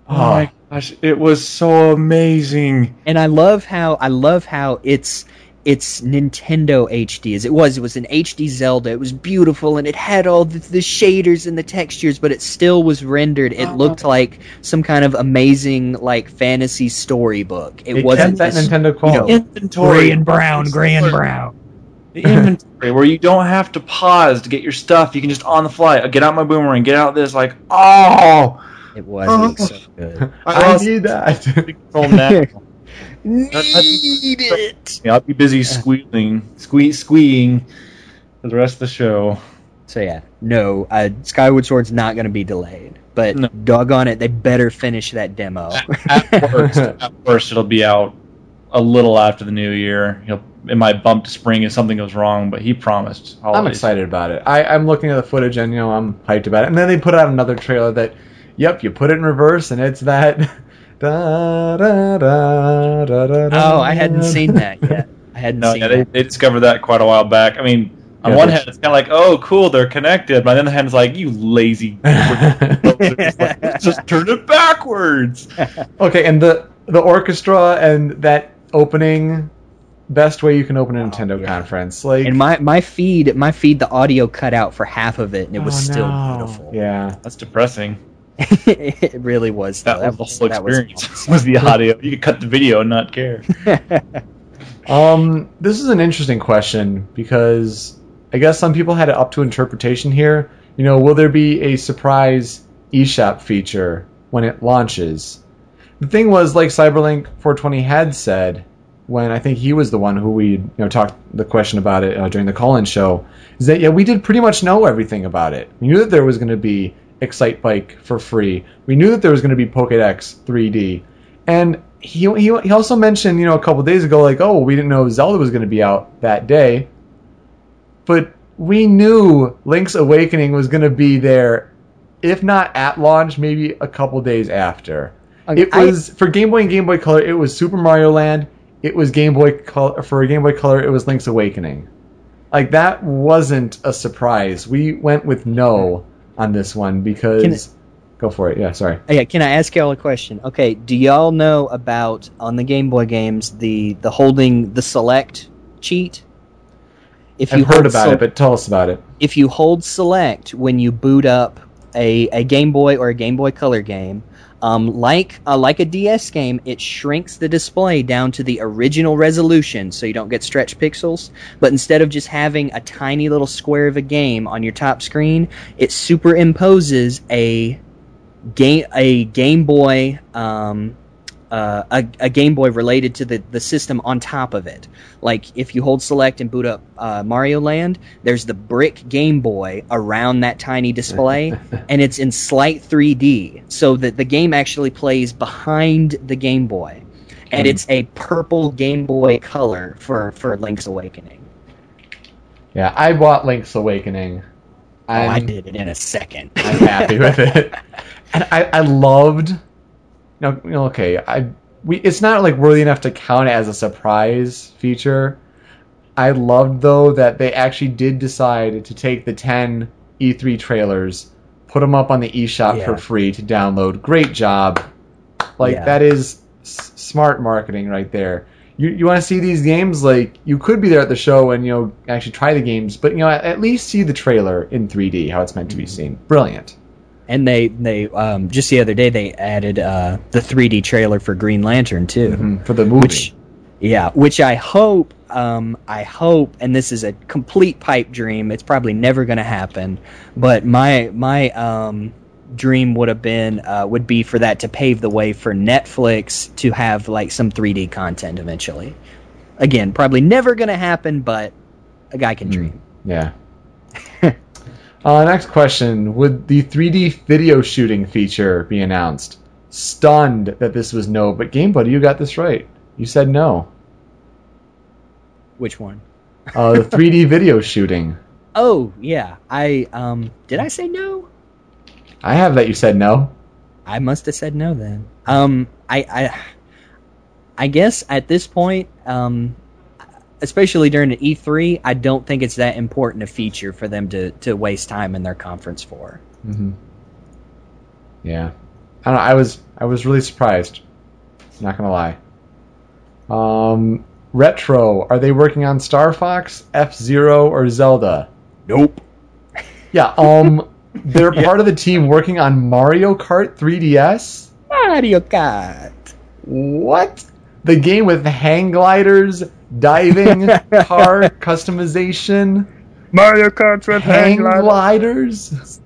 oh oh, my gosh, it was so amazing. and I love how I love how it's it's Nintendo HD as it was. It was an HD Zelda. It was beautiful and it had all the, the shaders and the textures, but it still was rendered. It uh-huh. looked like some kind of amazing like fantasy storybook. It, it wasn't that this, Nintendo quality. Inventory gray and brown, gray and brown. The inventory where you don't have to pause to get your stuff. You can just on the fly oh, get out my boomerang, get out this. Like, oh, It was. It looked so *laughs* good. I lost need that. control *laughs* now. Need it. Yeah, I'll be busy squealing, squee, squeeing for the rest of the show. So yeah, no, uh, Skyward Sword's not going to be delayed. But No. doggone it, they better finish that demo. At worst, *laughs* at worst, it'll be out a little after the new year. He'll, it might bump to spring if something goes wrong, but he promised. I'm excited about it. I, I'm looking at the footage and you know I'm hyped about it. And then they put out another trailer that, yep, you put it in reverse and it's that. *laughs* Da, da, da, da, da, da, oh, I hadn't seen that *laughs* yet. I hadn't No, seen yeah, they, that. they discovered that quite a while back. I mean, on Yeah, one hand, it's kind of like, oh, cool, they're connected. But on the other hand, it's like, you lazy. It's like, Let's just turn it backwards. *laughs* Okay, and the the orchestra and that opening, best way you can open a Nintendo yeah. conference. Like, And my, my feed my feed the audio cut out for half of it and it oh, was Oh, still no. beautiful. Yeah. That's depressing. *laughs* it really was. though. That, was the whole that experience. *laughs* Was, the audio? You could cut the video and not care. *laughs* Um, this is an interesting question because I guess some people had it up to interpretation here. You know, will there be a surprise eShop feature when it launches? The thing was, like Cyberlink 420 had said when I think he was the one who we you know talked the question about it uh, during the call-in show, is that yeah we did pretty much know everything about it. We knew that there was going to be Excitebike for free. We knew that there was going to be Pokédex 3D, and he, he he also mentioned you know a couple days ago like oh we didn't know Zelda was going to be out that day, but we knew Link's Awakening was going to be there, if not at launch, maybe a couple days after. Okay, It I- was for Game Boy and Game Boy Color. It was Super Mario Land. It was Game Boy Color for Game Boy Color. It was Link's Awakening. Like that wasn't a surprise. We went with no on this one because. Can go for it. Yeah, sorry. Oh, yeah, can I ask y'all a question? Okay, do y'all know about on the Game Boy games the the holding the select cheat? If I've heard about sel- it, but tell us about it. if you hold select when you boot up a, a Game Boy or a Game Boy Color game, um, like uh, like a DS game, it shrinks the display down to the original resolution, so you don't get stretch pixels. But instead of just having a tiny little square of a game on your top screen, it superimposes a game a Game Boy um, uh, a, a Game Boy related to the, the system on top of it. Like if you hold select and boot up uh, Mario Land, there's the brick Game Boy around that tiny display, *laughs* and it's in slight 3D, so that the game actually plays behind the Game Boy, and Hmm. it's a purple Game Boy color for for Link's Awakening. Yeah, I bought Link's Awakening. Oh, I did it in a second. I'm happy with it. *laughs* And I, I loved. No, okay. I we it's not like worthy enough to count it as a surprise feature. I loved though that they actually did decide to take the 10 E3 trailers, put them up on the eShop Yeah. for free to download. Great job. Like Yeah. that is s- smart marketing right there. You, you want to see these games like you could be there at the show and you know actually try the games, but you know at, at least see the trailer in 3D how it's meant to be mm-hmm. seen. Brilliant. And they they um, just the other day they added uh, the 3D trailer for Green Lantern too. Mhm, for the movie. Which, yeah, which I hope, um, I hope, and this is a complete pipe dream. It's probably never going to happen. But my my um, dream would have been uh, would be for that to pave the way for Netflix to have like some 3D content eventually. Again, probably never going to happen, but a guy can dream. Yeah. Uh, next question: Would the 3D video shooting feature be announced? Stunned that this was no, but Game Buddy, you got this right. You said no. Which one? Uh, the 3D *laughs* video shooting. Oh yeah, I um did I say no? I have that you said no. I must have said no then. Um, I I I guess at this point, um, especially during an E3, I don't think it's that important a feature for them to to waste time in their conference for. hmm Yeah, I don't know. I was I was really surprised. Not gonna lie. Um, retro. Are they working on Star Fox, F Zero, or Zelda? Nope. *laughs* Yeah. Um, they're part of the team working on Mario Kart 3DS. Mario Kart. What? The game with hang gliders, diving, *laughs* car customization, Mario Kart with hang gliders.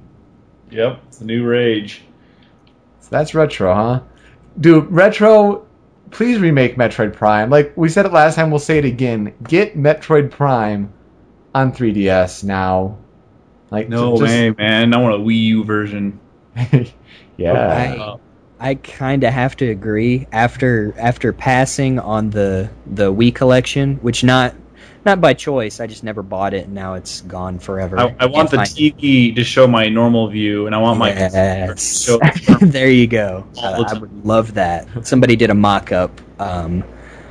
Yep, it's the new rage. So that's retro, huh? Dude, retro, please remake Metroid Prime. Like we said it last time, we'll say it again. Get Metroid Prime on 3DS now. Like No just- way, man. I want a Wii U version. *laughs* yeah. Uh, I kind of have to agree after after passing on the the Wii collection, which not not by choice. I just never bought it, and now it's gone forever. I, I want the Can't find TV to show my normal view, and I want my Yes. show *laughs* there you go. Uh, I would love that. Somebody did a mock-up, um,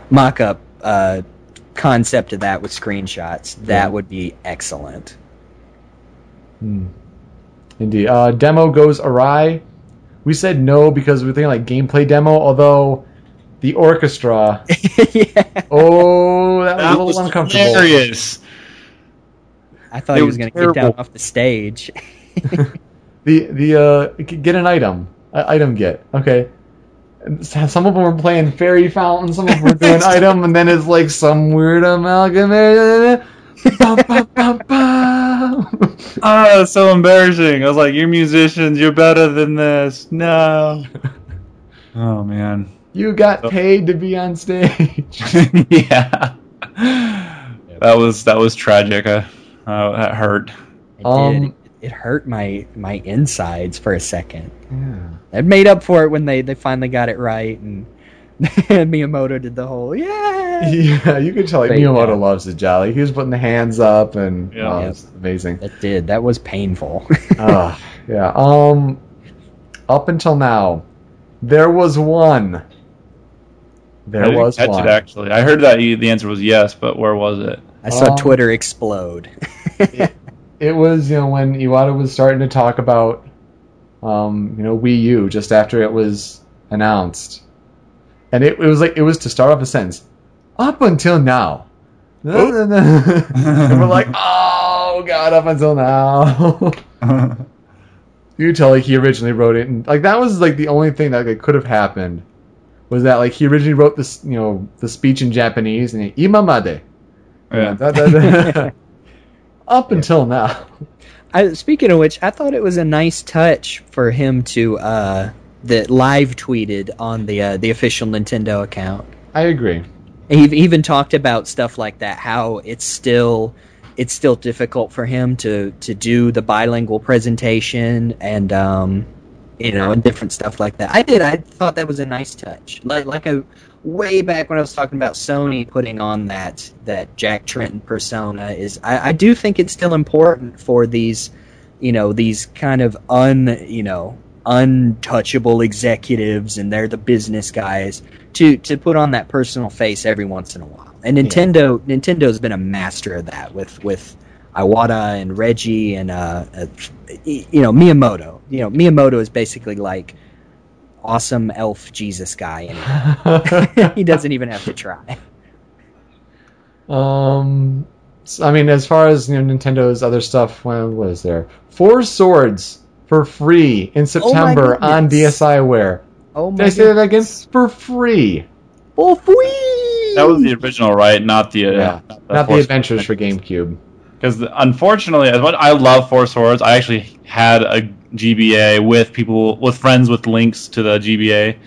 mock-up uh, concept of that with screenshots. That Yeah. would be excellent. Hmm. Indeed. Uh, demo goes awry. We said no because we were thinking like gameplay demo, although the orchestra. *laughs* yeah. Oh, that was a little was uncomfortable. hilarious. I thought It he was was going to kick down off the stage. *laughs* The the uh, get an item, uh, item get. Okay. Some of them were playing fairy fountain, some of them were doing *laughs* item, and then it's like some weird amalgamation. *laughs* Ah, that's so embarrassing. I was like, "You're musicians. You're better than this." No. *laughs* Oh man. You got paid to be on stage. *laughs* yeah. That was that was tragic. Uh, uh, that hurt. It Um, did. It hurt my my insides for a second. Yeah. It made up for it when they, they finally got it right, and *laughs* Miyamoto did the whole yeah. Yeah, you could tell like, Fake Miyamoto out. loves the jolly. He was putting the hands up and Yeah. oh, Yep. it's amazing. That did. That was painful. *laughs* Ah, yeah. Um, up until now, there was one. I There didn't was catch one. it actually. I heard that you, the answer was yes, but where was it? I saw Um, Twitter explode. It was you know when Iwata was starting to talk about, um, you know Wii U just after it was announced, and it, it was like it was to start off a sentence. Up until now, *laughs* and we're like, *laughs* oh god, up until now. *laughs* you could tell like he originally wrote it, and like that was like the only thing that like, could have happened was that like he originally wrote this you know the speech in Japanese and he, imamade. yeah. Da- da- da. Up until now. I, speaking of which, I thought it was a nice touch for him to uh, that live tweeted on the uh, the official Nintendo account. I agree. He even talked about stuff like that, how it's still it's still difficult for him to to do the bilingual presentation and um, you know and different stuff like that. I did. I thought that was a nice touch. Like like a way back when I was talking about Sony putting on that that Jack Tretton persona is. I, I do think it's still important for these you know these kind of un you know untouchable executives and they're the business guys to to put on that personal face every once in a while. And Nintendo Nintendo's been a master of that with with Iwata and Reggie and uh, uh you know Miyamoto. You know Miyamoto is basically like awesome elf Jesus guy anyway. *laughs* he doesn't even have to try. um, I mean, as far as you know, Nintendo's other stuff, well, what is there? Four Swords for free in September on goodness. DSiWare. Oh Did my I say that again? For free. Oh, whee! That was the original, right? Not the uh, Yeah. not Not the Adventures for GameCube. Because unfortunately, as much I love Four Swords, I actually had a GBA with people with friends with links to the GBA,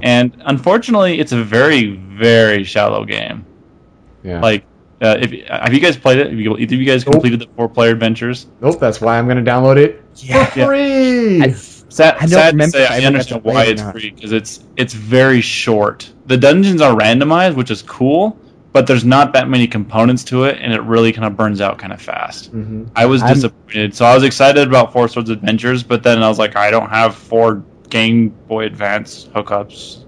and unfortunately, it's a very very shallow game. Yeah. Like, uh, if have you guys played it? Have you, either of you guys Nope. completed the four player adventures? nope. That's why I'm going to download it Yeah. for free. I- Sad, I sad to say, I I ever got understand why it's not. free because it's it's very short. The dungeons are randomized, which is cool, but there's not that many components to it, and it really kind of burns out kind of fast. Mhm. I was I'm- disappointed. So I was excited about Four Swords Adventures, but then I was like, I don't have four Game Boy Advance hookups.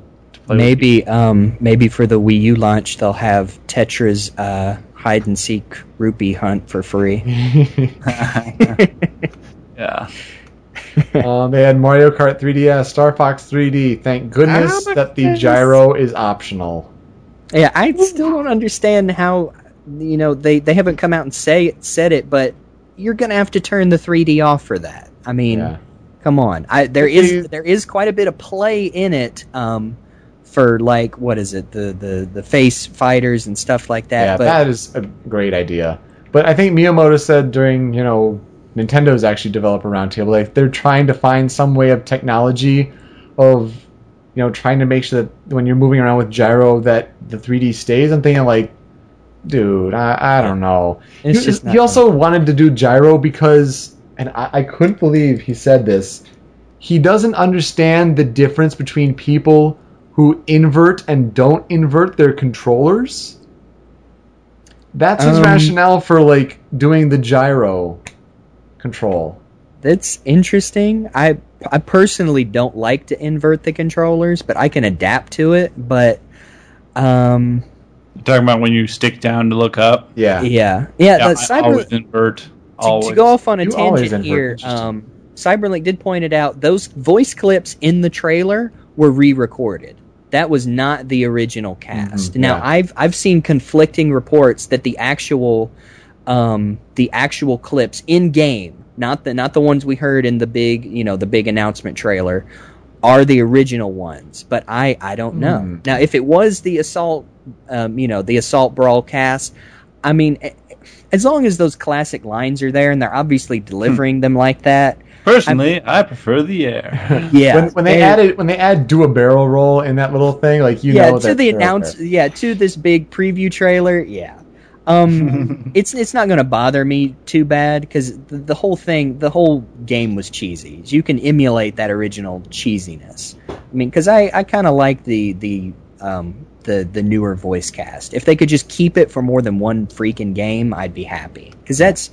To play with. Maybe um maybe for the Wii U launch they'll have Tetra's uh, hide and seek rupee hunt for free. *laughs* *laughs* yeah. um, they had Mario Kart 3DS, Star Fox 3D. Thank goodness Oh my that the goodness. gyro is optional. Yeah, I still don't understand how you know they, they haven't come out and say said it, but you're gonna have to turn the 3D off for that. I mean, Yeah. come on. I there But is you- there is quite a bit of play in it. Um, for like what is it the the the Face Raiders and stuff like that. yeah, but that is a great idea. But I think Miyamoto said during, you know, Nintendo's actually developer roundtable, like they're trying to find some way of technology of, you know, trying to make sure that when you're moving around with gyro that the 3D stays. I'm thinking like, dude, I, I don't know. It's he, just he also wanted to do gyro because, and I, I couldn't believe he said this. He doesn't understand the difference between people who invert and don't invert their controllers. That's his Um, rationale for like doing the gyro control. That's interesting. I I personally don't like to invert the controllers, but I can adapt to it. But um, You're talking about when you stick down to look up. Yeah. yeah, yeah. Yeah, the I cyber always invert. to, Always. to go off on a You tangent here. Um, Cyberlink did point it out. Those voice clips in the trailer were re-recorded. That was not the original cast. Mhm, now yeah. I've I've seen conflicting reports that the actual um, the actual clips in game, not the not the ones we heard in the big you know the big announcement trailer, are the original ones. But I I don't know. Hmm. Now if it was the assault, um, you know the assault brawl cast, I mean. As long as those classic lines are there and they're obviously delivering them like that, Personally, I prefer the air. *laughs* Yeah. When, when they And- added when they add do a barrel roll in that little thing, like you know, yeah, know to the announce, there. yeah, to this big preview trailer, yeah. Um, *laughs* it's it's not going to bother me too bad because the, the whole thing, the whole game was cheesy. You can emulate that original cheesiness. I mean, because I, I kind of like the the um the the newer voice cast. If they could just keep it for more than one freaking game, I'd be happy. Because that's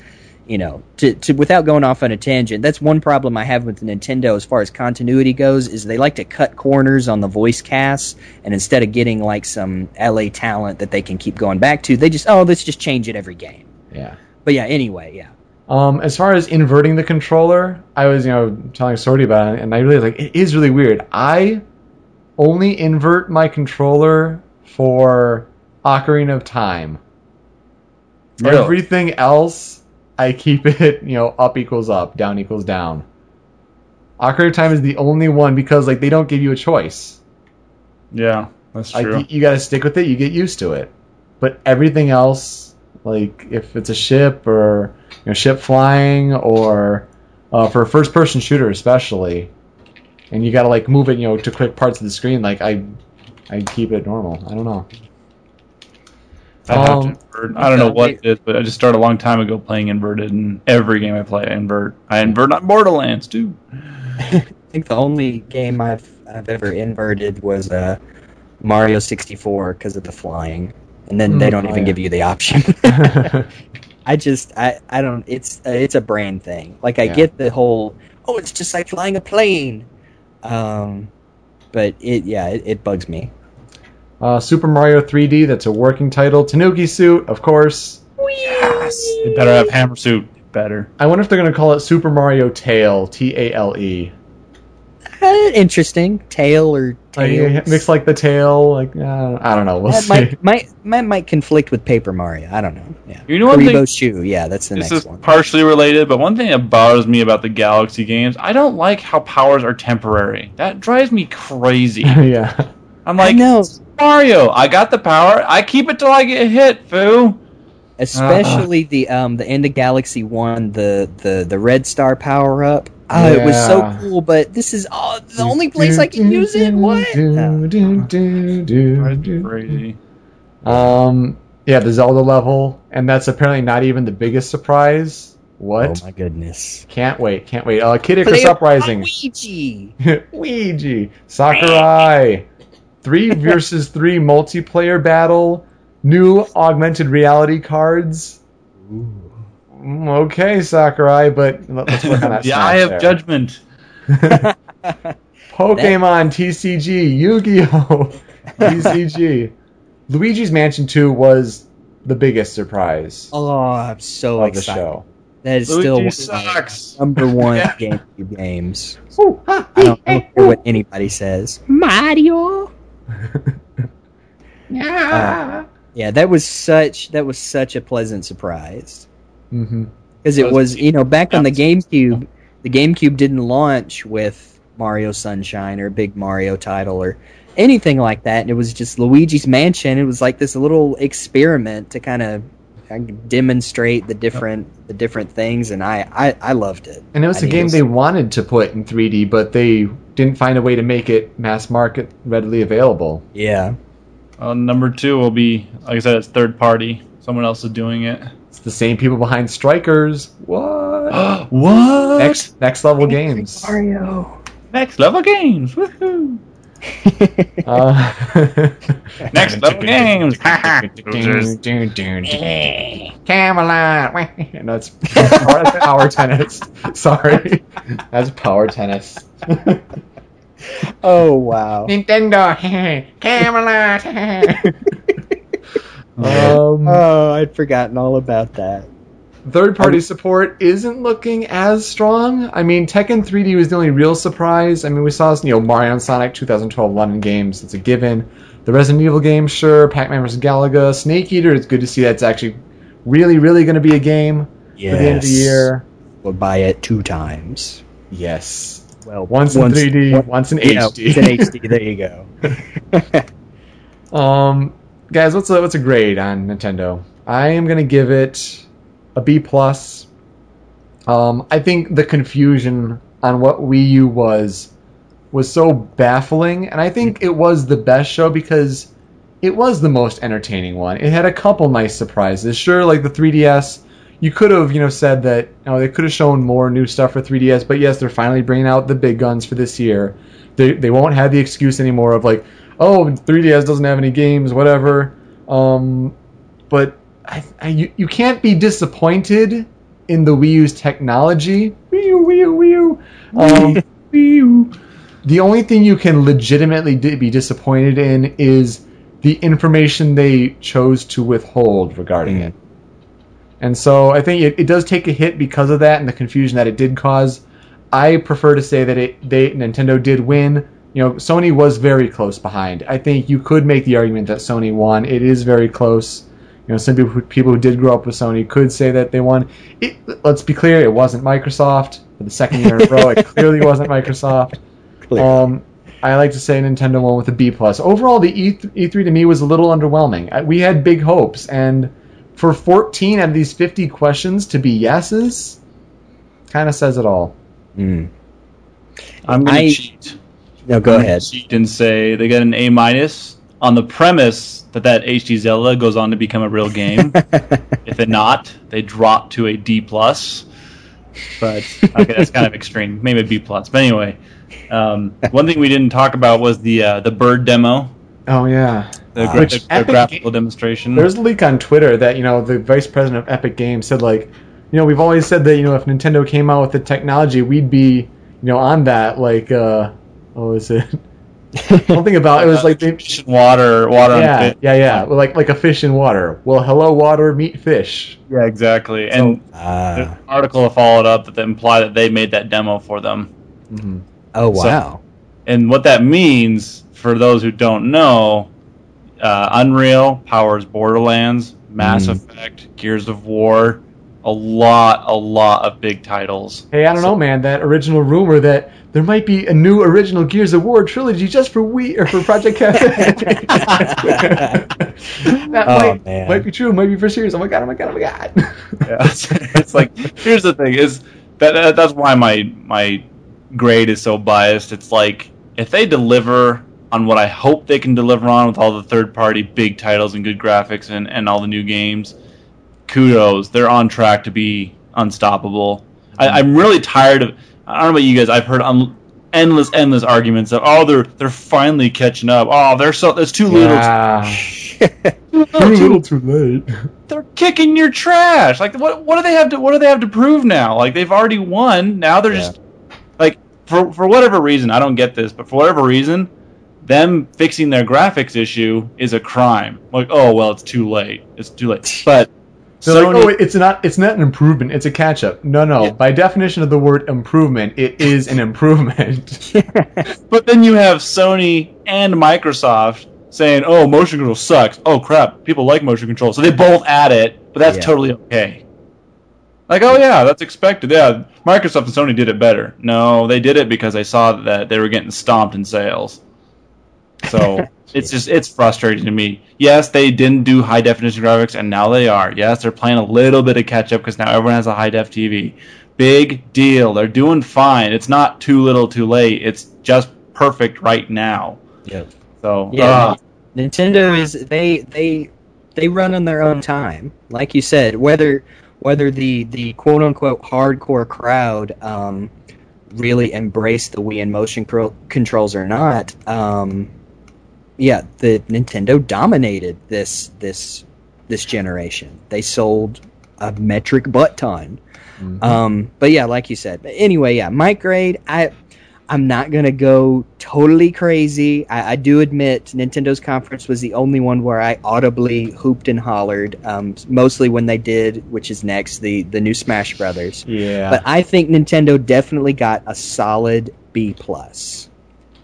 you know, to, to without going off on a tangent, that's one problem I have with Nintendo as far as continuity goes is they like to cut corners on the voice casts, and instead of getting like some LA talent that they can keep going back to, they just oh let's just change it every game. Yeah. But yeah, anyway, yeah. Um, as far as inverting the controller, I was, you know, telling Sorty about it, and I really like it is really weird. I only invert my controller for Ocarina of Time. Really? Everything else, I keep it, *laughs* you know, up equals up, down equals down. Ocarina of Time is the only one because like they don't give you a choice. Yeah, that's Like true. you, you got to stick with it. You get used to it. But everything else, like if it's a ship or you know ship flying or uh, for a first-person shooter especially, and you got to like move it, you know, to quick parts of the screen. Like I, I keep it normal. I don't know. I, have Um. I don't know what they- it is, but I just started a long time ago playing inverted, and every game I play, I invert. I invert on Borderlands too. *laughs* I think the only game I've I've ever inverted was uh, Mario 64 because of the flying, and then they Mm, don't oh, even yeah. give you the option. *laughs* *laughs* I just I I don't it's uh, it's a brain thing. Like I Yeah. get the whole oh it's just like flying a plane, um, but it yeah it, it bugs me. Uh, Super Mario 3D. That's a working title. Tanuki suit, of course. Yes, it better have hammer suit. Better. I wonder if they're gonna call it Super Mario Tail. T A L E. Uh, interesting tail or Like, tails. mix like the tail. Like uh, I don't know. We'll that see. might, might might might conflict with Paper Mario. I don't know. Yeah, You know one thing- Shoe. Yeah, that's the This next is one. partially related, but one thing that bothers me about the Galaxy games, I don't like how powers are temporary. That drives me crazy. *laughs* yeah. I'm like, know. Mario, I got the power. I keep it till I get hit, foo. especially the um the end of Galaxy One, the the the Red Star power up. Oh, it was so cool, but this is all, the only place I can use it. What? Do, do, do, do, That's do. crazy. Um, yeah, the Zelda level, and that's apparently not even the biggest surprise. What? Oh my goodness! Can't wait, can't wait. Uh, Kid Icarus Play Uprising. Luigi. *laughs* Ouija. Sakurai. *laughs* Three *laughs* versus three multiplayer battle. New augmented reality cards. Mm, Okay, Sakurai, but let- let's work on that. *laughs* the Smash eye of there. judgment. *laughs* Pokemon TCG, Yu-Gi-Oh, TCG. Luigi's Mansion 2 was the biggest surprise Oh, I'm so of the excited. show. That is still Luigi one of my sucks. number one GameCube games. I don't, I don't care what anybody says. Mario. Uh, *laughs* yeah, that was such that was such a pleasant surprise hmm because it was you know back on the GameCube, the GameCube didn't launch with Mario Sunshine or a big Mario title or anything like that. And It was just Luigi's Mansion. It was like this little experiment to kind of demonstrate the different the different things, and I I, I loved it. And it was I a think game was- they wanted to put in 3D, but they didn't find a way to make it mass market readily available. yeah. Uh, number two will be, like I said, it's third party. Someone else is doing it. It's the same people behind Strikers. What? *gasps* what? next next level games. Mario. Next level games. Woohoo! Uh, *laughs* Next level games. *laughs* Camelot. No, that's power, power tennis. *laughs* Sorry, that's power tennis. Oh wow. Nintendo. Camelot. um, Oh, I'd forgotten all about that. Third party support isn't looking as strong. I mean, Tekken 3D was the only real surprise. I mean, we saw you know Mario and Sonic 2012 London games. It's a given. The Resident Evil game, sure. Pac-Man vs. Galaga, Snake Eater. It's good to see that's actually really, really going to be a game for the end of the year. We'll buy it two times. Yes. Well, Once in 3D, once in yeah, HD. It's in HD. There you go. *laughs* *laughs* Um, guys, what's a what's a grade on Nintendo? I am gonna give it a B plus. Um, I think the confusion on what Wii U was was so baffling, and I think it was the best show because it was the most entertaining one. It had a couple nice surprises. Sure, like the 3DS, you could have you know said that you know, they could have shown more new stuff for 3DS, but yes, they're finally bringing out the big guns for this year. They they won't have the excuse anymore of like, oh, 3DS doesn't have any games, whatever. Um, but I, I, you, you can't be disappointed in the Wii U's technology. Wii U, Wii U, Wii U. Um, *laughs* Wii U. The only thing you can legitimately di- be disappointed in is the information they chose to withhold regarding it. And so I think it, it does take a hit because of that and the confusion that it did cause. I prefer to say that it they Nintendo did win. You know, Sony was very close behind. I think you could make the argument that Sony won. It is very close. You know, some people who, people who did grow up with Sony could say that they won. It, let's be clear, it wasn't Microsoft for the second year in a row. It *laughs* clearly wasn't Microsoft. Clear. Um, I like to say Nintendo won with a B plus. Overall, the E E3 to me was a little underwhelming. I- We had big hopes, and for 14 out of these 50 questions to be yeses, kind of says it all. Mm. I'm gonna I- cheat. No, go I'm ahead. Cheat and say they got an A minus on the premise that that HD Zelda goes on to become a real game. *laughs* if it not, they drop to a D plus. But okay, that's kind of extreme. Maybe a B plus. But anyway, um, one thing we didn't talk about was the uh, the bird demo, Oh yeah. the, Uh, gra- Which the, the graphical Ga- demonstration. There's a leak on Twitter that you know the vice president of Epic Games said like, you know, we've always said that you know if Nintendo came out with the technology, we'd be you know on that like uh, what was it? Something about it was like they, Fish and water, water. yeah, and fish. yeah, yeah, well, like like a fish in water. Well, hello, water, meet fish. yeah, exactly. And there's Ah. an article followed up that imply that they made that demo for them. hmm oh So- wow. And what that means, for those who don't know, uh, Unreal powers Borderlands, Mass Mm. Effect, Gears of War, a lot, a lot of big titles. Hey, I don't know, man. That original rumor that there might be a new original Gears of War trilogy just for Wii or for Project Cafe. that *laughs* *laughs* Oh, might, man. might be true. Might be for serious. Oh my god! Oh my god! Oh my god! *laughs* Yeah, it's, it's like here's the thing is that, that that's why my my grade is so biased. It's like if they deliver on what I hope they can deliver on with all the third party big titles and good graphics and, and all the new games, kudos. They're on track to be unstoppable. I, I'm really tired of. I don't know about you guys. I've heard um, endless, endless arguments of oh they're they're finally catching up. Oh they're so there's too little. Yeah. Too, *laughs* Too little, too late. *laughs* they're kicking your trash. Like what what do they have to what do they have to prove now? Like they've already won. Now they're Yeah. just like for for whatever reason, I don't get this, but for whatever reason, them fixing their graphics issue is a crime. Like, oh well, it's too late. It's too late. But They're like, oh, it's not. It's not an improvement. It's a catch up. No, no. Yeah. By definition of the word improvement, it is an improvement. *laughs* but then you have Sony and Microsoft saying, "Oh, motion control sucks." Oh crap, people like motion control, so they both add it, but that's Yeah. totally okay. Like, oh yeah, that's expected. Yeah, Microsoft and Sony did it better. No, they did it because they saw that they were getting stomped in sales. So *laughs* it's just it's frustrating to me. Yes, they didn't do high definition graphics, and now they are. Yes, they're playing a little bit of catch up because now everyone has a high def TV. Big deal. They're doing fine. It's not too little, too late. It's just perfect right now. Yep. So Yeah, uh, Nintendo is they they they run on their own time, like you said. Whether whether the the quote unquote hardcore crowd um, really embrace the Wii and motion cro- controls or not, um, yeah, the Nintendo dominated this this this generation. They sold a metric butt ton. Um, but yeah, like you said. But anyway, yeah, my grade. I I'm not gonna go totally crazy. I, I do admit Nintendo's conference was the only one where I audibly hooped and hollered. Um, mostly when they did, which is next, the the new Smash Brothers. yeah. But I think Nintendo definitely got a solid B plus.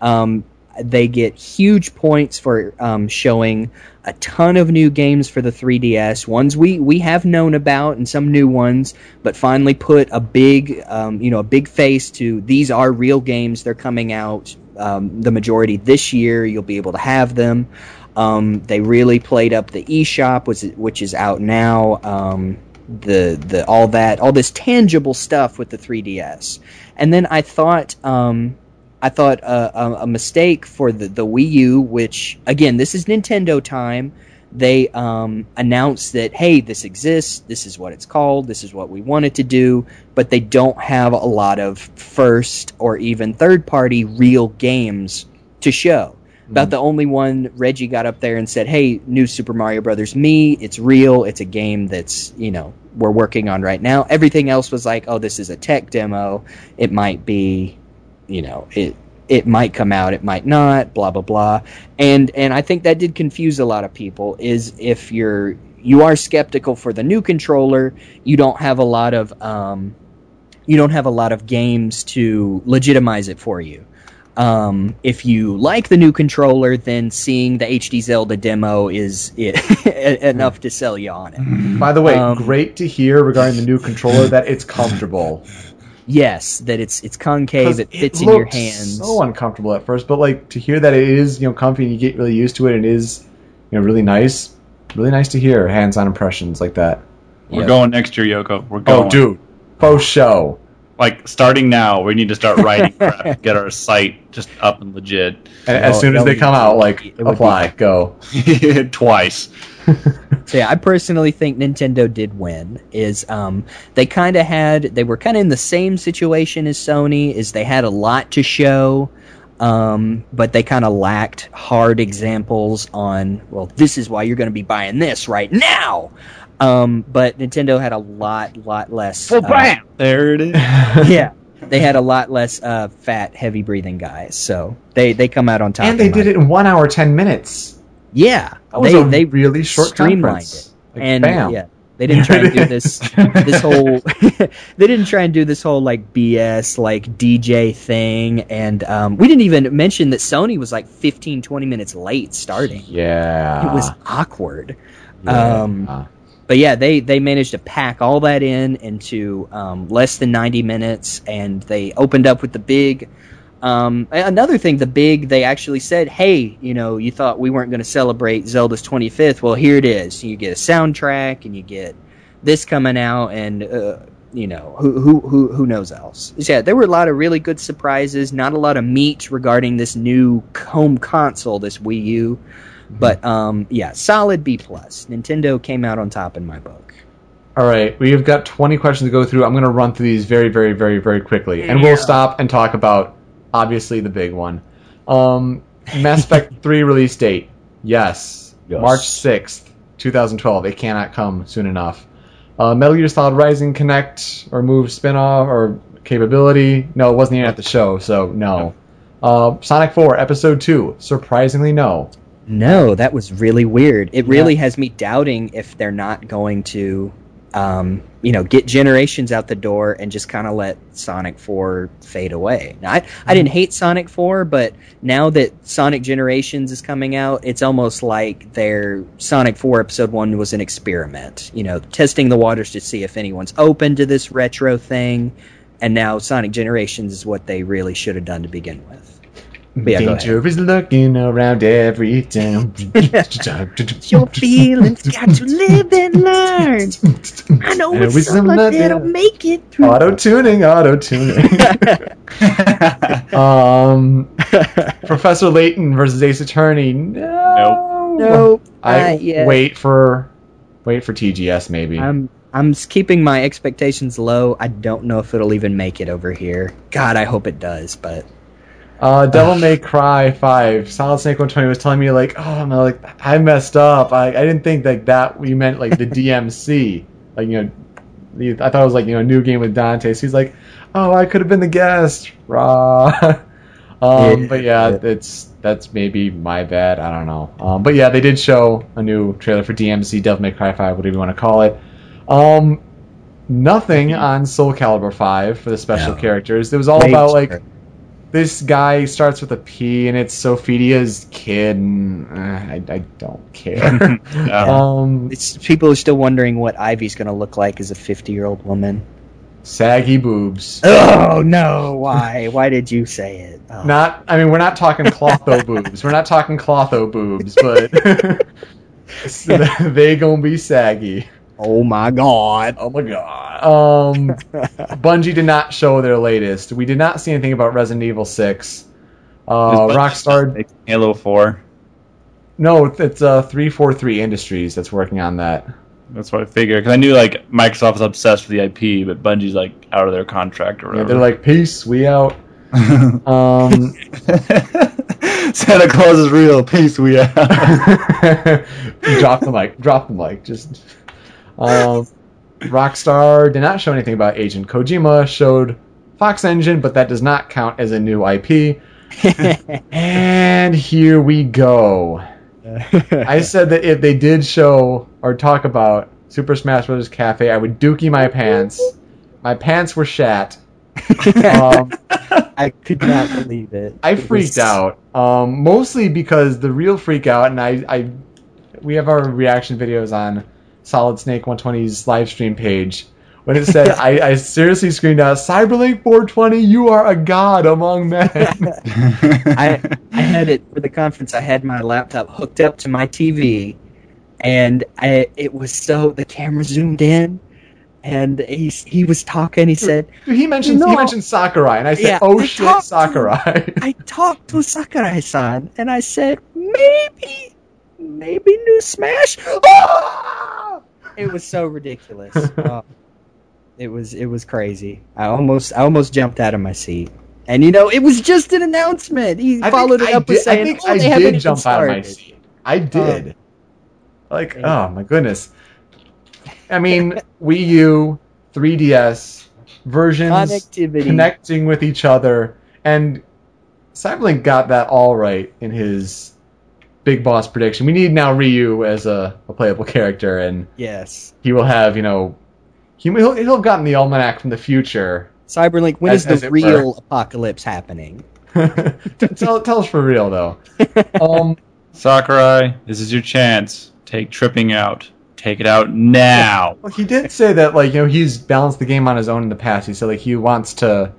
Um, they get huge points for um, showing a ton of new games for the 3DS. Ones we we have known about, and some new ones, but finally put a big um, you know a big face to these are real games. They're coming out. Um, the majority this year. You'll be able to have them. Um, they really played up the eShop, which is, which is out now. Um, the the all that all this tangible stuff with the 3DS, and then I thought um, I thought uh, a, a mistake for the the Wii U, which again this is Nintendo time. They um, announced that hey, this exists. This is what it's called. This is what we wanted to do, but they don't have a lot of first or even third party real games to show. About the only one Reggie got up there and said, "Hey, new Super Mario Brothers me. It's real. It's a game that's you know we're working on right now." Everything else was like, "Oh, this is a tech demo. It might be, you know, it it might come out. It might not. Blah blah blah." And and I think that did confuse a lot of people. Is if you're you are skeptical for the new controller, you don't have a lot of um, you don't have a lot of games to legitimize it for you. Um, if you like the new controller, then seeing the HD Zelda demo is it, *laughs* enough to sell you on it. By the way, um, great to hear regarding the new controller that it's comfortable. Yes, that it's it's concave. it fits in your looked hands. So uncomfortable at first, but like to hear that it is, you know, comfy and you get really used to it and it is, you know, really nice. Really nice to hear hands-on impressions like that. we're Yep. going next year, Yoko. We're oh, going. Oh, dude, post show. Like starting now, we need to start writing crap, get our site just up and legit. And as soon as they come out, like it would be- apply, go. *laughs* Twice. *laughs* So yeah, I personally think Nintendo did win. Is um, they kind of had they were kind of in the same situation as Sony. Is they had a lot to show, um, but they kind of lacked hard examples on. Well, this is why you're going to be buying this right now. Um, but Nintendo had a lot, lot less. Well, uh, bam! There it is. *laughs* yeah, they had a lot less uh, fat, heavy breathing guys. So they they come out on top. and they did it in one hour ten minutes. Yeah, That was they a they really short streamlined conference. it. Like, and bam. yeah, they didn't try and do this *laughs* this whole *laughs* they didn't try and do this whole like BS like DJ thing and um, we didn't even mention that Sony was like 15 20 minutes late starting. Yeah. It was awkward. Yeah. um, but yeah, they they managed to pack all that in into um, less than 90 minutes, and they opened up with the big. Um, another thing, the big, they actually said, "Hey, you know, you thought we weren't going to celebrate Zelda's 25th? Well, here it is. You get a soundtrack, and you get this coming out, and uh, you know, who who who who knows else? Yeah, there were a lot of really good surprises. Not a lot of meat regarding this new home console, this Wii U, but um, yeah, solid B plus. Nintendo came out on top in my book. All right, we've got 20 questions to go through. I'm going to run through these very, very, very, very quickly, and we'll stop and talk about obviously the big one. Um, Mass Effect *laughs* 3 release date. Yes, Yes. March 6th, 2012. It cannot come soon enough. Uh, Metal Gear Solid Rising Kinect or Move spin-off or capability. No, it wasn't even at the show, so no. Uh, Sonic 4 Episode 2. Surprisingly, no. No, that was really weird. It really Yeah. has me doubting if they're not going to, um, you know, get generations out the door and just kind of let Sonic 4 fade away. Now, I, I didn't hate Sonic 4, but now that Sonic Generations is coming out, it's almost like their Sonic 4 Episode 1 was an experiment. You know, testing the waters to see if anyone's open to this retro thing. And now Sonic Generations is what they really should have done to begin with. But yeah. Danger is looking around every town. *laughs* Your feelings got to live and learn. I know And it's with some someone love, that'll make it through. Auto tuning, auto tuning. *laughs* um, Professor Layton versus Ace Attorney. No. nope. I wait for wait for TGS maybe. I'm I'm keeping my expectations low. I don't know if it'll even make it over here. God, I hope it does. But Uh, Devil May Cry Five. Solid Snake One Twenty was telling me like, oh no, like I messed up. I, I didn't think like that. You meant like the *laughs* DMC. Like you know, the, I thought it was like you know a new game with Dante. So he's like, oh, I could have been the guest. Rah. *laughs* um, Yeah. but yeah, it's that's maybe my bad. I don't know. Um, but yeah, they did show a new trailer for DMC Devil May Cry Five, whatever you want to call it. Um, nothing on Soul Calibur Five for the special No. characters. It was all about like this guy starts with a P and it's Sophitia's kid, and uh, I, I don't care. *laughs* Yeah. um, it's people are still wondering what Ivy's going to look like as a 50 year old woman. saggy boobs. Oh no! Why? Why did you say it? Oh. Not, I mean, we're not talking clotho *laughs* boobs. We're not talking clotho boobs, but so *laughs* they gonna be saggy. Oh my god! Oh my god. Um, *laughs* Bungie did not show their latest. We did not see anything about Resident Evil Six. Uh, Rockstar. Halo Four. No, it's uh, three four three Industries that's working on that. That's what I figured because I knew like Microsoft was obsessed with the IP, but Bungie's like out of their contract or Yeah, whatever. they're like, peace, we out. *laughs* Um, *laughs* Santa Claus is real. Peace, we out. drop the mic. Drop the mic. Just. Um, Rockstar did not show anything about Agent Kojima. Showed Fox Engine, but that does not count as a new IP. *laughs* And here we go. *laughs* I said that if they did show or talk about Super Smash Bros. Cafe, I would dookie my pants. My pants were shat. Um, *laughs* I could not believe it. I It freaked was- out. Um, mostly because the real freak out, and I, I, we have our reaction videos on Solid Snake 120's live stream page. When it said, *laughs* I, I seriously screamed out, "Cyberlink 420, you are a god among men." *laughs* I I had it for the conference. I had my laptop hooked up to my TV, and I it was so the camera zoomed in, and he he was talking. He said, he mentioned he mentioned Sakurai, and I said, Yeah, "Oh I shit, talked to- Sakurai." "I talked to Sakurai-san," and I said, "Maybe, maybe new Smash." Ah! It was so ridiculous. Oh, it was it was crazy. I almost I almost jumped out of my seat. And you know, it was just an announcement. He I followed it I up with did, saying, I think "Oh, I did jump out of my started." seat. I um, did. like, Yeah. oh my goodness. I mean, *laughs* Wii U, 3DS versions connecting with each other, and Cyberlink got that all right in his Big Boss prediction. We need now Ryu as a, a playable character, and Yes. he will have, you know, he, he'll, he'll have gotten the almanac from the future. Cyberlink, when As- is the it real *laughs* apocalypse happening? tell, tell us for real though. *laughs* Um, Sakurai, this is your chance. Take tripping out. Take it out now. Well, he did say that like you know he's balanced the game on his own in the past. He said like he wants to,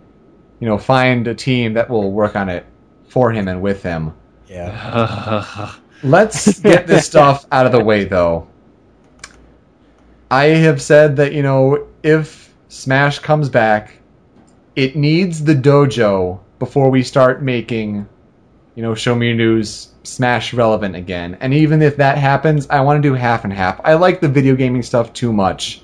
you know, find a team that will work on it for him and with him. Yeah. *laughs* Let's get this stuff out of the way though. I have said that you know if Smash comes back, it needs the dojo before we start making, you know, show me your news Smash relevant again. And even if that happens, I want to do half and half. I like the video gaming stuff too much.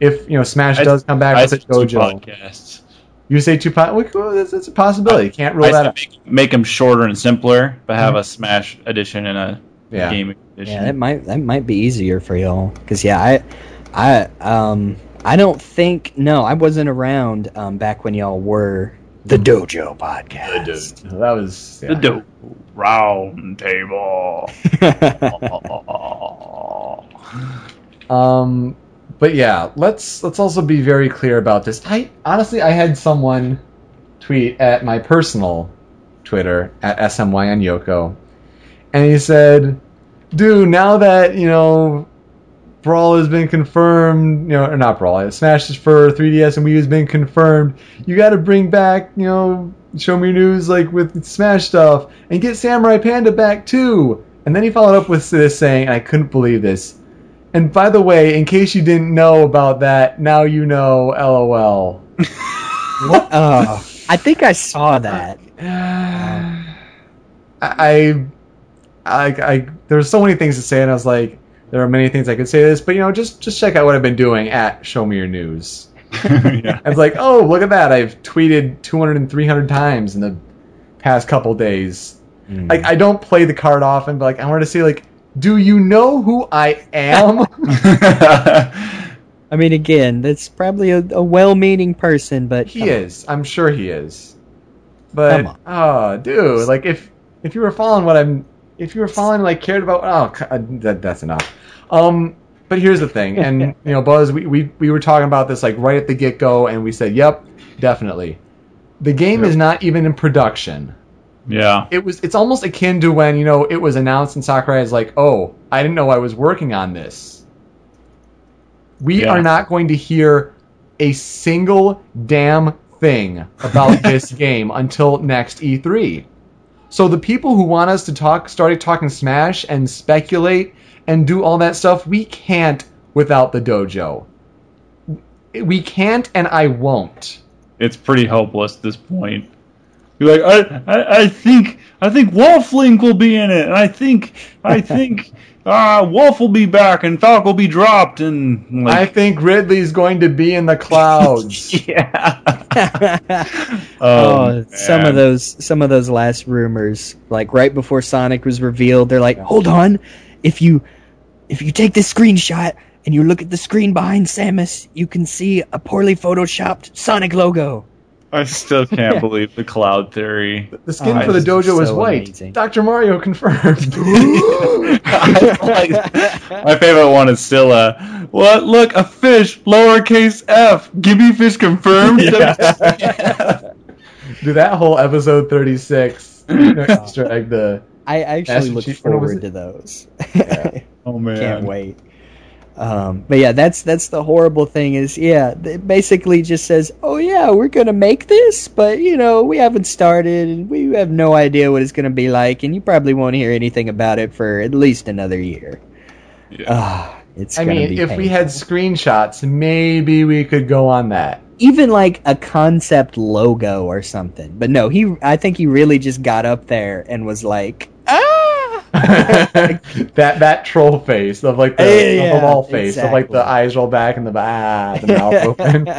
If you know Smash I- does come back I with a dojo, podcasts. You say two po- well, that's, that's a possibility. Can't rule I that out. make, make them shorter and simpler, but have a Smash edition and a Yeah. gaming edition. Yeah, that might that might be easier for y'all because yeah, I I um I don't think no, I wasn't around um back when y'all were the Dojo podcast. That was yeah. The do- round table. *laughs* *laughs* Um, but yeah, let's let's also be very clear about this. I honestly, I had someone tweet at my personal Twitter at smyn yoko, and he said, "Dude, now that you know." Brawl has been confirmed, you know, or not Brawl, Smash is for 3DS and Wii has been confirmed. You got to bring back, you know, show me news like with Smash stuff and get Samurai Panda back too. And then he followed up with this saying, I couldn't believe this. And by the way, in case you didn't know about that, now you know. LOL. *laughs* Oh, I think I saw that. *sighs* I, I, I, there's so many things to say, and I was like, there are many things I could say to this, but you know, just just check out what I've been doing at Show Me Your News. *laughs* yeah. I was like, oh, look at that! I've tweeted 200 and 300 times in the past couple days. Hmm. Like, I don't play the card often, but like, I wanted to see like, do you know who I am? *laughs* I mean, again, that's probably a, a well-meaning person, but He come on. is. I'm sure he is. But on. oh, dude, like if if you were following what I'm, if you were following like cared about, oh, uh, that, that's enough. Um, but here's the thing, and *laughs* you know, Buzz, we, we we were talking about this like right at the get go, and we said, yep, definitely. The game is not even in production. Yeah. It was. It's almost akin to when you know it was announced, and Sakurai is like, "Oh, I didn't know I was working on this." We Yeah. are not going to hear a single damn thing about *laughs* this game until next E3. So the people who want us to talk, started talking Smash and speculate and do all that stuff, we can't without the dojo. We can't, and I won't. It's pretty hopeless at this point. You're like, I, I, I think, I think Wolflink will be in it, and I think, I *laughs* think, uh, Wolf will be back, and Falco will be dropped, and I think Ridley's going to be in the clouds. *laughs* yeah. *laughs* Oh, some of those some of those last rumors, like right before Sonic was revealed, they're like, "Hold on, if you if you take this screenshot and you look at the screen behind Samus, you can see a poorly photoshopped Sonic logo." I still can't *laughs* believe the cloud theory. The skin Oh, for the dojo is so white. amazing. Dr. Mario confirmed. Like, *laughs* *laughs* my favorite one is still uh, what? Look, a fish, lowercase f. Give me fish confirmed. Dude, that whole episode 36 you egg, the I actually look Chief- what was forward to those. oh man, Can't wait. Um, but yeah, that's that's the horrible thing is yeah, it basically just says, oh yeah, we're gonna make this, but you know we haven't started and we have no idea what it's gonna be like, and you probably won't hear anything about it for at least another year. Yeah. Ah, it's I mean, be if we had screenshots, maybe we could go on that. even like a concept logo or something, but no, he I think he really just got up there and was like. *laughs* that that troll face of like the, Yeah, of the wall face of like the eyes roll back and the ah the mouth *laughs* open.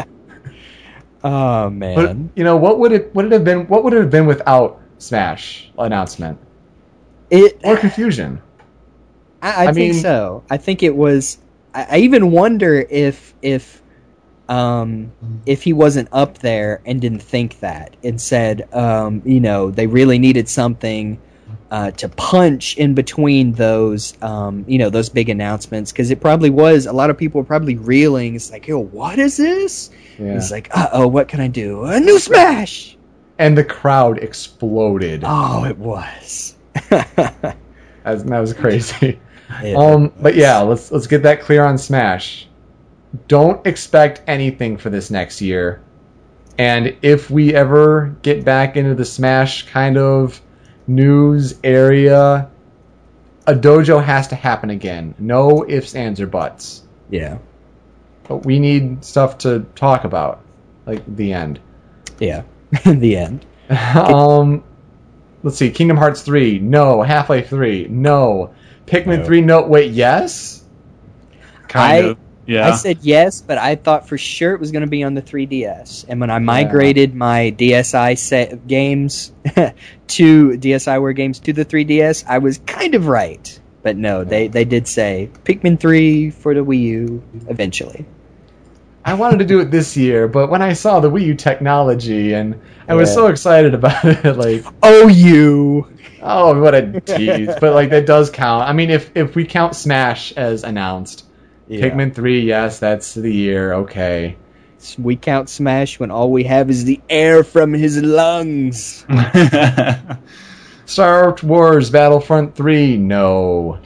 *laughs* oh But man, you know what would it would it have been? What would it have been without Smash announcement it or confusion? I, I, I think mean- so. I think it was. I, I even wonder if if um if he wasn't up there and didn't think that and said um you know they really needed something uh, to punch in between those um you know those big announcements because it probably was a lot of people were probably reeling it's like yo what is this Yeah. it's like uh oh what can I do a new smash And the crowd exploded. oh it was *laughs* That, that was crazy. *laughs* It Um, but yeah, let's let's get that clear on Smash. Don't expect anything for this next year. And if we ever get back into the Smash kind of news area, a dojo has to happen again. No ifs, ands, or buts. yeah, But we need stuff to talk about, like the end. yeah. In *laughs* the end, *laughs* um, let's see. Kingdom Hearts three, no. Half Life three, no. Pikmin No. three, no. Wait, yes. Kind I- of. Yeah. I said yes, but I thought for sure it was going to be on the 3DS. And when I migrated my DSi set games *laughs* to DSiWare games to the 3DS, I was kind of right. But no, they, they did say Pikmin 3 for the Wii U eventually. I wanted to do it this year, but when I saw the Wii U technology and I was Yeah. so excited about *laughs* it, like, Oh, you! oh, what a tease! but like that does count. I mean, if if we count Smash as announced, Pikmin three, yes, that's the year. Okay. We count Smash when all we have is the air from his lungs. *laughs* Star Wars Battlefront three, no.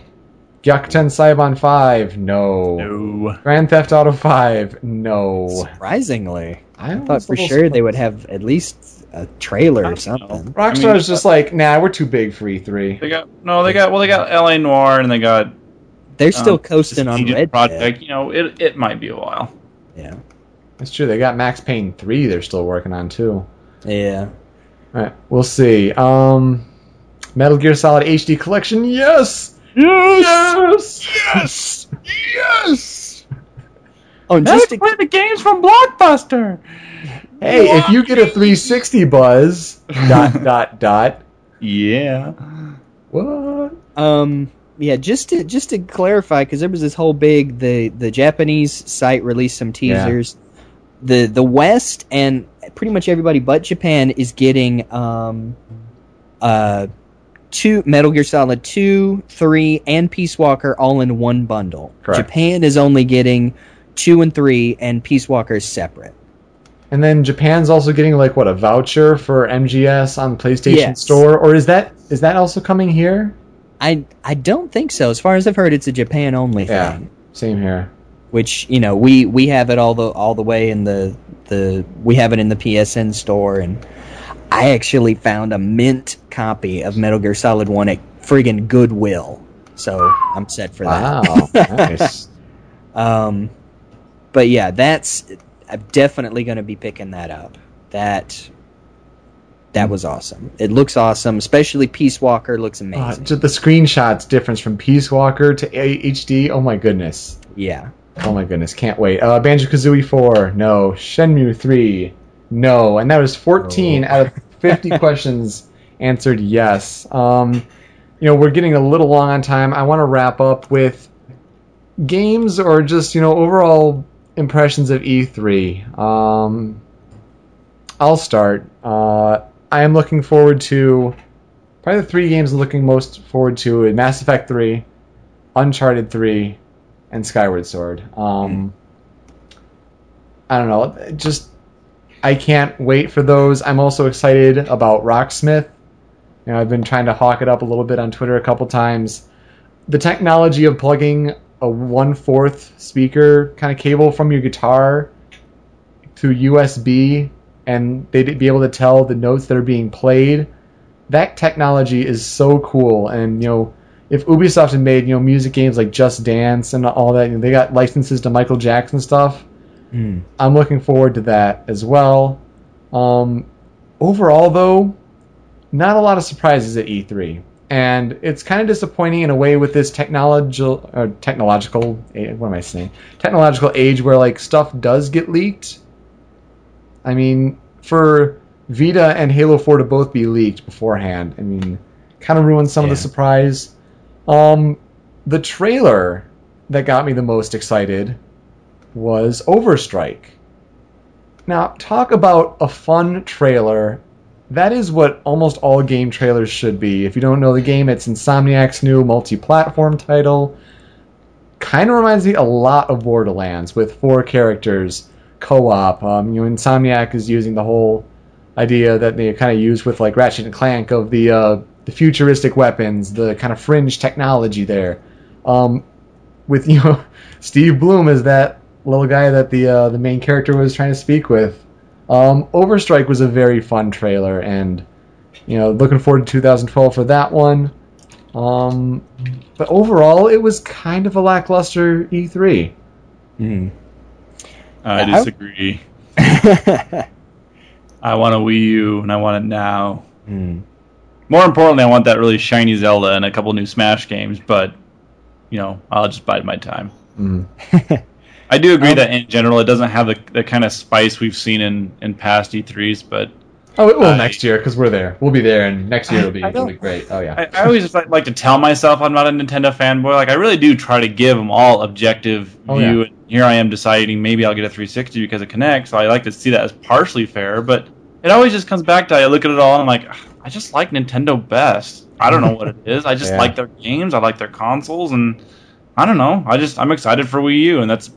Gyakuten Saiban five, no. no. Grand Theft Auto five, no. Surprisingly. I I thought for little sure they would have at least a trailer or something. Rockstar's I mean- just like, nah, we're too big for E E3. They got no. They got well. They got L.A. Noire and they got They're still um, coasting on Agent Red Project. Dead. You know, it it might be a while. Yeah. That's true. They got Max Payne three. They're still working on too. Yeah. All right, we'll see. Um, Metal Gear Solid HD Collection, yes, yes, Yes! Yes! Oh, and just to, play the games from Blockbuster. Hey, if you get a 360 buzz, dot *laughs* dot dot. Yeah. What? um, yeah, just to just to clarify, because there was this whole big the the Japanese site released some Yeah. teasers. The the West and pretty much everybody but Japan is getting um, uh, two Metal Gear Solid two, three, and Peace Walker all in one bundle. Correct. Japan is only getting two and three, and Peace Walker is separate. And then Japan's also getting like what a voucher for MGS on PlayStation Yes. Store, or is that is that also coming here? I I don't think so. As far as I've heard, it's a Japan only Yeah. thing. Same here. Which you know we we have it all the all the way in the the we have it in the PSN store, and I actually found a mint copy of Metal Gear Solid One at friggin' Goodwill. So I'm set for that. Wow, nice. *laughs* Um, but yeah, that's I'm definitely going to be picking that up. That that was awesome. It looks awesome, especially Peace Walker looks Uh, amazing. just the screenshots difference from Peace Walker to A- HD. Oh my goodness. yeah. Oh my goodness, can't wait. Uh, Banjo Kazooie 4, no. Shenmue 3, no. And that was 14 out of 50 *laughs* questions answered yes. Um, you know, we're getting a little long on time. I want to wrap up with games or just, you know, overall impressions of E3. Um, I'll start. Uh, I am looking forward to probably the three games I'm looking most forward to are Mass Effect 3, Uncharted 3, and Skyward Sword. Um, I don't know. Just I can't wait for those. I'm also excited about Rocksmith. You know, I've been trying to hawk it up a little bit on Twitter a couple times. The technology of plugging a one fourth speaker kind of cable from your guitar to USB and they'd be able to tell the notes that are being played. That technology is so cool, and you know, if Ubisoft had made you know music games like Just Dance and all that, you know, they got licenses to Michael Jackson stuff. Hmm. I'm looking forward to that as well. Um, overall, though, not a lot of surprises at E3, and it's kind of disappointing in a way with this technological, uh, technological, eh, what am I saying? Technological age where like stuff does get leaked. I mean, for Vita and Halo 4 to both be leaked beforehand, I mean, kind of ruins some of the surprise. Um, the trailer that got me the most excited was Overstrike. Now, talk about a fun trailer. That is what almost all game trailers should be. If you don't know the game, it's Insomniac's new multi platform title. Kind of reminds me a lot of Borderlands with four characters, co op. Um, you know, Insomniac is using the whole idea that they kind of use with like Ratchet and Clank of the uh, the futuristic weapons, the kind of fringe technology there. Um, with *laughs* you know Steve Bloom is that little guy that the uh, the main character was trying to speak with. Um, Overstrike was a very fun trailer, and you know looking forward to 2012 for that one. Um, but overall, it was kind of a lackluster E E3. Hmm. I Yeah, I- disagree. *laughs* I want a Wii U and I want it now. Hmm. More importantly, I want that really shiny Zelda and a couple new Smash games. But you know, I'll just bide my time. Mm. *laughs* I do agree Um, that in general it doesn't have the, the kind of spice we've seen in, in past E3s, but Oh, it will I- next year because we're there. We'll be there, and next year it'll be, it'll be great. Oh yeah. I, I always just like, like to tell myself I'm not a Nintendo fanboy. Like I really do try to give them all objective Oh, view. yeah. And here I am deciding maybe I'll get a 360 because it connects. So I like to see that as partially fair. But it always just comes back to I look at it all and I'm like, I just like Nintendo best. I don't know what it is. I just *laughs* Yeah. like their games. I like their consoles, and I don't know. I just I'm excited for Wii U, and that's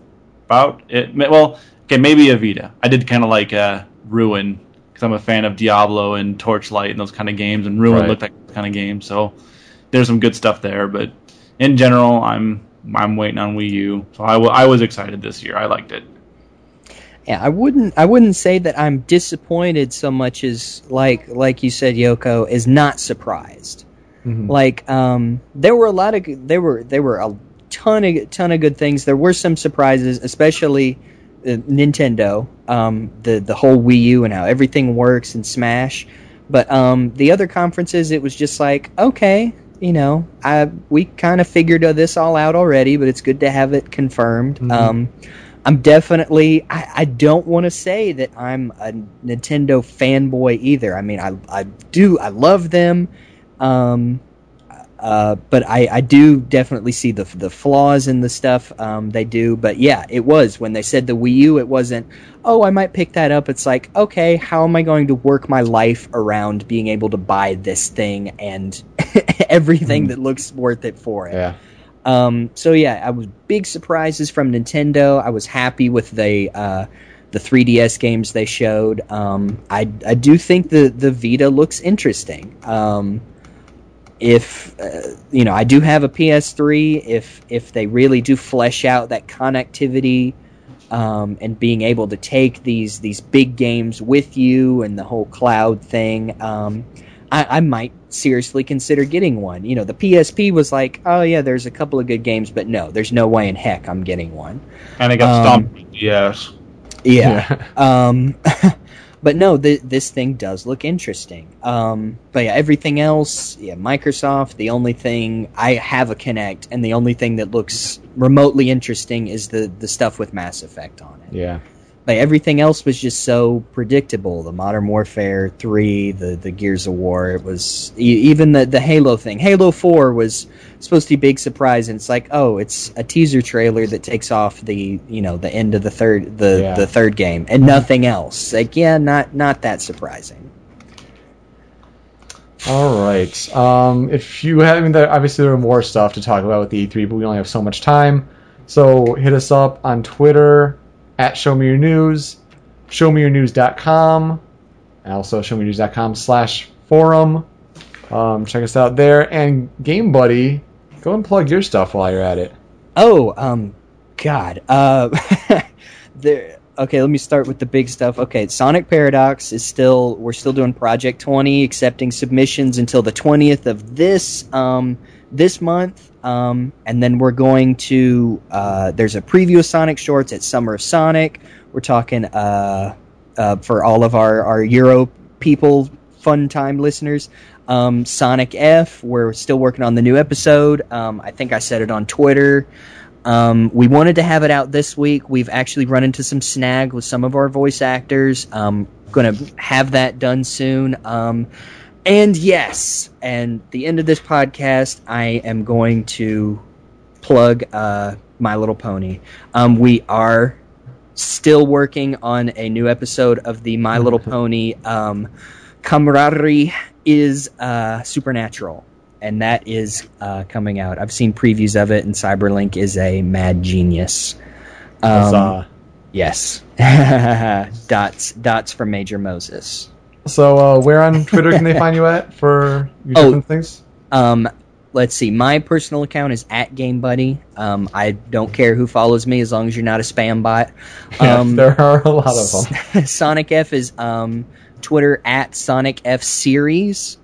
about it. Well, okay, maybe a Vita. I did kind of like uh, Ruin because I'm a fan of Diablo and Torchlight and those kind of games, and Ruin Right. looked like kind of game. So there's some good stuff there, but in general, I'm I'm waiting on Wii U. So I, w- I was excited this year. I liked it. Yeah, I wouldn't. I wouldn't say that I'm disappointed so much as like like you said, Yoko is not surprised. Mhm. Like, um, there were a lot of there were there were a ton of ton of good things. There were some surprises, especially Nintendo, um, the the whole Wii U and how everything works and Smash. But um, the other conferences, it was just like, okay, you know, I we kind of figured this all out already, but it's good to have it confirmed. Mhm. Um, I'm definitely. I, I don't want to say that I'm a Nintendo fanboy either. I mean, I I do. I love them. Um, uh, but I, I do definitely see the the flaws in the stuff um, they do. But yeah, it was when they said the Wii U. It wasn't. Oh, I might pick that up. It's like, okay, how am I going to work my life around being able to buy this thing and *laughs* everything Mhm. that looks worth it for it? Yeah. Um, so yeah, I was big surprises from Nintendo. I was happy with the uh, the 3DS games they showed. Um, I I do think the the Vita looks interesting. Um, if uh, you know, I do have a PS3. If if they really do flesh out that connectivity. Um, and being able to take these these big games with you and the whole cloud thing, um, I, I might seriously consider getting one. You know, the PSP was like, oh yeah, there's a couple of good games, but no, there's no way in heck I'm getting one. And it got Um, stomped. Yes. Yeah. Um, *laughs* but no, th- this thing does look interesting. Um, but yeah, everything else, yeah, Microsoft. The only thing I have a Kinect, and the only thing that looks remotely interesting is the the stuff with Mass Effect on it. Yeah. But everything else was just so predictable. The Modern Warfare three, the the Gears of War. It was e- even the the Halo thing. Halo four was supposed to be a big surprise, and it's like, oh, it's a teaser trailer that takes off the you know the end of the third the Yeah. the third game and nothing else. Like, yeah, not not that surprising. All right. Um, if you have, I mean, there, obviously there are more stuff to talk about with the E3, but we only have so much time. So hit us up on Twitter at Show Me Your News, show me your showmeyournews.com, and also show me showmeyournews.com slash forum. Um, check us out there. And Game Buddy, go and plug your stuff while you're at it. Oh, um, God. Uh, *laughs* there. Okay, let me start with the big stuff. Okay, Sonic Paradox is still we're still doing Project Twenty, accepting submissions until the twentieth of this um this month. Um, and then we're going to uh, there's a preview of Sonic Shorts at Summer of Sonic. We're talking uh, uh for all of our our Euro people, fun time listeners. Um, Sonic F. We're still working on the new episode. Um, I think I said it on Twitter. Um, we wanted to have it out this week. We've actually run into some snag with some of our voice actors. Um, going to have that done soon. Um, and yes, and the end of this podcast, I am going to plug uh, My Little Pony. Um, we are still working on a new episode of the My Little *laughs* Pony um, camaraderie is uh, supernatural and that is uh, coming out i've seen previews of it and cyberlink is a mad genius um, Huzzah. yes *laughs* dots dots from major moses So uh, where on Twitter can they find you at for your Oh. different things? um, let's see. My personal account is at Game Buddy. Um, I don't care who follows me as long as you're not a spam bot. *laughs* Yeah, Um, there are a lot of them. *laughs* Sonic F is um, Twitter at Sonic F Series,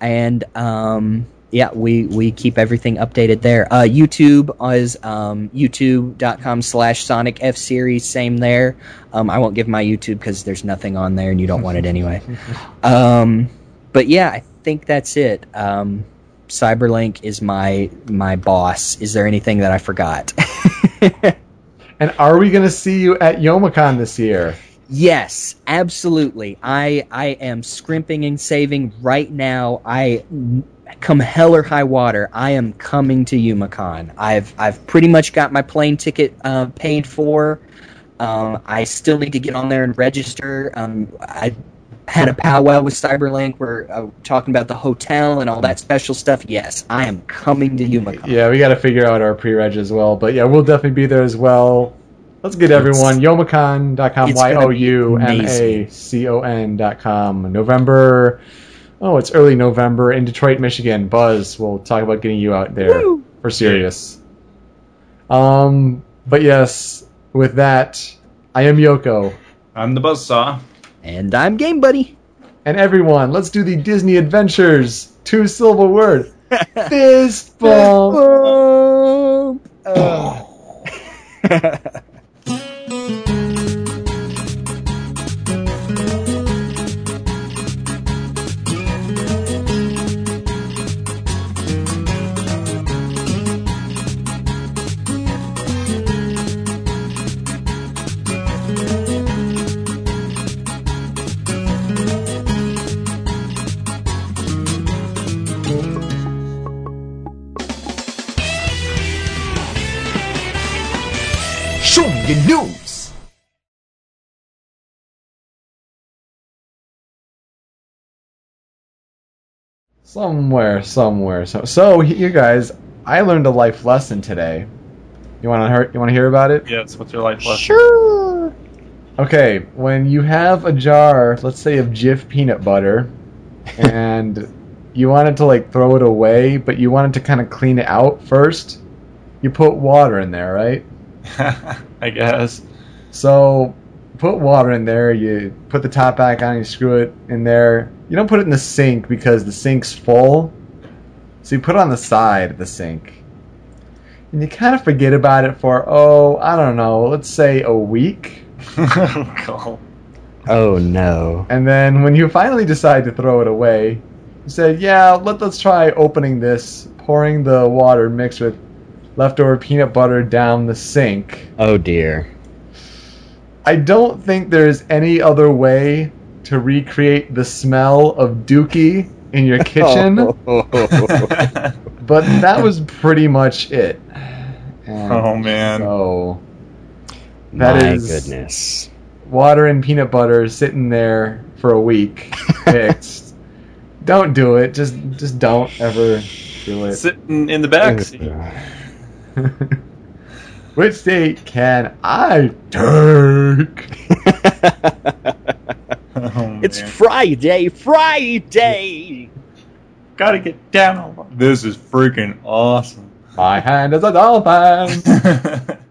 and um, yeah, we we keep everything updated there. Uh, YouTube is um, youtube.com slash Sonic F Series. Same there. Um, I won't give my YouTube because there's nothing on there, and you don't want it anyway. *laughs* um, but yeah, I think that's it. Um, Cyberlink is my my boss. Is there anything that I forgot? *laughs* And are we going to see you at Youmacon this year? Yes, absolutely. I I am scrimping and saving right now. I come hell or high water. I am coming to Youmacon. I've I've pretty much got my plane ticket uh, paid for. Um, I still need to get on there and register. Um, I had a powwow with Cyberlink where uh, talking about the hotel and all that special stuff. Yes, I am coming to Youmacon. Yeah, we got to figure out our pre-reg as well. But yeah, we'll definitely be there as well. Let's get everyone. Youmacon.com, it's gonna Y-O-U-M-A-C-O-N dot com. November, oh, it's early November in Detroit, Michigan. Buzz, we'll talk about getting you out there Woo! for serious. Um, but yes, with that, I am Yoko. I'm the buzzsaw. And I'm Game Buddy. And everyone, let's do the Disney Adventures two syllable word. *laughs* Fist bump. Show *laughs* *laughs* Somewhere, somewhere. So, so you guys, I learned a life lesson today. You want to hear? You want to hear about it? Yes, what's your life lesson? Sure. Okay, when you have a jar, let's say of Jif peanut butter, and *laughs* you wanted to like throw it away, but you wanted to kind of clean it out first, you put water in there, right? *laughs* I guess. So put water in there, you put the top back on, you screw it in there. You don't put it in the sink because the sink's full. So you put it on the side of the sink. And you kind of forget about it for, oh, I don't know, let's say a week. cool. *laughs* Oh no. And then when you finally decide to throw it away, you said, yeah, let, let's try opening this, pouring the water mixed with leftover peanut butter down the sink. Oh dear. I don't think there's any other way to recreate the smell of dookie in your kitchen, *laughs* but that was pretty much it. And Oh, man. So that My is goodness. water and peanut butter sitting there for a week *laughs* mixed. don't do it. Just just don't ever do it. Sitting in the back seat. *laughs* Which state can I take? Oh, *laughs* it's man. Friday, Friday. gotta get down on This is freaking awesome. My hand is a dolphin. *laughs*